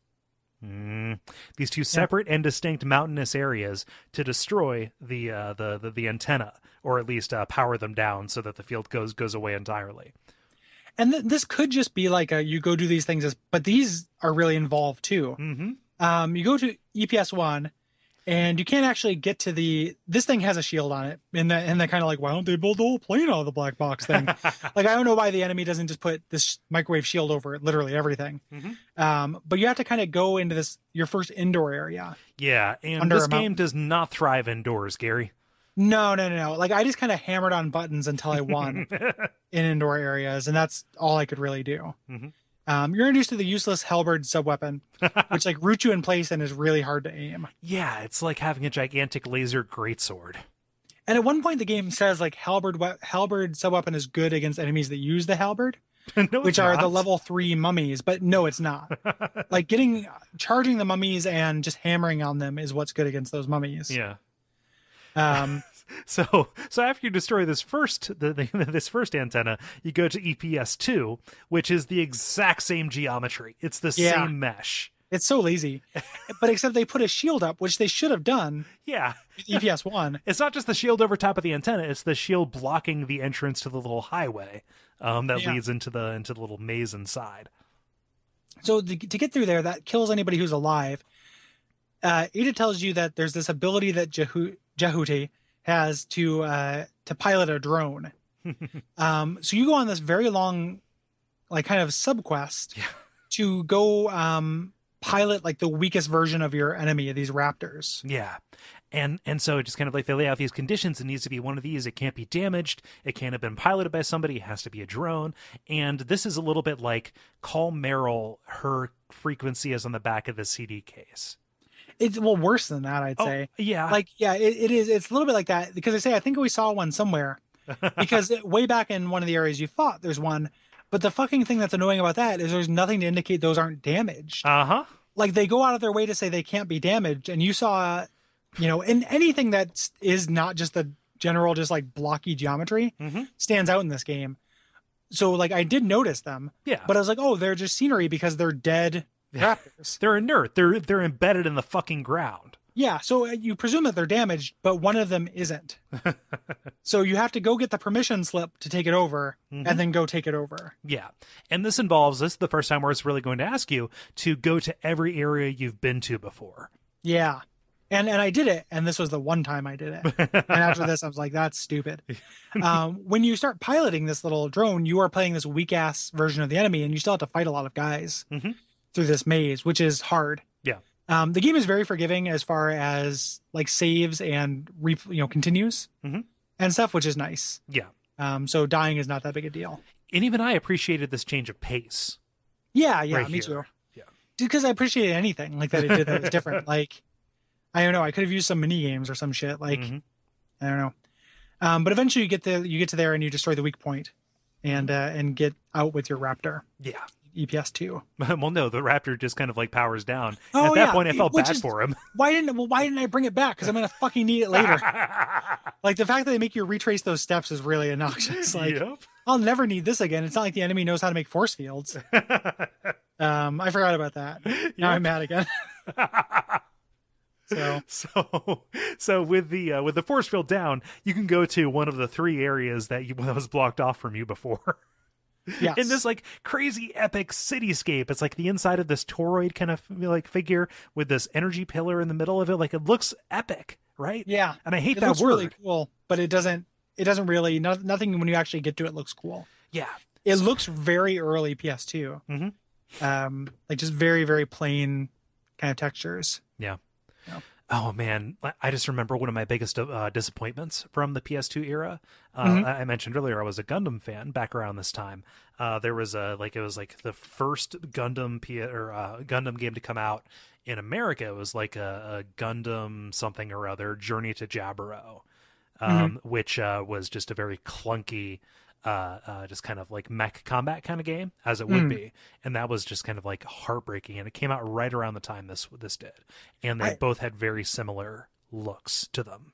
Speaker 2: mm, these two separate and distinct mountainous areas to destroy the uh, the, the the antenna, or at least uh, power them down so that the field goes goes away entirely.
Speaker 1: And th- this could just be like a you go do these things, as, but these are really involved too.
Speaker 2: Mm-hmm.
Speaker 1: Um, you go to EPS one, and you can't actually get to the. This thing has a shield on it, and the and the kind of like, why don't they build the whole plane out of the black box thing? like I don't know why the enemy doesn't just put this microwave shield over it, literally everything.
Speaker 2: Mhm.
Speaker 1: Um, but you have to kind of go into this your first indoor area.
Speaker 2: Yeah, and this game does not thrive indoors, Gary.
Speaker 1: No, no, no, no. Like I just kind of hammered on buttons until I won in indoor areas, and that's all I could really do.
Speaker 2: Mhm.
Speaker 1: Um, you're introduced to the useless halberd subweapon, which like roots you in place and is really hard to aim.
Speaker 2: yeah, it's like having a gigantic laser greatsword.
Speaker 1: And at one point, the game says like halberd we- halberd subweapon is good against enemies that use the halberd,
Speaker 2: no,
Speaker 1: which are the level three mummies. But no, it's not. like getting charging the mummies and just hammering on them is what's good against those mummies.
Speaker 2: Yeah.
Speaker 1: Um,
Speaker 2: So, so after you destroy this first the, the, this first antenna, you go to EPS two, which is the exact same geometry. It's the
Speaker 1: Yeah.
Speaker 2: same mesh.
Speaker 1: it's so lazy, but except they put a shield up, which they should have done
Speaker 2: Yeah,
Speaker 1: EPS one.
Speaker 2: it's not just the shield over top of the antenna; it's the shield blocking the entrance to the little highway um, that
Speaker 1: Yeah.
Speaker 2: leads into the into the little maze inside.
Speaker 1: So to, to get through there, that kills anybody who's alive. Uh, Ada tells you that there's this ability that Jehu- Jehuti has to uh, to pilot a drone. um, so you go on this very long, like kind of subquest
Speaker 2: Yeah.
Speaker 1: to go um, pilot like the weakest version of your enemy, these raptors.
Speaker 2: Yeah. And and so just kind of like they lay out these conditions. It needs to be one of these. It can't be damaged. It can't have been piloted by somebody. It has to be a drone. And this is a little bit like call Meryl. Her frequency is on the back of the CD case.
Speaker 1: It's well worse than that, I'd say.
Speaker 2: Oh, yeah.
Speaker 1: like yeah it, it is it's a little bit like that because i say i think we saw one somewhere because way back in one of the areas you fought there's one but the fucking thing that's annoying about that is there's nothing to indicate those aren't damaged
Speaker 2: uh huh.
Speaker 1: like they go out of their way to say they can't be damaged and you saw you know in anything that is not just the general just like blocky geometry
Speaker 2: Mhm.
Speaker 1: stands out in this game so like i did notice them
Speaker 2: Yeah.
Speaker 1: but i was like oh they're just scenery because they're dead
Speaker 2: They're inert. They're they're embedded in the fucking ground.
Speaker 1: Yeah, so uh, you presume that they're damaged, but one of them isn't. so you have to go get the permission slip to take it over,
Speaker 2: Mhm.
Speaker 1: and then go take it over.
Speaker 2: Yeah. And this involves this is the first time where it's really going to ask you to go to every area you've been to before.
Speaker 1: Yeah, and and I did it, and this was the one time I did it. and after this, I was like, that's stupid. Um, when you start piloting this little drone, you are playing this weak ass version of the enemy, and you still have to fight a lot of guys
Speaker 2: Mhm.
Speaker 1: Through this maze, which is hard.
Speaker 2: Yeah.
Speaker 1: Um, the game is very forgiving as far as like saves and re- you know continues
Speaker 2: Mhm.
Speaker 1: and stuff, which is nice.
Speaker 2: Yeah.
Speaker 1: Um, so dying is not that big a deal.
Speaker 2: And even I appreciated this change of pace.
Speaker 1: Yeah, yeah,
Speaker 2: right
Speaker 1: me
Speaker 2: here.
Speaker 1: too.
Speaker 2: Yeah.
Speaker 1: Because I appreciated anything like that it did that was different. like, I don't know, I could have used some mini games or some shit. Like,
Speaker 2: Mhm.
Speaker 1: I don't know. Um, but eventually you get the you get to there and you destroy the weak point, and uh, and get out with your Raptor
Speaker 2: Yeah.
Speaker 1: EPS two.
Speaker 2: well, no, the Raptor just kind of like powers down.
Speaker 1: Oh,
Speaker 2: At that
Speaker 1: yeah,
Speaker 2: point, I felt
Speaker 1: which
Speaker 2: bad
Speaker 1: is-
Speaker 2: for him.
Speaker 1: Why didn't well, why didn't I bring it back? Because I'm gonna fucking need it later. like the fact that they make you retrace those steps is really obnoxious. Like
Speaker 2: Yep.
Speaker 1: I'll never need this again. It's not like the enemy knows how to make force fields. Um, I forgot about that. Now I'm mad again. so
Speaker 2: So, so with the uh, with the force field down, you can go to one of the three areas that you that was blocked off from you before.
Speaker 1: Yes.
Speaker 2: In this like crazy epic cityscape, it's like the inside of this toroid kind of like figure with this energy pillar in the middle of it. Like it looks epic, right?
Speaker 1: yeah,
Speaker 2: And I hate
Speaker 1: it
Speaker 2: that
Speaker 1: looks
Speaker 2: word.
Speaker 1: really cool, but it doesn't. It doesn't really. No, nothing when you actually get to it looks cool.
Speaker 2: Yeah,
Speaker 1: It looks very early PS2.
Speaker 2: Mhm.
Speaker 1: Um, like just very very plain kind of textures.
Speaker 2: Oh man, I- just remember one of my biggest uh, disappointments from the PS2 era. Uh,
Speaker 1: Mhm.
Speaker 2: I mentioned earlier I was a Gundam fan back around this time. Uh, there was a like it was like the first Gundam P- or uh, Gundam game to come out in America. It was like a, a Gundam something or other, Journey to Jaburo, um, which uh, was just a very clunky. Uh, uh, just kind of like mech combat kind of game, as it would
Speaker 1: Mm.
Speaker 2: be, and that was just kind of like heartbreaking. And it came out right around the time this this did, and they
Speaker 1: I-
Speaker 2: both had very similar looks to them.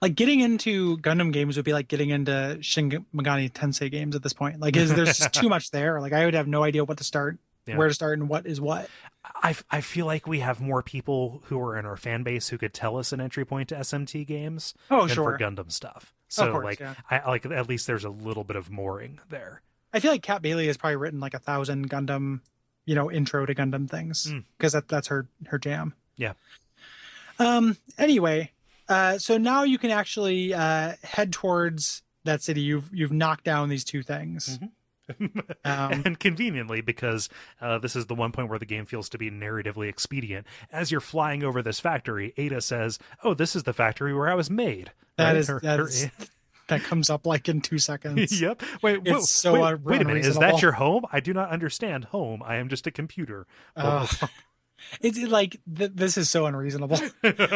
Speaker 1: Like getting into Gundam games would be like getting into Shin Megami Tensei games at this point. Like, is there's just too much there? Like, I would have no idea what to start,
Speaker 2: Yeah.
Speaker 1: where to start, and what is what.
Speaker 2: I, I feel like we have more people who are in our fan base who could tell us an entry point to SMT games
Speaker 1: Oh,
Speaker 2: than
Speaker 1: sure.
Speaker 2: for Gundam stuff. So
Speaker 1: course,
Speaker 2: like
Speaker 1: yeah.
Speaker 2: I like at least there's a little bit of mooring there.
Speaker 1: I feel like Kat Bailey has probably written like a thousand Gundam, you know, intro to Gundam things
Speaker 2: Mm.
Speaker 1: because that, that's her her jam.
Speaker 2: Yeah.
Speaker 1: Um. Anyway, uh, so now you can actually uh, head towards that city. You've you've knocked down these two things. Um,
Speaker 2: and conveniently, because uh, this is the one point where the game feels to be narratively expedient, as you're flying over this factory, Ada says, "Oh, this is the factory where I was made."
Speaker 1: That
Speaker 2: Right?
Speaker 1: is
Speaker 2: Her-
Speaker 1: that
Speaker 2: her-
Speaker 1: is that comes up like in two seconds.
Speaker 2: yep. Wait, wait,
Speaker 1: so
Speaker 2: wait,
Speaker 1: un-
Speaker 2: wait a minute. Is that your home? I do not understand home. I am just a computer.
Speaker 1: Ugh. It's like th- this is so unreasonable.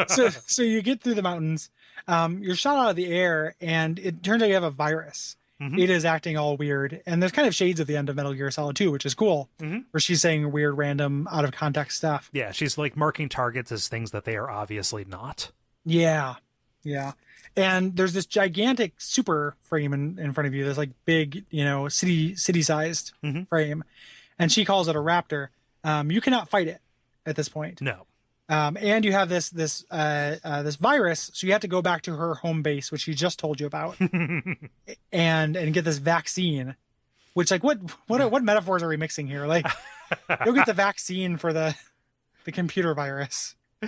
Speaker 1: so so you get through the mountains, um, you're shot out of the air, and it turns out you have a virus.
Speaker 2: Mhm.
Speaker 1: It is acting all weird, and there's kind of shades at the end of Metal Gear Solid 2, which is cool,
Speaker 2: Mhm.
Speaker 1: where she's saying weird, random, out of context stuff.
Speaker 2: Yeah, she's like marking targets as things that they are obviously not.
Speaker 1: Yeah, yeah. And there's this gigantic super frame in, in front of you. This like big, you know, city city sized
Speaker 2: Mhm.
Speaker 1: frame, and she calls it a raptor. Um, you cannot fight it at this point.
Speaker 2: No.
Speaker 1: Um, and you have this this uh, uh, this virus, so you have to go back to her home base, which she just told you about, and and get this vaccine. Which like what what what metaphors are we mixing here? Like, go get the vaccine for the the computer virus.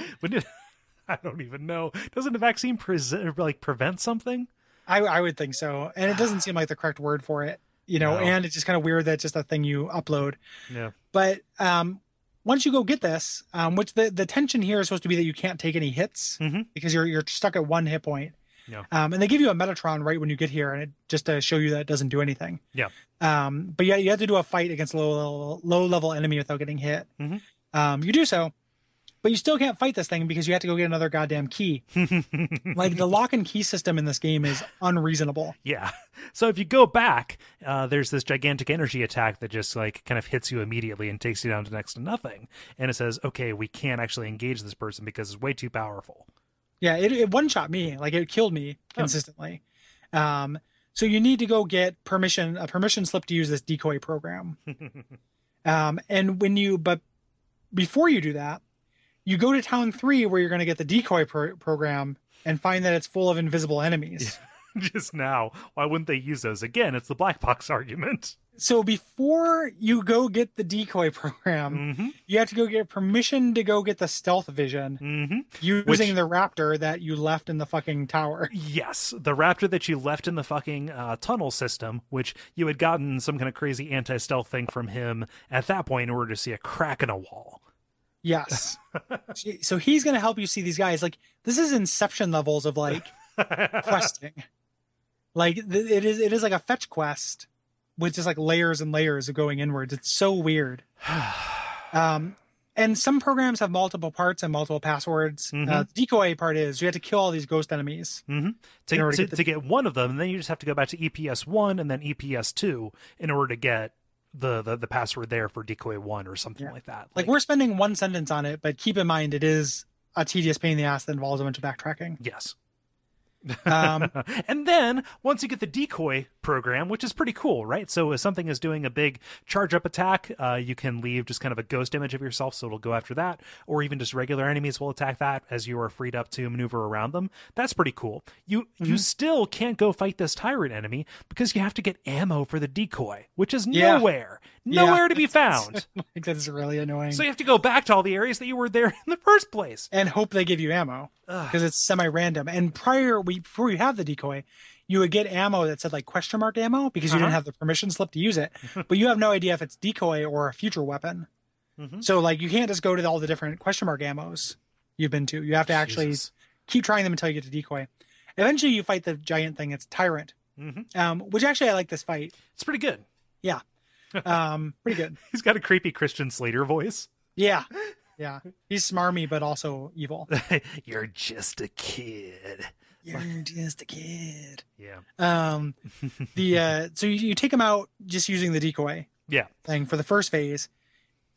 Speaker 2: I don't even know. Doesn't the vaccine present like prevent something?
Speaker 1: I I would think so, and it doesn't seem like the correct word for it, you know.
Speaker 2: No.
Speaker 1: And it's just kind of weird that it's just a thing you upload.
Speaker 2: Yeah.
Speaker 1: But um, once you go get this, um, which the the tension here is supposed to be that you can't take any hits
Speaker 2: Mhm.
Speaker 1: because you're you're stuck at one hit point.
Speaker 2: Yeah.
Speaker 1: Um, and they give you a Metatron right when you get here, and it just to show you that it doesn't do anything.
Speaker 2: Yeah.
Speaker 1: Um, but yeah, you have to do a fight against a low level, low level enemy without getting hit.
Speaker 2: Mhm.
Speaker 1: Um, you do so, but you still can't fight this thing because you have to go get another goddamn key. like the lock and key system in this game is unreasonable.
Speaker 2: Yeah. So if you go back, uh, there's this gigantic energy attack that just like kind of hits you immediately and takes you down to next to nothing. And it says, okay, we can't actually engage this person because it's way too powerful.
Speaker 1: Yeah, it, it one shot me. Like it killed me
Speaker 2: Oh.
Speaker 1: consistently. Um, so you need to go get permission, a permission slip to use this decoy program. um, and when you, but before you do that, you go to town three where you're going to get the decoy pro- program and find that it's full of invisible enemies.
Speaker 2: just now, why wouldn't they use those? Again, it's the black box argument.
Speaker 1: So before you go get the decoy program,
Speaker 2: hmm
Speaker 1: you have to go get permission to go get the stealth vision
Speaker 2: hmm
Speaker 1: using
Speaker 2: Which-
Speaker 1: the raptor that you left in the fucking tower.
Speaker 2: Yes, the raptor that you left in the fucking uh, tunnel system, which you had gotten some kind of crazy anti stealth thing from him at that point in order to see a crack in a wall.
Speaker 1: Yes. so he's going to help you see these guys. Like this is Inception levels of like questing. Like th- it is, it is like a fetch quest with just like layers and layers of going inwards. It's so weird. Um, and some programs have multiple parts and multiple passwords. Uh,
Speaker 2: Mhm.
Speaker 1: the decoy part is you have to kill all these ghost enemies.
Speaker 2: hmm To,
Speaker 1: to
Speaker 2: to,
Speaker 1: get the-
Speaker 2: to get one of them, and then you just have to go back to EPS one and then EPS two in order to get the the, the password there for decoy one or something
Speaker 1: Yeah.
Speaker 2: like that.
Speaker 1: Like we're spending one sentence on it, but keep in mind it is a tedious pain in the ass that involves a bunch of backtracking.
Speaker 2: yes.
Speaker 1: Um,
Speaker 2: and then once you get the decoy program, which is pretty cool, right? So if something is doing a big charge up attack, uh, you can leave just kind of a ghost image of yourself, so it'll go after that, or even just regular enemies will attack that as you are freed up to maneuver around them. That's pretty cool. You you still can't go fight this tyrant enemy because you have to get ammo for the decoy, which is
Speaker 1: Yeah.
Speaker 2: nowhere,
Speaker 1: Yeah.
Speaker 2: nowhere to be found.
Speaker 1: like that's really annoying.
Speaker 2: so you have to go back to all the areas that you were there in the first place.
Speaker 1: and hope they give you ammo because it's semi-random. And prior, we before you have the decoy, you would get ammo that said like question mark ammo because you
Speaker 2: Uh-huh.
Speaker 1: didn't have the permission slip to use it, but you have no idea if it's decoy or a future weapon.
Speaker 2: Mhm.
Speaker 1: So like you can't just go to all the different question mark ammos you've been to. You have to actually
Speaker 2: Jesus.
Speaker 1: keep trying them until you get to decoy. Eventually, you fight the giant thing. It's Tyrant,
Speaker 2: Mhm.
Speaker 1: um, which actually I like this fight.
Speaker 2: It's pretty good.
Speaker 1: Yeah, um, pretty good.
Speaker 2: He's got a creepy Christian Slater voice.
Speaker 1: Yeah, yeah. He's smarmy but also evil.
Speaker 2: You're just a kid.
Speaker 1: You're just a kid.
Speaker 2: Yeah.
Speaker 1: Um, the uh, so you, you take him out just using the decoy
Speaker 2: Yeah.
Speaker 1: thing for the first phase,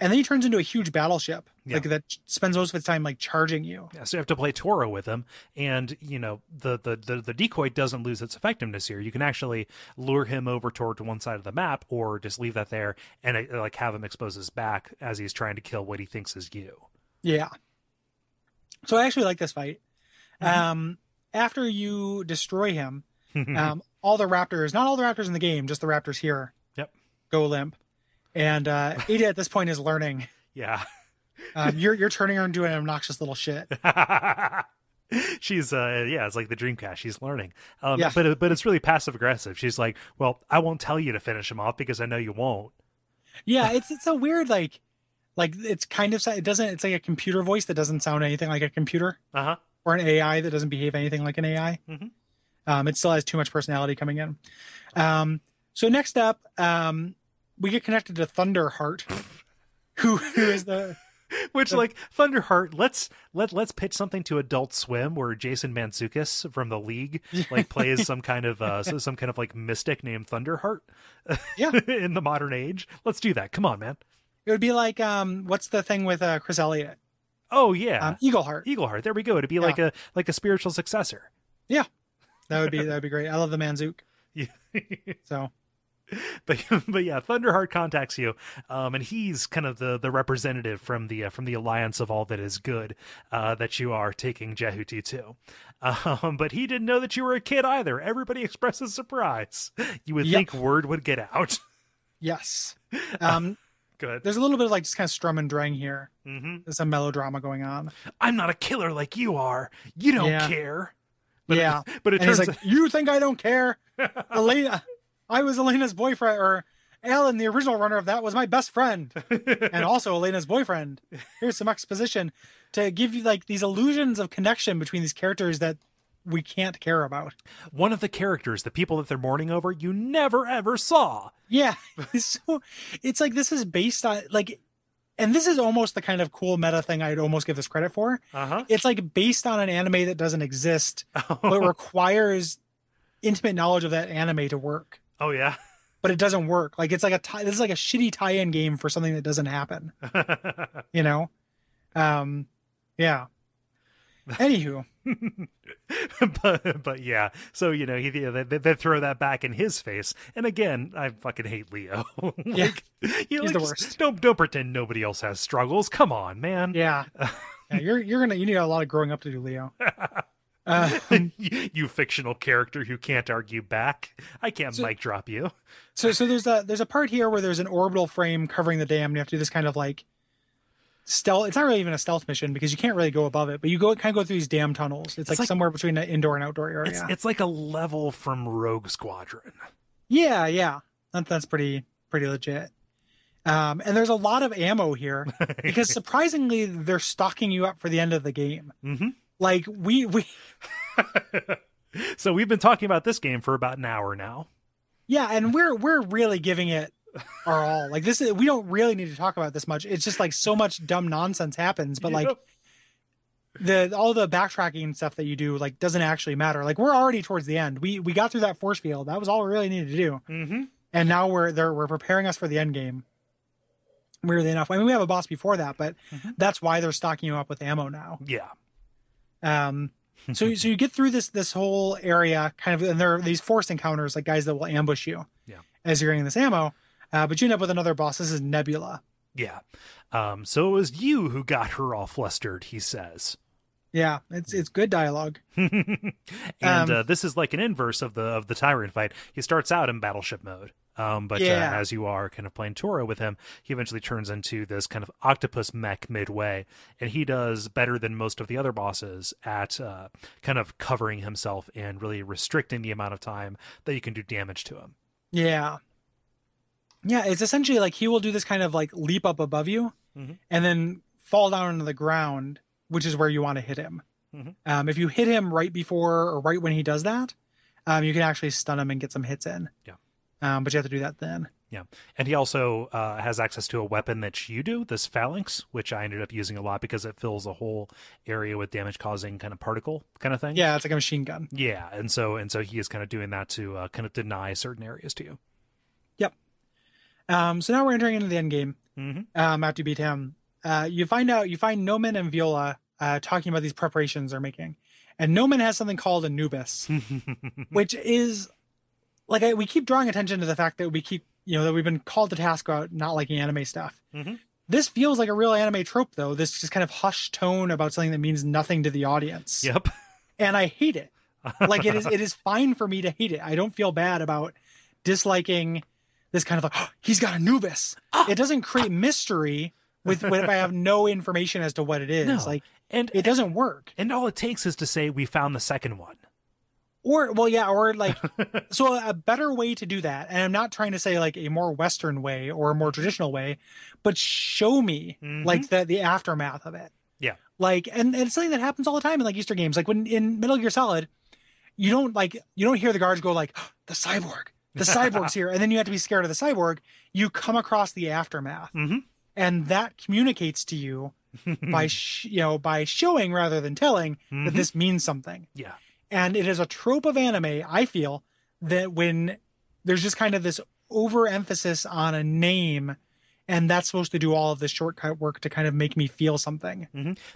Speaker 1: and then he turns into a huge battleship,
Speaker 2: Yeah.
Speaker 1: like that spends most of its time like charging you.
Speaker 2: Yeah, so you have to play Toro with him, and you know the, the the the decoy doesn't lose its effectiveness here. You can actually lure him over toward one side of the map, or just leave that there and uh, like have him expose his back as he's trying to kill what he thinks is you.
Speaker 1: Yeah. So I actually like this fight.
Speaker 2: Mhm.
Speaker 1: Um, after you destroy him, um, all the raptors, not all the raptors in the game, just the raptors here,
Speaker 2: Yep.
Speaker 1: go limp. And uh, Ada at this point is learning.
Speaker 2: yeah.
Speaker 1: Um, you're you're turning her into an obnoxious little shit.
Speaker 2: She's uh yeah, it's like the Dreamcast. She's learning, um,
Speaker 1: Yeah.
Speaker 2: but but it's really passive aggressive. She's like, well, I won't tell you to finish him off because I know you won't.
Speaker 1: Yeah, it's it's a weird like, like it's kind of it doesn't it's like a computer voice that doesn't sound anything like a computer
Speaker 2: Uh huh.
Speaker 1: Or an AI that doesn't behave anything like an AI.
Speaker 2: Mhm.
Speaker 1: Um, it still has too much personality coming in. Um, so next up, um, we get connected to Thunderheart, who who is the
Speaker 2: Which like Thunderheart, let's let let's pitch something to Adult Swim where Jason Mantzoukas from the league like plays some kind of uh some kind of like mystic named Thunderheart.
Speaker 1: Yeah.
Speaker 2: in the modern age. Let's do that. Come on, man.
Speaker 1: it would be like um, what's the thing with uh, Chris Elliott?
Speaker 2: Oh yeah.
Speaker 1: Um, Eagleheart.
Speaker 2: Eagleheart. There we go. It'd be like a like a spiritual successor.
Speaker 1: Yeah, that would be that would be great. I love the Manzook.
Speaker 2: Yeah.
Speaker 1: So
Speaker 2: but but yeah, Thunderheart contacts you, um, and he's kind of the the representative from the uh, from the alliance of all that is good uh, that you are taking Jehuti to. Um, but he didn't know that you were a kid either. Everybody expresses surprise. You would
Speaker 1: Yep.
Speaker 2: think word would get out.
Speaker 1: yes, um,
Speaker 2: Good.
Speaker 1: there's a little bit of like just kind of sturm and drang here.
Speaker 2: hmm
Speaker 1: There's some melodrama going on.
Speaker 2: I'm not a killer like you are. You don't
Speaker 1: Yeah.
Speaker 2: care. But it-
Speaker 1: yeah,
Speaker 2: but it
Speaker 1: and
Speaker 2: turns
Speaker 1: like, "You think I don't care?" Elena, I was Elena's boyfriend, or Alan, the original runner of that, was my best friend, and also Elena's boyfriend. Here's some exposition to give you like these illusions of connection between these characters that we can't care about.
Speaker 2: one of the characters, the people that they're mourning over, you never ever saw.
Speaker 1: Yeah, so it's like this is based on like, and this is almost the kind of cool meta thing I'd almost give this credit for.
Speaker 2: Uh huh.
Speaker 1: It's like based on an anime that doesn't exist, but requires intimate knowledge of that anime to work.
Speaker 2: oh yeah.
Speaker 1: but it doesn't work. Like it's like a tie, this is like a shitty tie-in game for something that doesn't happen. You know, um, yeah. Anywho,
Speaker 2: but but yeah, so you know he they, they, they throw that back in his face, and again, I fucking hate Leo. like,
Speaker 1: Yeah.
Speaker 2: you know,
Speaker 1: He's
Speaker 2: like,
Speaker 1: the worst.
Speaker 2: Don't don't pretend nobody else has struggles. Come on, man.
Speaker 1: yeah, yeah you're you're gonna you need a lot of growing up to do, Leo. Uh,
Speaker 2: you, you fictional character who can't argue back. I can't
Speaker 1: So-
Speaker 2: mic drop you.
Speaker 1: so so there's a there's a part here where there's an orbital frame covering the dam, and you have to do this kind of like stealth. It's not really even a stealth mission because you can't really go above it, but you go kind of go through these damn tunnels. It's, like,
Speaker 2: like-
Speaker 1: somewhere between an indoor and outdoor area.
Speaker 2: It's it's like a level from Rogue Squadron.
Speaker 1: Yeah, yeah. That, that's pretty pretty legit. Um, and there's a lot of ammo here because surprisingly they're stocking you up for the end of the game.
Speaker 2: hmm
Speaker 1: Like we we
Speaker 2: so we've been talking about this game for about an hour now.
Speaker 1: yeah, and we're we're really giving it our all. Like this is we don't really need to talk about this much. It's just like so much dumb nonsense happens, but like the all the backtracking stuff that you do like doesn't actually matter. Like we're already towards the end. We we got through that force field. That was all we really needed to do.
Speaker 2: hmm
Speaker 1: and now we're they're we're preparing us for the end game. Weirdly enough, I mean we have a boss before that, but
Speaker 2: Mhm.
Speaker 1: that's why they're stocking you up with ammo now.
Speaker 2: yeah.
Speaker 1: Um, so so you get through this this whole area, kind of, and there are these forced encounters, like guys that will ambush you.
Speaker 2: Yeah.
Speaker 1: As you're getting this ammo, uh, but you end up with another boss. This is Nebula.
Speaker 2: Yeah. Um, so it was you who got her all flustered, he says.
Speaker 1: Yeah, it's it's good dialogue.
Speaker 2: and
Speaker 1: Um,
Speaker 2: uh, this is like an inverse of the of the tyrant fight. He starts out in battleship mode, um, but
Speaker 1: Yeah.
Speaker 2: uh, as you are kind of playing Toro with him, he eventually turns into this kind of octopus mech midway, and he does better than most of the other bosses at uh, kind of covering himself and really restricting the amount of time that you can do damage to him.
Speaker 1: Yeah. Yeah, it's essentially like he will do this kind of like leap up above you
Speaker 2: Mhm.
Speaker 1: and then fall down into the ground which is where you want to hit him.
Speaker 2: Mhm.
Speaker 1: Um, if you hit him right before or right when he does that, um, you can actually stun him and get some hits in.
Speaker 2: Yeah.
Speaker 1: Um, but you have to do that then.
Speaker 2: Yeah, and he also uh, has access to a weapon that you do, this phalanx, which I ended up using a lot because it fills a whole area with damage-causing kind of particle kind of thing.
Speaker 1: Yeah, it's like a machine gun.
Speaker 2: yeah, and so and so he is kind of doing that to uh, kind of deny certain areas to you.
Speaker 1: Um, so now we're entering into the end game.
Speaker 2: Mm-hmm.
Speaker 1: Um, after you beat him, uh, you find out you find Nohman and Viola uh, talking about these preparations they're making, and Nohman has something called Anubis, which is like I, we keep drawing attention to the fact that we keep you know that we've been called to task about not liking anime stuff.
Speaker 2: Mhm.
Speaker 1: This feels like a real anime trope, though. This just kind of hushed tone about something that means nothing to the audience,
Speaker 2: yep.
Speaker 1: and I hate it. Like it is, it is fine for me to hate it. I don't feel bad about disliking this kind of like "Oh, he's got Anubis. It doesn't create mystery with, with if I have no information as to what it is.
Speaker 2: No.
Speaker 1: Like
Speaker 2: and
Speaker 1: it doesn't work.
Speaker 2: and all it takes is to say we found the second one.
Speaker 1: Or well, yeah, or like so a better way to do that. And I'm not trying to say like a more Western way or a more traditional way, but show me
Speaker 2: Mhm.
Speaker 1: like the the aftermath of it.
Speaker 2: Yeah.
Speaker 1: Like and, and it's something that happens all the time in like Easter games. Like when in Metal Gear Solid, you don't like you don't hear the guards go like the cyborg, the cyborg's here, and then you have to be scared of the cyborg. You come across the aftermath,
Speaker 2: Mhm.
Speaker 1: and that communicates to you by sh- you know by showing rather than telling
Speaker 2: Mhm.
Speaker 1: that this means something.
Speaker 2: yeah.
Speaker 1: And it is a trope of anime, I feel, that when there's just kind of this overemphasis on a name, and that's supposed to do all of the shortcut work to kind of make me feel something.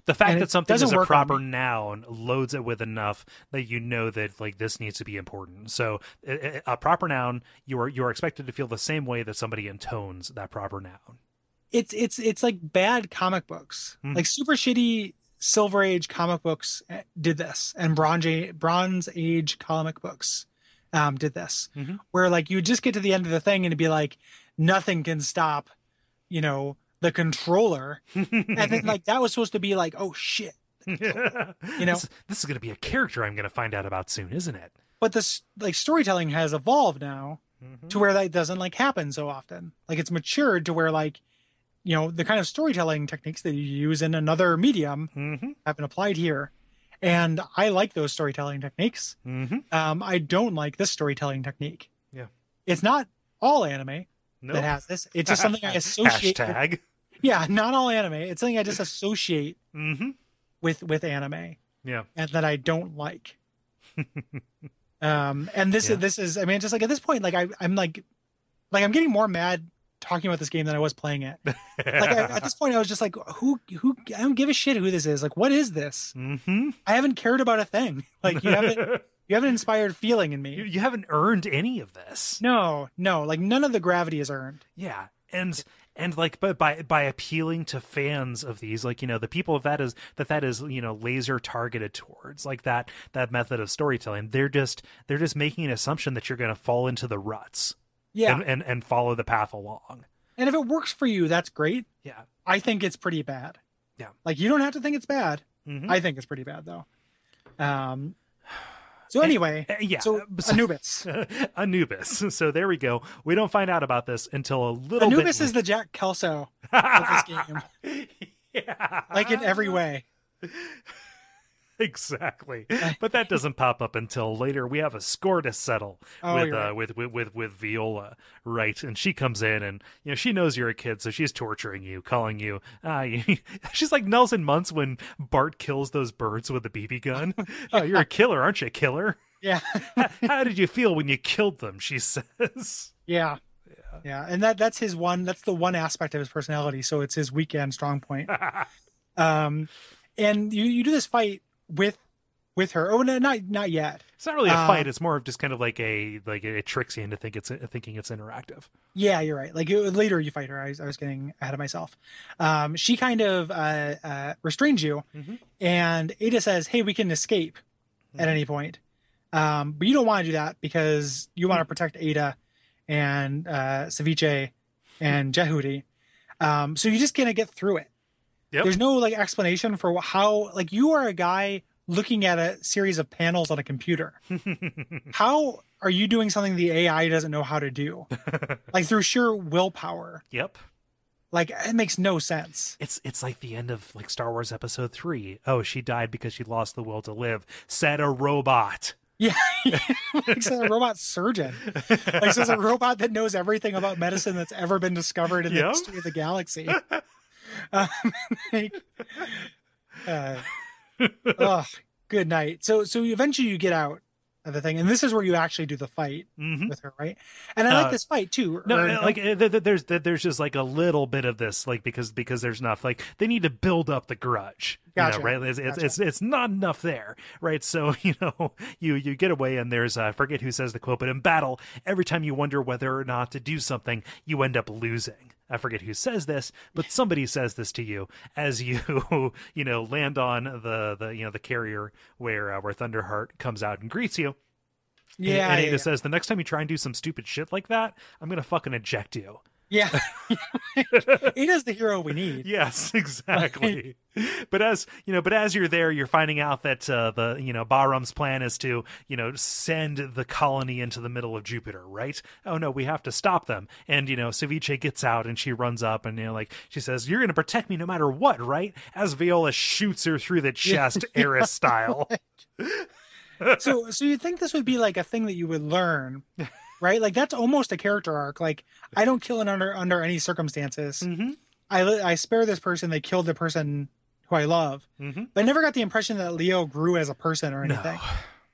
Speaker 2: The fact
Speaker 1: And
Speaker 2: that something is a proper noun loads it with enough that you know that like this needs to be important. So a, proper noun, you are you are expected to feel the same way that somebody intones that proper noun.
Speaker 1: It's it's it's like bad comic books,
Speaker 2: Hmm.
Speaker 1: like super shitty Silver Age comic books eh, did this, and Bronze Age, Bronze Age comic books um, did this,
Speaker 2: Mhm.
Speaker 1: where like you would just get to the end of the thing and it'd be like nothing can stop, you know, the controller, and then like that was supposed to be like oh shit
Speaker 2: you
Speaker 1: know?
Speaker 2: this, this is going to be a character I'm going to find out about soon, isn't it?
Speaker 1: but this like storytelling has evolved now
Speaker 2: Mhm.
Speaker 1: to where that doesn't like happen so often like it's matured to where like you know the kind of storytelling techniques that you use in another medium
Speaker 2: Mhm.
Speaker 1: have been applied here and i like those storytelling techniques
Speaker 2: Mhm.
Speaker 1: um i don't like this storytelling technique
Speaker 2: Yeah.
Speaker 1: it's not all anime
Speaker 2: No.
Speaker 1: that has this it's just something i associate with-
Speaker 2: Hashtag.
Speaker 1: yeah not all anime it's something i just associate
Speaker 2: hmm
Speaker 1: with with anime
Speaker 2: Yeah.
Speaker 1: and that I don't like. um, and this
Speaker 2: Yeah.
Speaker 1: this is I mean just like at this point like I I'm like like I'm getting more mad talking about this game than I was playing it. Like I, at this point I was just like who who I don't give a shit who this is. Like what is this?
Speaker 2: hmm
Speaker 1: I haven't cared about a thing. Like you haven't you haven't inspired feeling in me.
Speaker 2: you haven't earned any of this.
Speaker 1: No, no, like none of the gravity is earned.
Speaker 2: Yeah, and and like but by by appealing to fans of these, like you know the people that is that that is you know laser targeted towards, like that that method of storytelling, they're just they're just making an assumption that you're going to fall into the ruts
Speaker 1: Yeah.
Speaker 2: and, and and follow the path along.
Speaker 1: and if it works for you, that's great.
Speaker 2: Yeah.
Speaker 1: I think it's pretty bad.
Speaker 2: Yeah.
Speaker 1: Like you don't have to think it's bad.
Speaker 2: Mhm.
Speaker 1: I think it's pretty bad though. Um. So anyway,
Speaker 2: Uh, yeah.
Speaker 1: so
Speaker 2: so-
Speaker 1: Anubis.
Speaker 2: Anubis. So there we go. We don't find out about this until a little
Speaker 1: Anubis is the Jack Kelso of this game,
Speaker 2: yeah.
Speaker 1: like in every way.
Speaker 2: Exactly. But that doesn't pop up until later. We have a score to settle
Speaker 1: Oh,
Speaker 2: with, uh,
Speaker 1: right.
Speaker 2: with with with with Viola, right? And she comes in, and you know she knows you're a kid, so she's torturing you, calling you. Ah, you she's like Nelson Muntz when Bart kills those birds with the BB gun. oh, you're a killer, aren't you, killer?
Speaker 1: Yeah,
Speaker 2: How did you feel when you killed them? She says.
Speaker 1: yeah, yeah, and that that's his one. That's the one aspect of his personality. So it's his weak and strong point. Um, and you you do this fight with with her. Oh no, not not yet.
Speaker 2: It's not really a fight. It's more of just kind of like a like it tricks you into think it's thinking it's interactive.
Speaker 1: Yeah, you're right. Like you- later, you fight her. I was, I was getting ahead of myself. Um, she kind of uh, uh, restrains you,
Speaker 2: Mhm.
Speaker 1: and Ada says, "Hey, we can escape at any point." Um, but you don't want to do that because you want to protect Ada and uh, Celvice and Jehuti. Um, so you just gonna get through it.
Speaker 2: Yep.
Speaker 1: There's no like explanation for how like you are a guy looking at a series of panels on a computer. how are you doing something the AI doesn't know how to do? like through sheer willpower.
Speaker 2: Yep.
Speaker 1: Like it makes no sense.
Speaker 2: It's it's like the end of like Star Wars Episode Three. Oh, she died because she lost the will to live. Said a robot.
Speaker 1: Yeah, like so a robot surgeon. Like so it's a robot that knows everything about medicine that's ever been discovered in the
Speaker 2: Yep.
Speaker 1: history of the galaxy. Um, like, uh, oh, good night. So so eventually you get out of the thing, and this is where you actually do the fight
Speaker 2: hmm
Speaker 1: with her, right? And I like
Speaker 2: Uh,
Speaker 1: this fight too.
Speaker 2: No,
Speaker 1: or-
Speaker 2: uh, like uh, th- th- there's th- there's just like a little bit of this, like because because there's enough. Like they need to build up the grudge, you know, right? It's, it's
Speaker 1: Gotcha.
Speaker 2: it's it's not enough there, right? So you know, you you get away, and there's uh, I forget who says the quote, but in battle, every time you wonder whether or not to do something, you end up losing. I forget who says this, but somebody says this to you as you you know land on the the you know the carrier where uh, where Thunderheart comes out and greets you.
Speaker 1: Yeah,
Speaker 2: and
Speaker 1: yeah,
Speaker 2: Ada
Speaker 1: yeah.
Speaker 2: says the next time you try and do some stupid shit like that, I'm gonna fucking eject you.
Speaker 1: Yeah. he is the hero we need.
Speaker 2: Yes, exactly. but as you know, but as you're there, you're finding out that uh, the you know Bahram's plan is to you know send the colony into the middle of Jupiter, right? Oh no, we have to stop them. And you know, Celvice gets out and she runs up and you know, like she says, "You're going to protect me no matter what, right?" As Viola shoots her through the chest, Eris style.
Speaker 1: So so you think this would be like a thing that you would learn, right? Like that's almost a character arc. Like I don't kill it under under any circumstances.
Speaker 2: mm-hmm.
Speaker 1: I I spare this person. They killed the person who I love.
Speaker 2: Mm-hmm.
Speaker 1: But I never got the impression that Leo grew as a person or
Speaker 2: No,
Speaker 1: anything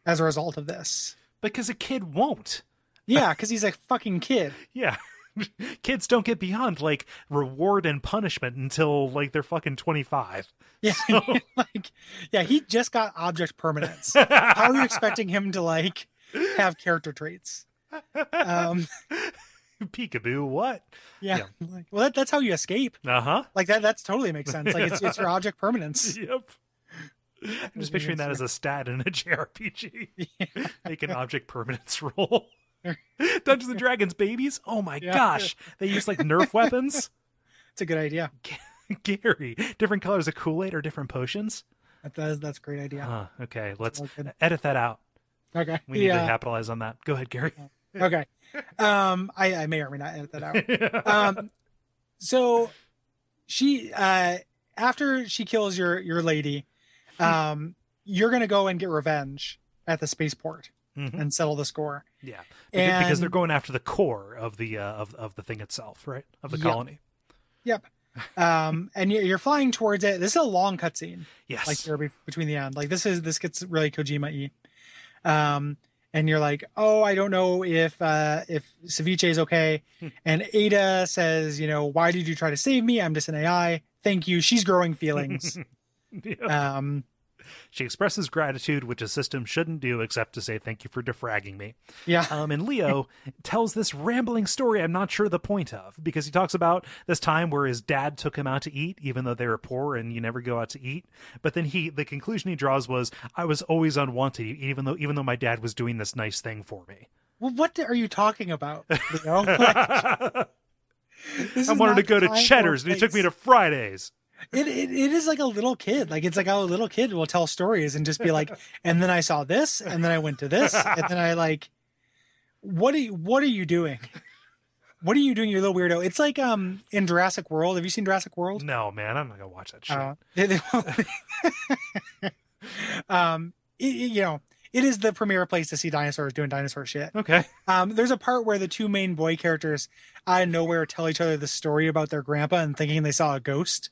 Speaker 1: as a result of this.
Speaker 2: because a kid won't.
Speaker 1: Yeah, because he's a fucking kid.
Speaker 2: Yeah. Kids don't get beyond like reward and punishment until like they're fucking 25.
Speaker 1: Yeah, like yeah, he just got object permanence. How are you expecting him to like have character traits? Um,
Speaker 2: Peekaboo, what?
Speaker 1: yeah,
Speaker 2: Yeah.
Speaker 1: Like, well, that, that's how you escape.
Speaker 2: Uh huh.
Speaker 1: Like that, that's totally makes sense. Like it's it's your object permanence.
Speaker 2: Yep. I'm just picturing that as a stat in a JRPG. Make an object permanence roll. Dungeons and Dragons babies? Oh my
Speaker 1: Yeah.
Speaker 2: gosh. They use like Nerf weapons?
Speaker 1: It's a good idea.
Speaker 2: Gary. Different colors of Kool Aid or different potions?
Speaker 1: That, that's that's a great idea.
Speaker 2: Huh. Okay, let's edit that out.
Speaker 1: Okay.
Speaker 2: We need to capitalize on that. Go ahead, Gary.
Speaker 1: okay. Um, I, I may or may not edit that out. Um, so she, uh, after she kills your your lady, um, you're gonna go and get revenge at the spaceport
Speaker 2: Mhm.
Speaker 1: and settle the score.
Speaker 2: Yeah, because, because they're going after the core of the uh, of of the thing itself, right? Of the
Speaker 1: Yep.
Speaker 2: colony.
Speaker 1: Yep. Um, and you're, you're flying towards it. This is a long cutscene.
Speaker 2: Yes.
Speaker 1: like here between the end. Like this is this gets really Kojima y. Um, and you're like, oh, I don't know if uh, if Celvice is okay.
Speaker 2: Hmm.
Speaker 1: and Ada says, you know, why did you try to save me? I'm just an AI. Thank you. She's growing feelings.
Speaker 2: Yeah.
Speaker 1: um,
Speaker 2: She expresses gratitude, which a system shouldn't do except to say thank you for defragging me.
Speaker 1: yeah,
Speaker 2: Um, and Leo tells this rambling story I'm not sure the point of because he talks about this time where his dad took him out to eat, even though they were poor and you never go out to eat. But then he, the conclusion he draws was, I was always unwanted, even though even though my dad was doing this nice thing for me.
Speaker 1: well, what are you talking about? Leo?
Speaker 2: I wanted to go to Cheddar's and he took me to Fridays.
Speaker 1: It, it it is like a little kid. Like it's like how a little kid will tell stories and just be like, and then I saw this, and then I went to this, and then I like, what are you what are you doing? What are you doing, you little weirdo? It's like um in Jurassic World. Have you seen Jurassic World?
Speaker 2: No, man, I'm not gonna watch that shit.
Speaker 1: Uh, they- they- um, it- it- you know, it is the premier place to see dinosaurs doing dinosaur shit.
Speaker 2: okay.
Speaker 1: Um, there's a part where the two main boy characters out of nowhere tell each other the story about their grandpa and thinking they saw a ghost.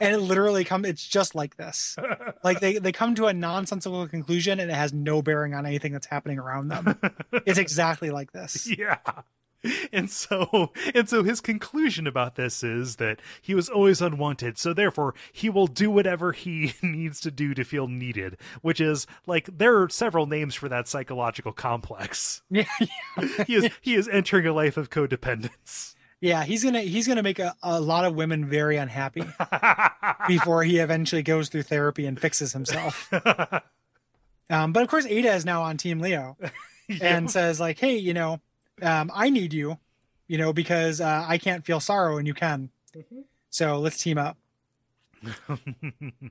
Speaker 1: And it literally come it's just like this. Like they, they come to a nonsensical conclusion and it has no bearing on anything that's happening around them. It's exactly like this.
Speaker 2: Yeah. And so and so his conclusion about this is that he was always unwanted, so therefore he will do whatever he needs to do to feel needed, which is like there are several names for that psychological complex.
Speaker 1: Yeah,
Speaker 2: He is he is entering a life of codependence.
Speaker 1: yeah, he's gonna he's gonna make a, a lot of women very unhappy before he eventually goes through therapy and fixes himself. Um, but of course Ada is now on Team Leo. and says like, "Hey, you know, um, I need you, you know, because uh, I can't feel sorrow and you can. So let's team up."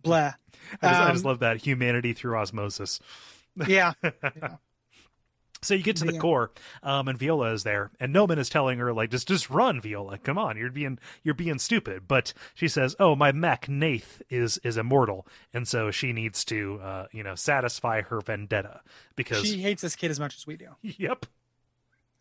Speaker 1: Blah.
Speaker 2: I just, I just
Speaker 1: Um,
Speaker 2: love that humanity through osmosis.
Speaker 1: Yeah. yeah.
Speaker 2: So you get to the
Speaker 1: Yeah.
Speaker 2: core, um, and Viola is there, and Nohman is telling her like, just just run, Viola. Come on, you're being you're being stupid. But she says, "Oh, my mech Nath is is immortal, and so she needs to, uh, you know, satisfy her vendetta because
Speaker 1: She hates this kid as much as we do.
Speaker 2: Yep.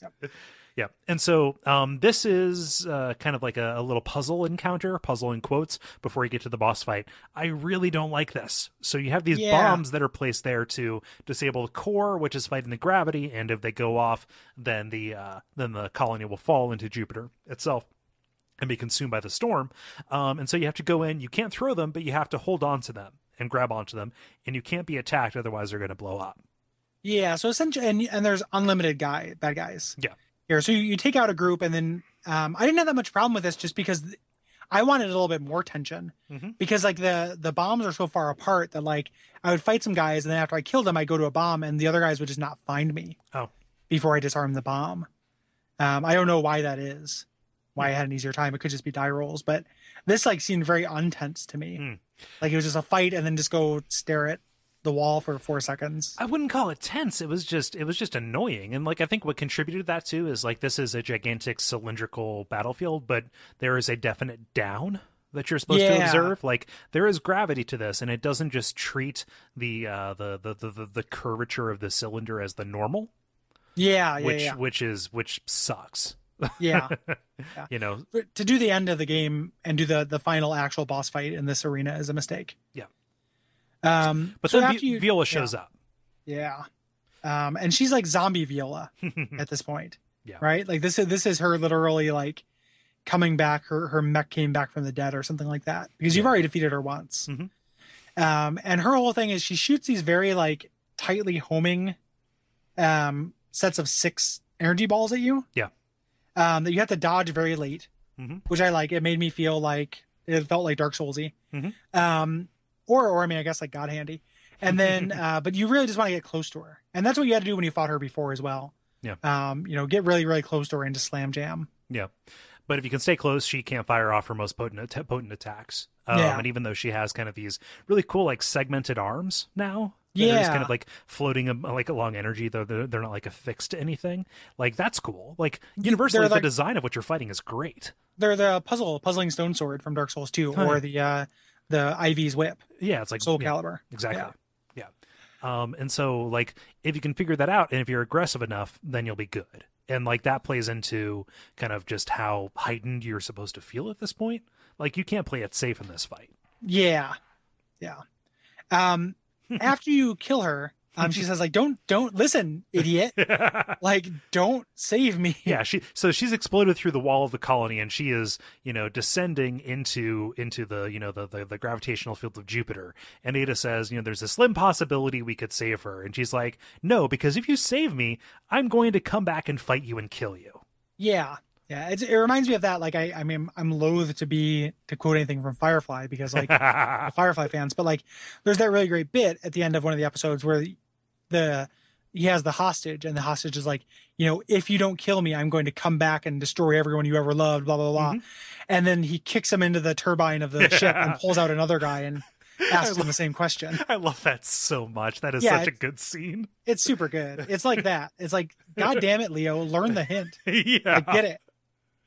Speaker 1: Yep.
Speaker 2: Yeah. And so um, this is uh, kind of like a, a little puzzle encounter, puzzle in quotes, before you get to the boss fight. I really don't like this. So you have these
Speaker 1: Yeah.
Speaker 2: bombs that are placed there to disable the core, which is fighting the gravity, and if they go off, then the uh, then the colony will fall into Jupiter itself and be consumed by the storm. Um, and so you have to go in. You can't throw them, but you have to hold on to them and grab onto them, and you can't be attacked, otherwise they're going to blow up.
Speaker 1: Yeah, so essentially, and, and there's unlimited guy bad guys.
Speaker 2: Yeah.
Speaker 1: Here, so you, you take out a group, and then um, I didn't have that much problem with this, just because th- I wanted a little bit more tension,
Speaker 2: Mhm.
Speaker 1: because like the the bombs are so far apart that like I would fight some guys, and then after I killed them, I go to a bomb, and the other guys would just not find me.
Speaker 2: Oh.
Speaker 1: Before I disarm the bomb, um, I don't know why that is. Why. I had an easier time. It could just be die rolls, but this like seemed very untense to me.
Speaker 2: Hmm.
Speaker 1: Like it was just a fight, and then just go stare at the wall for four seconds.
Speaker 2: I wouldn't call it tense. It was just it was just annoying. And like I think what contributed to that too is like this is a gigantic cylindrical battlefield, but there is a definite down that you're supposed to observe. Like there is gravity to this and it doesn't just treat the uh the the the, the, curvature of the cylinder as the normal,
Speaker 1: Yeah, yeah,
Speaker 2: which
Speaker 1: yeah.
Speaker 2: which is which sucks.
Speaker 1: Yeah.
Speaker 2: You know,
Speaker 1: to do the end of the game and do the the final actual boss fight in this arena is a mistake.
Speaker 2: Yeah.
Speaker 1: Um
Speaker 2: but
Speaker 1: so
Speaker 2: then Vi-
Speaker 1: you-
Speaker 2: Viola
Speaker 1: yeah,
Speaker 2: shows up.
Speaker 1: Yeah. Um and she's like zombie Viola at this point.
Speaker 2: Yeah.
Speaker 1: Right? Like this is this is her literally like coming back her her mech came back from the dead or something like that because you've
Speaker 2: Yeah.
Speaker 1: already defeated her once.
Speaker 2: Mhm.
Speaker 1: Um and her whole thing is she shoots these very like tightly homing um sets of 6 energy balls at you.
Speaker 2: Yeah.
Speaker 1: Um that you have to dodge very late
Speaker 2: Mhm.
Speaker 1: which I like. It made me feel like it felt like Dark Soulsy.
Speaker 2: Mhm.
Speaker 1: Um, or or I mean, I guess like God Handy. And then, uh, but you really just want to get close to her, and that's what you had to do when you fought her before as well.
Speaker 2: Yeah.
Speaker 1: Um, you know, get really really close to her and just slam jam.
Speaker 2: Yeah. But if you can stay close, she can't fire off her most potent potent attacks. Um,
Speaker 1: Yeah.
Speaker 2: And even though she has kind of these really cool like segmented arms now, yeah, just kind of like floating um, like along energy, though they're, they're not like affixed to anything. Like that's cool. Like universally,
Speaker 1: like-
Speaker 2: the design of what you're fighting is great.
Speaker 1: They're the puzzle puzzling stone sword from Dark Souls 2
Speaker 2: Oh,
Speaker 1: or the uh, the Ivy's whip,
Speaker 2: Yeah, it's like
Speaker 1: Soul
Speaker 2: yeah,
Speaker 1: Calibur.
Speaker 2: exactly.
Speaker 1: Yeah.
Speaker 2: Yeah. Um, and so like if you can figure that out, and if you're aggressive enough, then you'll be good. And like that plays into kind of just how heightened you're supposed to feel at this point. Like you can't play it safe in this fight.
Speaker 1: Yeah, yeah. Um, after you kill her, um, she says like, "Don't don't listen, idiot! like, don't save me."
Speaker 2: yeah she so she's exploded through the wall of the colony and she is you know descending into into the you know the, the the gravitational field of jupiter and ada says you know there's a slim possibility we could save her and she's like no because if you save me i'm going to come back and fight you and kill you
Speaker 1: Yeah, yeah. It's, it reminds me of that. Like, I, I mean, I'm loath to be to quote anything from Firefly because like Firefly fans, but like, there's that really great bit at the end of one of the episodes where the, he has the hostage, and the hostage is like, you know, if you don't kill me, I'm going to come back and destroy everyone you ever loved, blah blah blah. Mm-hmm. And then he kicks him into the turbine of the ship and pulls out another guy and asks him the same question.
Speaker 2: i love that so much that is
Speaker 1: Yeah,
Speaker 2: such a good scene
Speaker 1: It's super good. It's like that. It's like, God damn it, Leo, learn the hint.
Speaker 2: yeah
Speaker 1: I get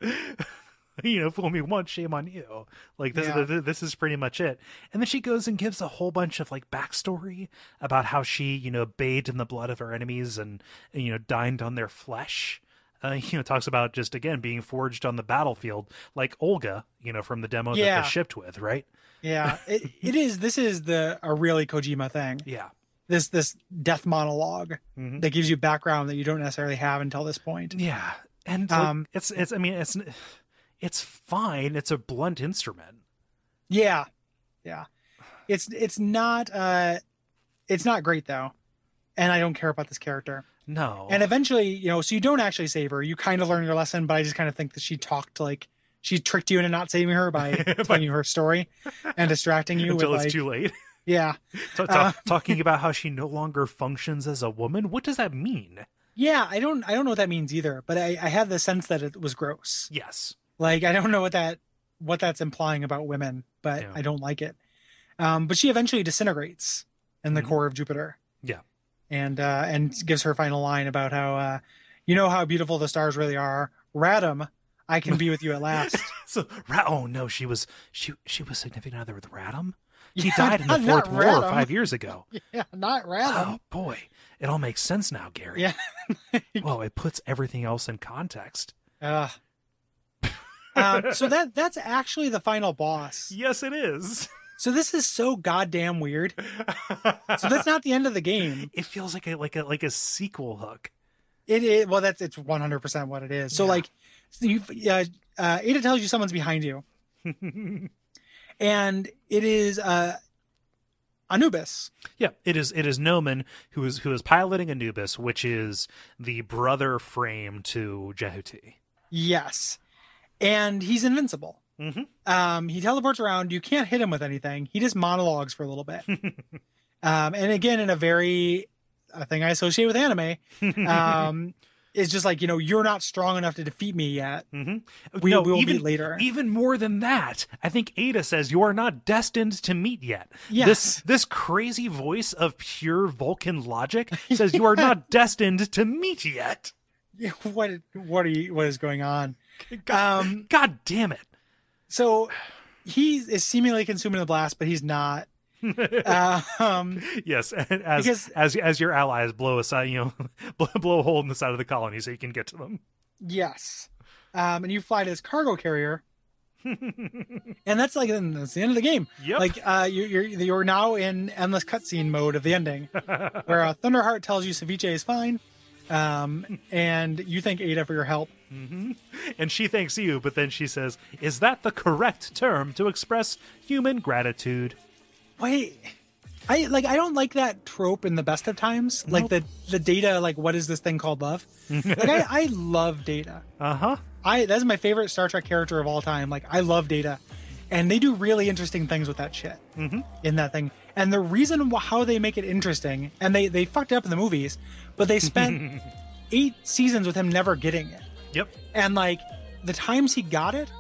Speaker 1: it.
Speaker 2: you know, fool me once, shame on you. Like this,
Speaker 1: Yeah.
Speaker 2: this is pretty much it. And then she goes and gives a whole bunch of like backstory about how she, you know, bathed in the blood of her enemies and, and you know, dined on their flesh. Uh, you know, talks about just again being forged on the battlefield, like Olga, you know, from the demo that they shipped with, right?
Speaker 1: Yeah, it, it is. This is the a really Kojima thing.
Speaker 2: Yeah.
Speaker 1: This this death monologue
Speaker 2: Mhm.
Speaker 1: that gives you background that you don't necessarily have until this point.
Speaker 2: Yeah, and like,
Speaker 1: Um,
Speaker 2: it's it's. I mean, it's it's fine. It's a blunt instrument.
Speaker 1: Yeah, yeah. It's it's not uh, it's not great though, and I don't care about this character.
Speaker 2: No,
Speaker 1: And eventually, you know, so you don't actually save her. You kind of learn your lesson, but I just kind of think that she talked like she tricked you into not saving her by telling you her story and distracting you with
Speaker 2: until it's
Speaker 1: like,
Speaker 2: too late.
Speaker 1: yeah,
Speaker 2: Ta- ta- talking about how she no longer functions as a woman. What does that mean?
Speaker 1: yeah. I don't I don't know what that means either, but I, I have the sense that it was gross.
Speaker 2: Yes.
Speaker 1: Like I don't know what that what that's implying about women, but
Speaker 2: Yeah.
Speaker 1: I don't like it. Um, but she eventually disintegrates in the
Speaker 2: Mhm.
Speaker 1: core of Jupiter.
Speaker 2: Yeah.
Speaker 1: and uh, and gives her final line about how uh, you know how beautiful the stars really are. Radam, I can be with you at last.
Speaker 2: So, Ra- oh no, she was she she was significant other with Radam. He
Speaker 1: Yeah,
Speaker 2: died in the Fourth War five years ago.
Speaker 1: yeah, not Radam.
Speaker 2: Oh boy, it all makes sense now, Gary.
Speaker 1: Yeah.
Speaker 2: well, it puts everything else in context.
Speaker 1: Ugh. Um, so that that's actually the final boss.
Speaker 2: Yes, it is.
Speaker 1: So this is so goddamn weird. So that's not the end of the game.
Speaker 2: It feels like a like a like a sequel hook.
Speaker 1: It is well, that's it's one hundred percent what it is. So
Speaker 2: Yeah.
Speaker 1: like, you, uh, uh, Ada tells you someone's behind you, and it is uh, Anubis.
Speaker 2: Yeah, it is. It is Nohman who is who is piloting Anubis, which is the brother frame to Jehuti.
Speaker 1: Yes, and he's invincible.
Speaker 2: Mhm.
Speaker 1: Um, he teleports around. You can't hit him with anything. He just monologues for a little bit. um, and again, in a very a thing I associate with anime, um, is just like you know you're not strong enough to defeat me yet.
Speaker 2: hmm
Speaker 1: We
Speaker 2: no,
Speaker 1: will
Speaker 2: even
Speaker 1: meet later.
Speaker 2: Even more than that, I think Ada says you are not destined to meet yet.
Speaker 1: Yes.
Speaker 2: This this crazy voice of pure Vulcan logic says you are not destined to meet yet.
Speaker 1: what what are you, what is going on?
Speaker 2: God,
Speaker 1: Um,
Speaker 2: God damn it.
Speaker 1: so he is seemingly consuming the blast, but he's not. um,
Speaker 2: Yes, as
Speaker 1: Because-
Speaker 2: as as your allies blow aside, you know, blow, blow a hole in the side of the colony so you can get to them.
Speaker 1: yes, um, and you fly to this cargo carrier, and that's like that's the end of the game.
Speaker 2: Yep.
Speaker 1: Like uh, you, you're you're now in endless cutscene mode of the ending, where uh, Thunderheart tells you Celvice is fine, um, and you thank Ada for your help.
Speaker 2: and she thanks you, but then she says, "Is that the correct term to express human gratitude?"
Speaker 1: Wait, I like I don't like that trope in the best of times. Like the the data, like what is this thing called love? like I, I love data.
Speaker 2: Uh huh.
Speaker 1: I that's my favorite Star Trek character of all time. Like I love Data, and they do really interesting things with that shit in that thing. And the reason wh- how they make it interesting, and they they fucked up in the movies, but they spent eight seasons with him never getting it.
Speaker 2: Yep.
Speaker 1: And like the times he got it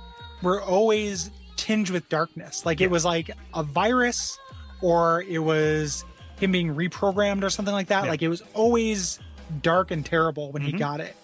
Speaker 1: were always tinged with darkness. Like
Speaker 2: Yeah.
Speaker 1: it was like a virus, or it was him being reprogrammed or something like that.
Speaker 2: Yeah. Mm-hmm.
Speaker 1: Like it was always dark and terrible when he got it.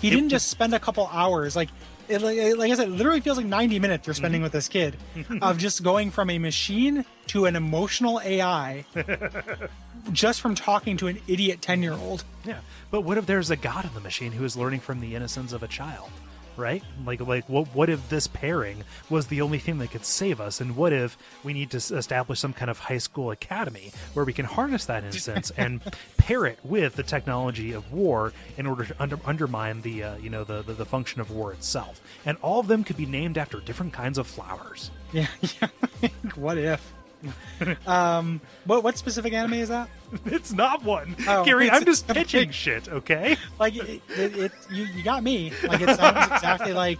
Speaker 1: He didn't just spend a couple hours like. It, like, like I said, it literally feels like 90 minutes you're spending
Speaker 2: Mm-hmm.
Speaker 1: with this kid of just going from a machine to an emotional AI just from talking to an idiot 10 year old.
Speaker 2: Yeah. But what if there's a god in the machine who is learning from the innocence of a child? Right? Like like what what if this pairing was the only thing that could save us and what if we need to establish some kind of high school academy where we can harness that innocence and pair it with the technology of war in order to under, undermine the uh, you know the, the the function of war itself. And all of them could be named after different kinds of flowers.
Speaker 1: Yeah, yeah. what if? um, what what specific anime is that?
Speaker 2: It's not one.
Speaker 1: Oh,
Speaker 2: Gary, I'm just pitching shit, okay?
Speaker 1: Like it, it, it you, you got me. Like it sounds exactly like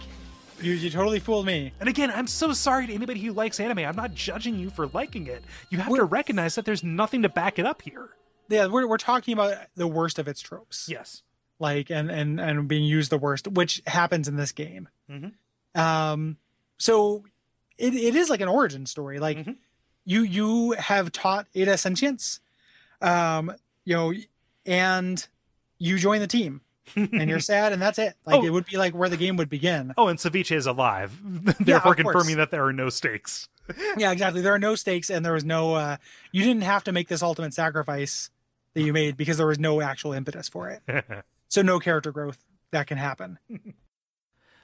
Speaker 1: you. You totally fooled me.
Speaker 2: And again, I'm so sorry to anybody who likes anime. I'm not judging you for liking it. You have to
Speaker 1: We're-
Speaker 2: recognize that there's nothing to back it up here.
Speaker 1: Yeah, we're we're talking about the worst of its tropes.
Speaker 2: Yes.
Speaker 1: Like and and and being used the worst, which happens in this game.
Speaker 2: Mhm.
Speaker 1: Um, so it it is like an origin story. Like
Speaker 2: Mhm.
Speaker 1: You you have taught Ada sentience, um, you know, and you join the team, and you're sad, and that's it. Like
Speaker 2: Oh.
Speaker 1: it would be like where the game would begin.
Speaker 2: Oh, and Celvice is alive, therefore
Speaker 1: course.
Speaker 2: confirming that there are no stakes.
Speaker 1: Yeah, exactly. There are no stakes, and there was no. Uh, you didn't have to make this ultimate sacrifice that you made because there was no actual impetus for it. So no character growth that can happen.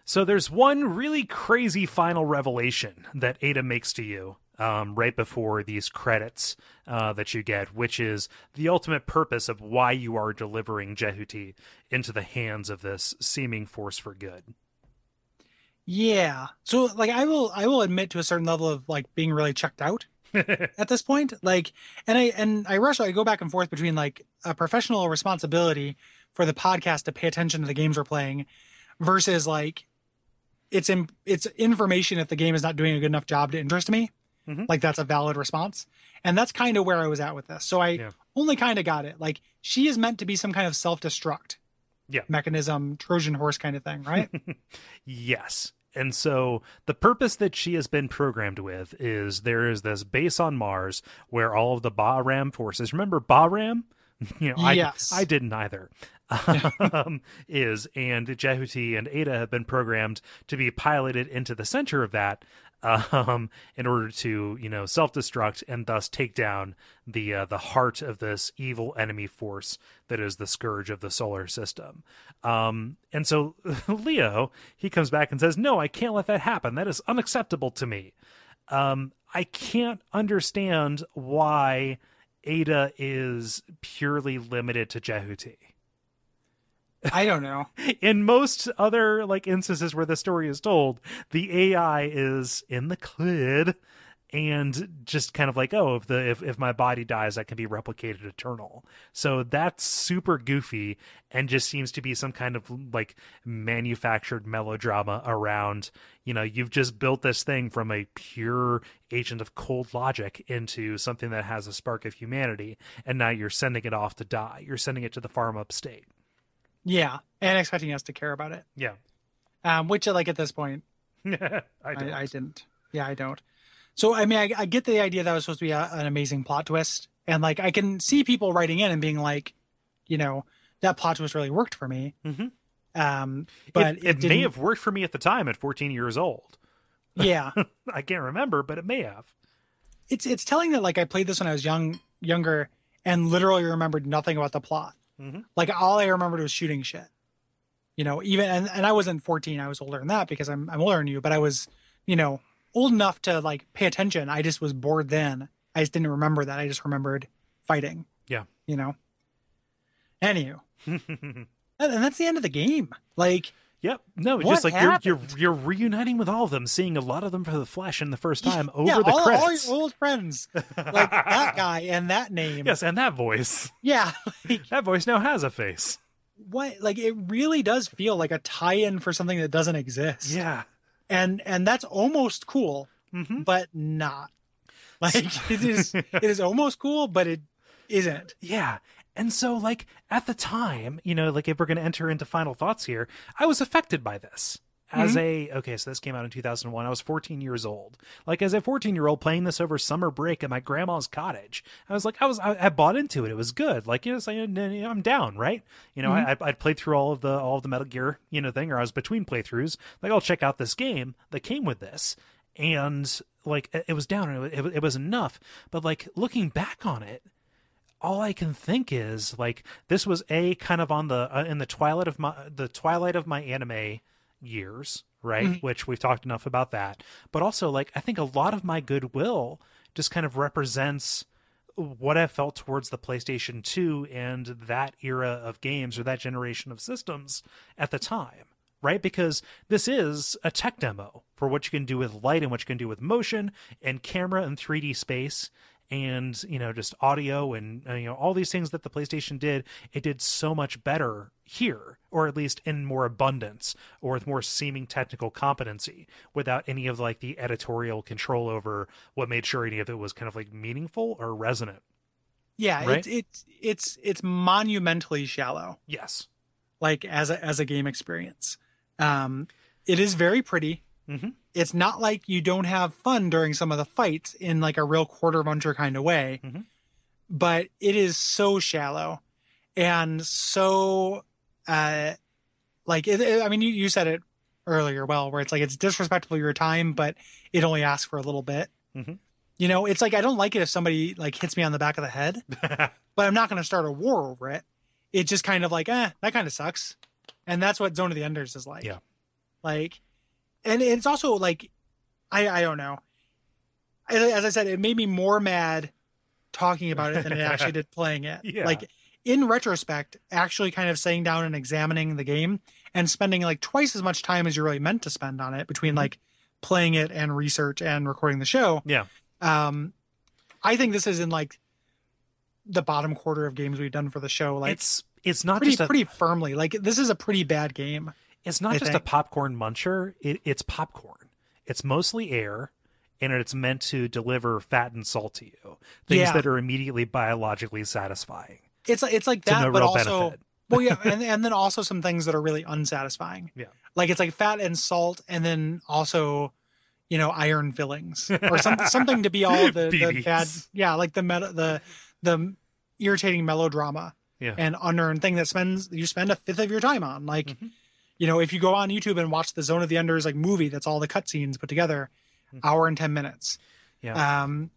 Speaker 2: so there's one really crazy final revelation that Ada makes to you um, right before these credits uh, that you get, which is the ultimate purpose of why you are delivering Jehuti into the hands of this seeming force for good.
Speaker 1: Yeah. So like I will I will admit to a certain level of like being really checked out at this point. Like and I and I rush I go back and forth between like a professional responsibility for the podcast to pay attention to the games we're playing versus like it's in, it's information if the game is not doing a good enough job to interest me.
Speaker 2: Mhm.
Speaker 1: Like that's a valid response. And that's kind of where I was at with this. So I
Speaker 2: Yeah.
Speaker 1: only kind of got it. Like she is meant to be some kind of self-destruct
Speaker 2: Yeah.
Speaker 1: mechanism, Trojan horse kind of thing, right?
Speaker 2: Yes. And so the purpose that she has been programmed with is there is this base on Mars where all of the Bahram forces, remember Bahram? you know,
Speaker 1: Yes.
Speaker 2: I, I didn't either. um, is and Jehuti and Ada have been programmed to be piloted into the center of that um, in order to you know self destruct and thus take down the uh, the heart of this evil enemy force that is the scourge of the solar system. Um, and so Leo he comes back and says, "No, I can't let that happen. That is unacceptable to me." Um, I can't understand why Ada is purely limited to Jehuti.
Speaker 1: I don't know.
Speaker 2: In most other like instances where the story is told, the AI is in the clid and just kind of like, oh, if the if, if my body dies, I can be replicated eternal. So that's super goofy and just seems to be some kind of like manufactured melodrama around, you know, you've just built this thing from a pure agent of cold logic into something that has a spark of humanity, and now you're sending it off to die. You're sending it to the farm upstate.
Speaker 1: Yeah, and expecting us to care about it,
Speaker 2: Yeah.
Speaker 1: um, which like at this point
Speaker 2: I
Speaker 1: I,
Speaker 2: don't.
Speaker 1: I, didn't. Yeah, I don't. So I mean, I, I get the idea that was supposed to be a, an amazing plot twist, and like I can see people writing in and being like, you know, that plot twist really worked for me.
Speaker 2: Mhm.
Speaker 1: Um, but
Speaker 2: it, it, may have worked for me at the time at 14 years old.
Speaker 1: Yeah,
Speaker 2: I can't remember, but it may have.
Speaker 1: it's it's telling that like I played this when I was young, younger, and literally remembered nothing about the plot.
Speaker 2: Mhm.
Speaker 1: Like all I remembered was shooting shit. You know, even and, and I wasn't 14, I was older than that because I'm I'm older than you, but I was, you know, old enough to like pay attention. I just was bored then. I just didn't remember that. I just remembered fighting.
Speaker 2: Yeah.
Speaker 1: You know. Anywho. And that's the end of the game. Like
Speaker 2: Yep. No,
Speaker 1: What
Speaker 2: just like you're, you're
Speaker 1: happened?
Speaker 2: you're reuniting with all of them, seeing a lot of them for the flash in the first time over
Speaker 1: yeah,
Speaker 2: the
Speaker 1: all, all
Speaker 2: credits.
Speaker 1: your old friends. Like that guy and that name.
Speaker 2: yes, and that voice.
Speaker 1: Yeah. Like
Speaker 2: That voice now has a face.
Speaker 1: what like it really does feel like a tie-in for something that doesn't exist.
Speaker 2: Yeah.
Speaker 1: And and that's almost cool,
Speaker 2: hmm
Speaker 1: but not. Like it is it is almost cool, but it isn't.
Speaker 2: Yeah. And so, like, at the time, you know, like, if we're going to enter into final thoughts here, I was affected by this. As mm-hmm. a, okay, so this came out in 2001. I was 14 years old. Like, as a 14 year old playing this over summer break at my grandma's cottage, I was like, I was, I, I bought into it. It was good. Like, you know, so, you know, I'm down, right? You know, mm-hmm. I, I'd played through all of the, all of the Metal Gear, you know, thing, or I was between playthroughs. Like, I'll check out this game that came with this. And, like, it, it was down and it, it, it was enough. But, like, looking back on it, all I can think is like this was a kind of on the uh, in the twilight of my the twilight of my anime years, right? Which we've talked enough about that. But also like I think a lot of my goodwill just kind of represents what I felt towards the PlayStation 2 and that era of games or that generation of systems at the time. Right? Because this is a tech demo for what you can do with light and what you can do with motion and camera and 3D space and you know just audio and uh, you know all these things that the PlayStation did it did so much better here or at least in more abundance or with more seeming technical competency without any of like the editorial control over what made sure any of it was kind of like meaningful or resonant
Speaker 1: Yeah,
Speaker 2: Right?
Speaker 1: it's it's it's it's monumentally shallow.
Speaker 2: yes
Speaker 1: like as a as a game experience. Um, it is very pretty.
Speaker 2: Mhm.
Speaker 1: It's not like you don't have fun during some of the fights in like a real quarter muncher kind of way,
Speaker 2: Mhm.
Speaker 1: but it is so shallow and so uh like it, it- I mean you you said it earlier well where it's like it's disrespectful of your time but it only asks for a little bit.
Speaker 2: Mhm.
Speaker 1: You know, it's like I don't like it if somebody like hits me on the back of the head but I'm not going to start a war over it. It's just kind of like, eh, that kind of sucks. And that's what Zone of the Enders is like.
Speaker 2: Yeah.
Speaker 1: Like, and it's also like, I I don't know. As, I said, it made me more mad talking about it than it actually did playing it.
Speaker 2: Yeah.
Speaker 1: Like in retrospect, actually kind of sitting down and examining the game and spending like twice as much time as you're really meant to spend on it between
Speaker 2: Mhm.
Speaker 1: like playing it and research and recording the show.
Speaker 2: yeah
Speaker 1: Um, I think this is in like the bottom quarter of games we've done for the show. Like
Speaker 2: it's it's not
Speaker 1: pretty
Speaker 2: just a
Speaker 1: pretty firmly. Like this is a pretty bad game.
Speaker 2: It's not
Speaker 1: I
Speaker 2: just
Speaker 1: think.
Speaker 2: a popcorn muncher it, it's popcorn it's mostly air and it's meant to deliver fat and salt to you things
Speaker 1: Yeah.
Speaker 2: that are immediately biologically satisfying
Speaker 1: It's like it's like that,
Speaker 2: no
Speaker 1: but also
Speaker 2: benefit
Speaker 1: well, yeah, and and then also some things that are really unsatisfying.
Speaker 2: Yeah.
Speaker 1: like it's like fat and salt, and then also, you know, iron fillings or something something to be all the, the bad. Yeah, like the meta the the irritating melodrama
Speaker 2: Yeah.
Speaker 1: and unearned thing that spends you spend a fifth of your time on. Like,
Speaker 2: Mhm.
Speaker 1: You know, if you go on YouTube and watch the Zone of the Enders like movie, that's all the cutscenes put together,
Speaker 2: Mhm.
Speaker 1: hour and ten minutes.
Speaker 2: Yeah.
Speaker 1: Um,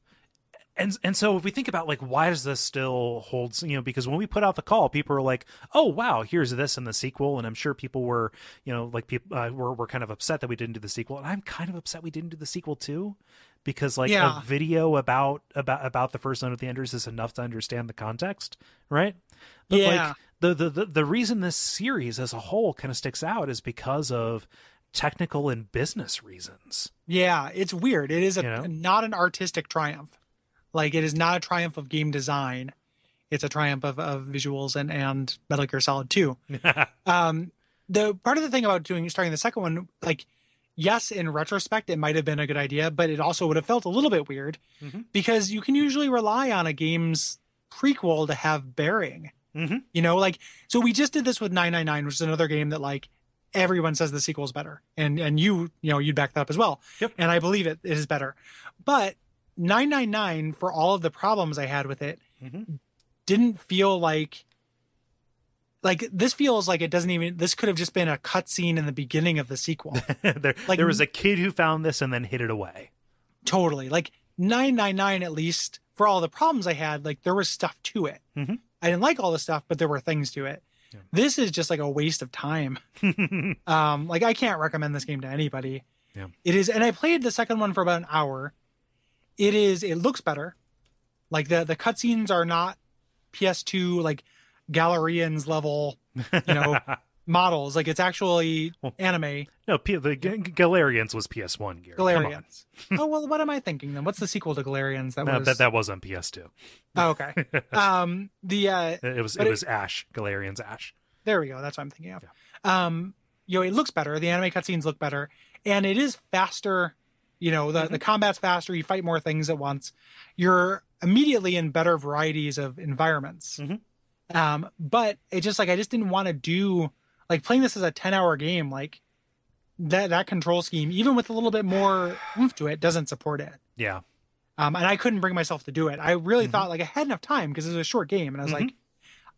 Speaker 2: and and so if we think about like why does this still hold you know because when we put out the call people are like oh wow here's this in the sequel and i'm sure people were you know like people uh, were, were kind of upset that we didn't do the sequel and i'm kind of upset we didn't do the sequel too because like
Speaker 1: Yeah.
Speaker 2: a video about about about the first zone of the enders is enough to understand the context right but
Speaker 1: Yeah.
Speaker 2: like the, the the the reason this series as a whole kind of sticks out is because of technical and business reasons
Speaker 1: yeah, it's weird. It is a
Speaker 2: You know?
Speaker 1: not an artistic triumph. Like it is not a triumph of game design. It's a triumph of, of visuals and and Metal Gear Solid 2. um the part of the thing about doing starting the second one like yes in retrospect it might have been a good idea but it also would have felt a little bit weird
Speaker 2: Mhm.
Speaker 1: because you can usually rely on a game's prequel to have bearing
Speaker 2: hmm
Speaker 1: you know like so we just did this with 999 which is another game that like everyone says the sequel is better and and you you know you'd back that up as well
Speaker 2: Yep.
Speaker 1: and i believe it, it is better but 999 for all of the problems i had with it
Speaker 2: Mhm.
Speaker 1: didn't feel like like this feels like it doesn't even this could have just been a cutscene in the beginning of the sequel
Speaker 2: there,
Speaker 1: Like-
Speaker 2: there was a kid who found this and then hid it away.
Speaker 1: totally like 999 at least for all the problems i had like there was stuff to it
Speaker 2: Mhm.
Speaker 1: I didn't like all the stuff but there were things to it.
Speaker 2: Yeah.
Speaker 1: this is just like a waste of time. Um like i can't recommend this game to anybody.
Speaker 2: Yeah.
Speaker 1: it is and i played the second one for about an hour. It is it looks better. Like the the cutscenes are not ps2 like Galerians level you know models like it's actually
Speaker 2: Well,
Speaker 1: anime
Speaker 2: no, P- the G- Galerians was PS1 gear.
Speaker 1: Galerians. oh well, what am I thinking then? What's the sequel to Galerians? That
Speaker 2: No,
Speaker 1: was
Speaker 2: that that was on PS2.
Speaker 1: oh, okay. um, the uh,
Speaker 2: It was it
Speaker 1: it-
Speaker 2: was Ash Galerians Ash.
Speaker 1: there we go. That's what I'm thinking of. Um, you know, it looks better. The anime cutscenes look better, and it is faster. You know, the the combat's faster. You fight more things at once. You're immediately in better varieties of environments.
Speaker 2: Mhm.
Speaker 1: Um, but it just like I just didn't want to do like playing this as a 10 hour game. Like that that control scheme, even with a little bit more oomph to it, doesn't support it.
Speaker 2: Yeah.
Speaker 1: um, and I couldn't bring myself to do it. I really
Speaker 2: Mhm.
Speaker 1: thought like I had enough time because it was a short game, and I was
Speaker 2: Mhm.
Speaker 1: like,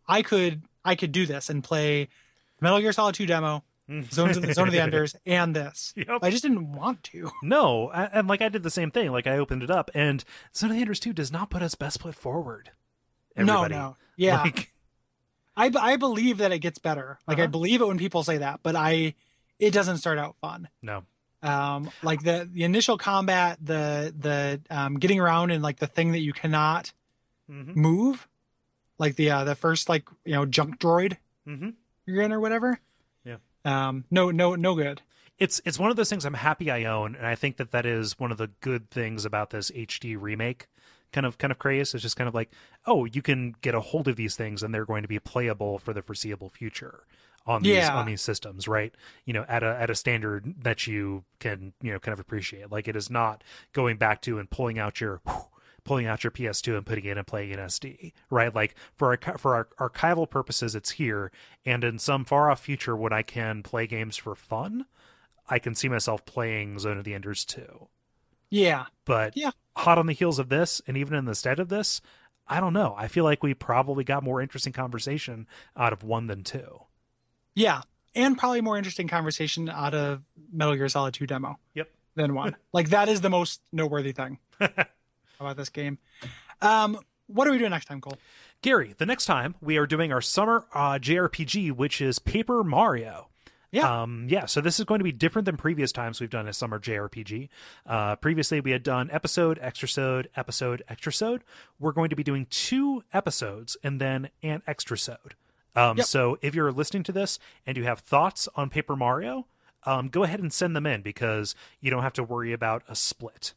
Speaker 1: I could I could do this and play Metal Gear Solid 2 demo, Zone of the, Zone of the Enders, and this.
Speaker 2: Yep.
Speaker 1: I just didn't want to.
Speaker 2: No, a- and like I did the same thing. Like I opened it up, and Zone of the Enders 2 does not put its best foot forward. Everybody.
Speaker 1: No, no, yeah,
Speaker 2: Like,
Speaker 1: I I believe that it gets better. Like I
Speaker 2: Uh-huh.
Speaker 1: believe it when people say that, but I it doesn't start out fun.
Speaker 2: no.
Speaker 1: Um, like the the initial combat, the the um, getting around and like the thing that you cannot
Speaker 2: hmm
Speaker 1: move, like the uh, the first like you know junk droid
Speaker 2: hmm
Speaker 1: you're in or whatever.
Speaker 2: Yeah.
Speaker 1: Um. No. No. No good.
Speaker 2: It's it's one of those things I'm happy I own, and I think that that is one of the good things about this HD remake kind of kind of craze. It's just kind of like, oh, you can get a hold of these things, and they're going to be playable for the foreseeable future on these
Speaker 1: Yeah.
Speaker 2: on these systems, right? You know, at a at a standard that you can you know kind of appreciate. Like it is not going back to and pulling out your pulling out your PS2 and putting it in and playing in SD, right? Like for our, for our archival purposes, it's here, and in some far off future when I can play games for fun, I can see myself playing Zone of the Enders too.
Speaker 1: Yeah.
Speaker 2: But
Speaker 1: Yeah.
Speaker 2: hot on the heels of this, and even in the stead of this, I don't know. I feel like we probably got more interesting conversation out of one than two.
Speaker 1: Yeah. And probably more interesting conversation out of Metal Gear Solid 2 demo.
Speaker 2: Yep.
Speaker 1: Than one. like that is the most noteworthy thing about this game. Um. What are we doing next time, Kole?
Speaker 2: Gary, the next time we are doing our summer uh, JRPG, which is Paper Mario.
Speaker 1: Yeah.
Speaker 2: Um, yeah, so this is going to be different than previous times we've done a summer JRPG. Uh, previously, we had done episode, extrasode, episode, extrasode. We're going to be doing two episodes and then an extrasode. Um,
Speaker 1: Yep.
Speaker 2: So if you're listening to this and you have thoughts on Paper Mario, um, go ahead and send them in because you don't have to worry about a split.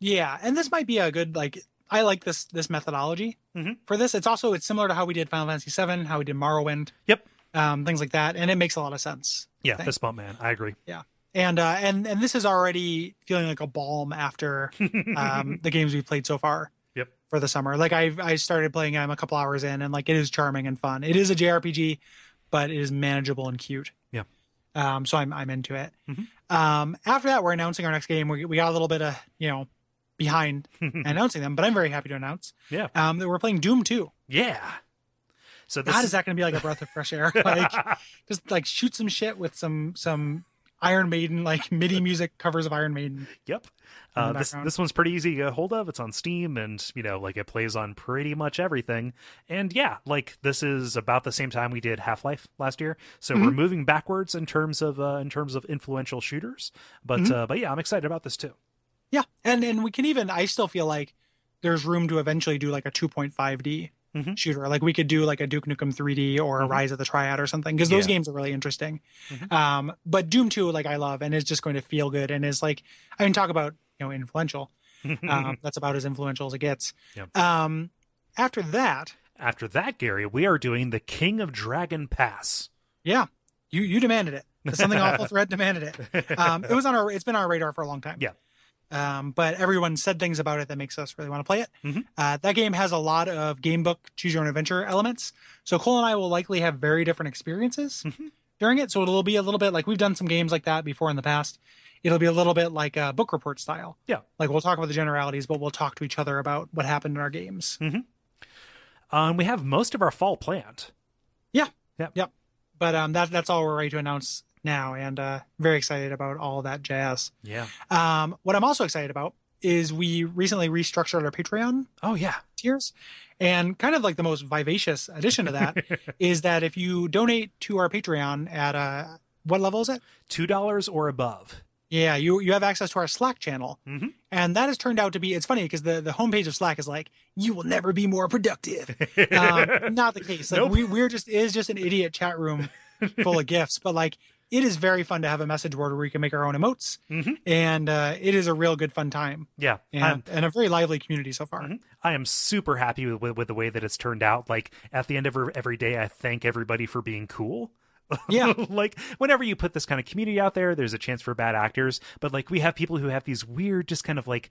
Speaker 1: Yeah, and this might be a good like. I like this this methodology
Speaker 2: Mhm.
Speaker 1: for this. It's also it's similar to how we did Final Fantasy VII, how we did Morrowind,
Speaker 2: Yep.
Speaker 1: Um, things like that, and it makes a lot of sense.
Speaker 2: Yeah, fist bump man. I agree.
Speaker 1: Yeah, and uh, and and this is already feeling like a balm after um, the games we've played so far.
Speaker 2: Yep.
Speaker 1: For the summer, like I I started playing. I'm a couple hours in, and like it is charming and fun. It is a JRPG, but it is manageable and cute.
Speaker 2: Yeah.
Speaker 1: Um. So I'm I'm into it.
Speaker 2: Mhm.
Speaker 1: Um. After that, we're announcing our next game. We we got a little bit of you know behind announcing them, but I'm very happy to announce
Speaker 2: yeah.
Speaker 1: um that we're playing Doom 2.
Speaker 2: Yeah. So this
Speaker 1: God, is that going to be like a breath of fresh air? Like, just like shoot some shit with some some Iron Maiden like MIDI music covers of Iron Maiden.
Speaker 2: Yep. Uh, this this one's pretty easy to get hold of. It's on Steam, and you know, like it plays on pretty much everything. And yeah, like this is about the same time we did Half Life last year, so
Speaker 1: Mm-hmm.
Speaker 2: we're moving backwards in terms of uh, in terms of influential shooters. But
Speaker 1: Mm-hmm.
Speaker 2: uh, but yeah, I'm excited about this too.
Speaker 1: Yeah, and and we can even. I still feel like there's room to eventually do like a 2.5D
Speaker 2: Mhm.
Speaker 1: shooter. Like we could do like a Duke Nukem 3D or a
Speaker 2: Mhm.
Speaker 1: Rise of the Triad or something because those
Speaker 2: Yeah.
Speaker 1: games are really interesting.
Speaker 2: Mhm.
Speaker 1: Um, but Doom 2, like I love, and is just going to feel good and is like I can talk about you know influential. Um, that's about as influential as it gets.
Speaker 2: Yep.
Speaker 1: Um, after that,
Speaker 2: After that, Gary, we are doing the King of Dragon Pass.
Speaker 1: yeah, you you demanded it. The Something awful thread demanded it. Um, it was on our. It's been on our radar for a long time.
Speaker 2: Yeah.
Speaker 1: Um, but everyone said things about it that makes us really want to play it.
Speaker 2: Mhm.
Speaker 1: Uh, that game has a lot of game book choose your own adventure elements. So Kole and I will likely have very different experiences
Speaker 2: Mhm.
Speaker 1: during it. So it'll be a little bit like we've done some games like that before in the past. It'll be a little bit like a book report style.
Speaker 2: Yeah.
Speaker 1: Like we'll talk about the generalities, but we'll talk to each other about what happened in our games.
Speaker 2: Um, we have most of our fall planned. Yeah. Yep. Yep.
Speaker 1: But um, that that's all we're ready to announce now, and uh, very excited about all that jazz.
Speaker 2: Yeah.
Speaker 1: Um, what I'm also excited about is we recently restructured our Patreon
Speaker 2: Oh yeah.
Speaker 1: tiers, and kind of like the most vivacious addition to that is that if you donate to our Patreon at uh, what level is it?
Speaker 2: Two dollars or above.
Speaker 1: Yeah, you you have access to our Slack channel,
Speaker 2: Mhm.
Speaker 1: and that has turned out to be. It's funny because the the homepage of Slack is like, "You will never be more productive." um, not the case. Like
Speaker 2: Nope.
Speaker 1: we we're just is just an idiot chat room full of gifts, but like it is very fun to have a message board where we can make our own emotes,
Speaker 2: Mhm.
Speaker 1: and uh, it is a real good fun time
Speaker 2: Yeah.
Speaker 1: And and a very lively community so far.
Speaker 2: Mhm. I am super happy with, with with the way that it's turned out. Like at the end of every day, I thank everybody for being cool.
Speaker 1: Yeah.
Speaker 2: like whenever you put this kind of community out there, there's a chance for bad actors. But like we have people who have these weird, just kind of like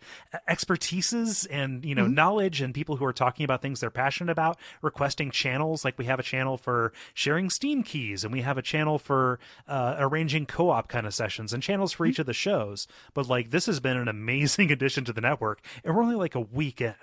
Speaker 2: expertises and you know
Speaker 1: Mhm.
Speaker 2: knowledge, and people who are talking about things they're passionate about, requesting channels. Like we have a channel for sharing Steam keys, and we have a channel for uh, arranging co-op kind of sessions, and channels for each of the shows. But like this has been an amazing addition to the network, and we're only like a week in.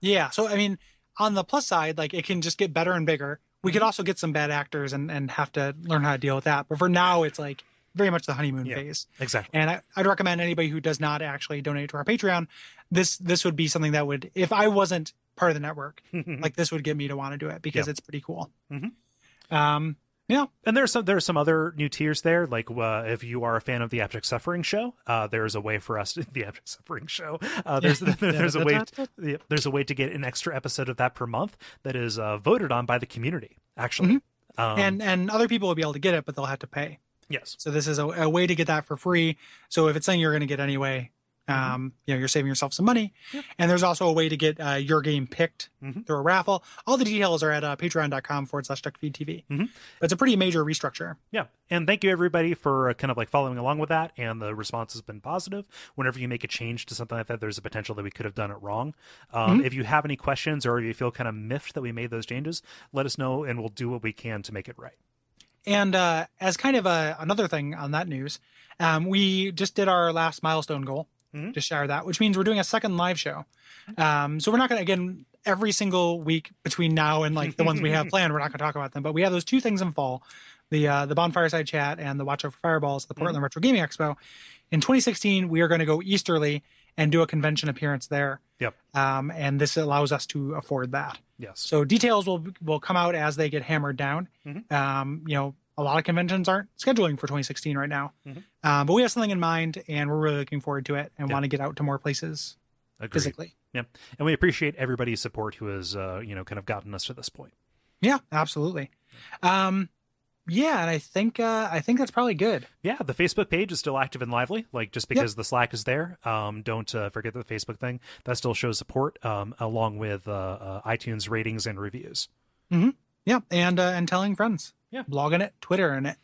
Speaker 1: Yeah. So I mean, on the plus side, like it can just get better and bigger. We
Speaker 2: Mm-hmm.
Speaker 1: could also get some bad actors and and have to learn how to deal with that. But for now, it's like very much the honeymoon
Speaker 2: Yeah.
Speaker 1: phase.
Speaker 2: Exactly.
Speaker 1: And I, I'd recommend anybody who does not actually donate to our Patreon, this this would be something that would, if I wasn't part of the network, like this would get me to want to do it because
Speaker 2: Yeah.
Speaker 1: it's pretty cool.
Speaker 2: Mhm.
Speaker 1: Um, yeah,
Speaker 2: And there's some there's some other new tiers there. Like uh, if you are a fan of the Abject Suffering show, uh, there's a way for us to, the Abject Suffering show. Uh, there's there's a way yeah, there's a way to get an extra episode of that per month that is uh, voted on by the community. Actually, um,
Speaker 1: and and other people will be able to get it, but they'll have to pay.
Speaker 2: yes,
Speaker 1: So this is a, a way to get that for free. So if it's something you're going to get anyway, um, you know, you're saving yourself some money.
Speaker 2: Yep.
Speaker 1: And there's also a way to get uh, your game picked
Speaker 2: Mhm.
Speaker 1: through a raffle. All the details are at uh, patreon.com forward slash duckfeedtv.
Speaker 2: Mhm.
Speaker 1: It's a pretty major restructure.
Speaker 2: yeah. And thank you everybody for uh, kind of like following along with that. And the response has been positive. Whenever you make a change to something like that, there's a potential that we could have done it wrong. Um, If you have any questions or if you feel kind of miffed that we made those changes, let us know and we'll do what we can to make it right.
Speaker 1: And uh, as kind of a, another thing on that news, um, we just did our last milestone goal,
Speaker 2: Mhm.
Speaker 1: just shy of that, which means we're doing a second live show. Um, so we're not going to, again, every single week between now and like the ones we have planned, we're not going to talk about them. But we have those two things in fall the uh, the Bonfireside Chat and the Watch Out for Fireballs at the Portland Retro Gaming Expo. In 2016, we are going to go easterly and do a convention appearance there.
Speaker 2: Yep.
Speaker 1: Um, and this allows us to afford that.
Speaker 2: Yes.
Speaker 1: So details will will come out as they get hammered down.
Speaker 2: Mhm.
Speaker 1: Um, you know, a lot of conventions aren't scheduling for 2016 right now,
Speaker 2: Mhm.
Speaker 1: um, but we have something in mind, and we're really looking forward to it, and
Speaker 2: Yeah.
Speaker 1: want to get out to more places
Speaker 2: Agreed.
Speaker 1: physically. Yeah.
Speaker 2: And we appreciate everybody's support who has, uh, you know, kind of gotten us to this point.
Speaker 1: Yeah, absolutely. Um, yeah, and I think uh, I think that's probably good.
Speaker 2: Yeah, the Facebook page is still active and lively. Like just because the Slack is there, um, don't uh, forget the Facebook thing. That still shows support, um, along with uh, uh, iTunes ratings and reviews.
Speaker 1: Yeah, and uh, and telling friends.
Speaker 2: Yeah.
Speaker 1: blogging it, Twittering it.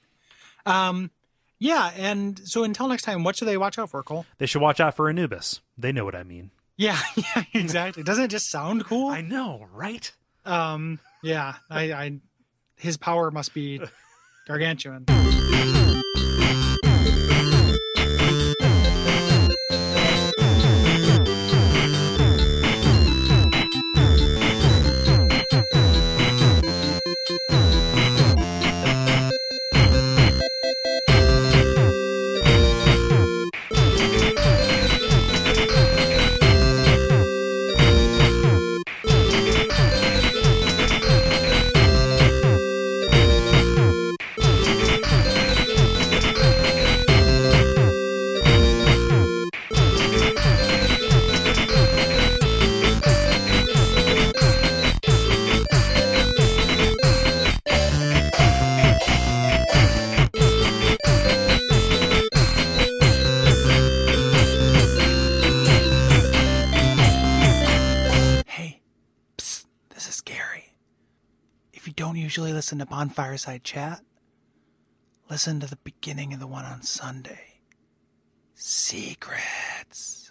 Speaker 1: Um, yeah, and so until next time, what should they watch out for, Kole?
Speaker 2: They should watch out for Anubis. They know what I mean.
Speaker 1: Yeah, yeah, exactly. Doesn't it just sound cool?
Speaker 2: I know, right?
Speaker 1: Um, yeah, I, I, his power must be gargantuan. don't usually listen to Bonfireside Chat, listen to the beginning of the one on Sunday. Secrets.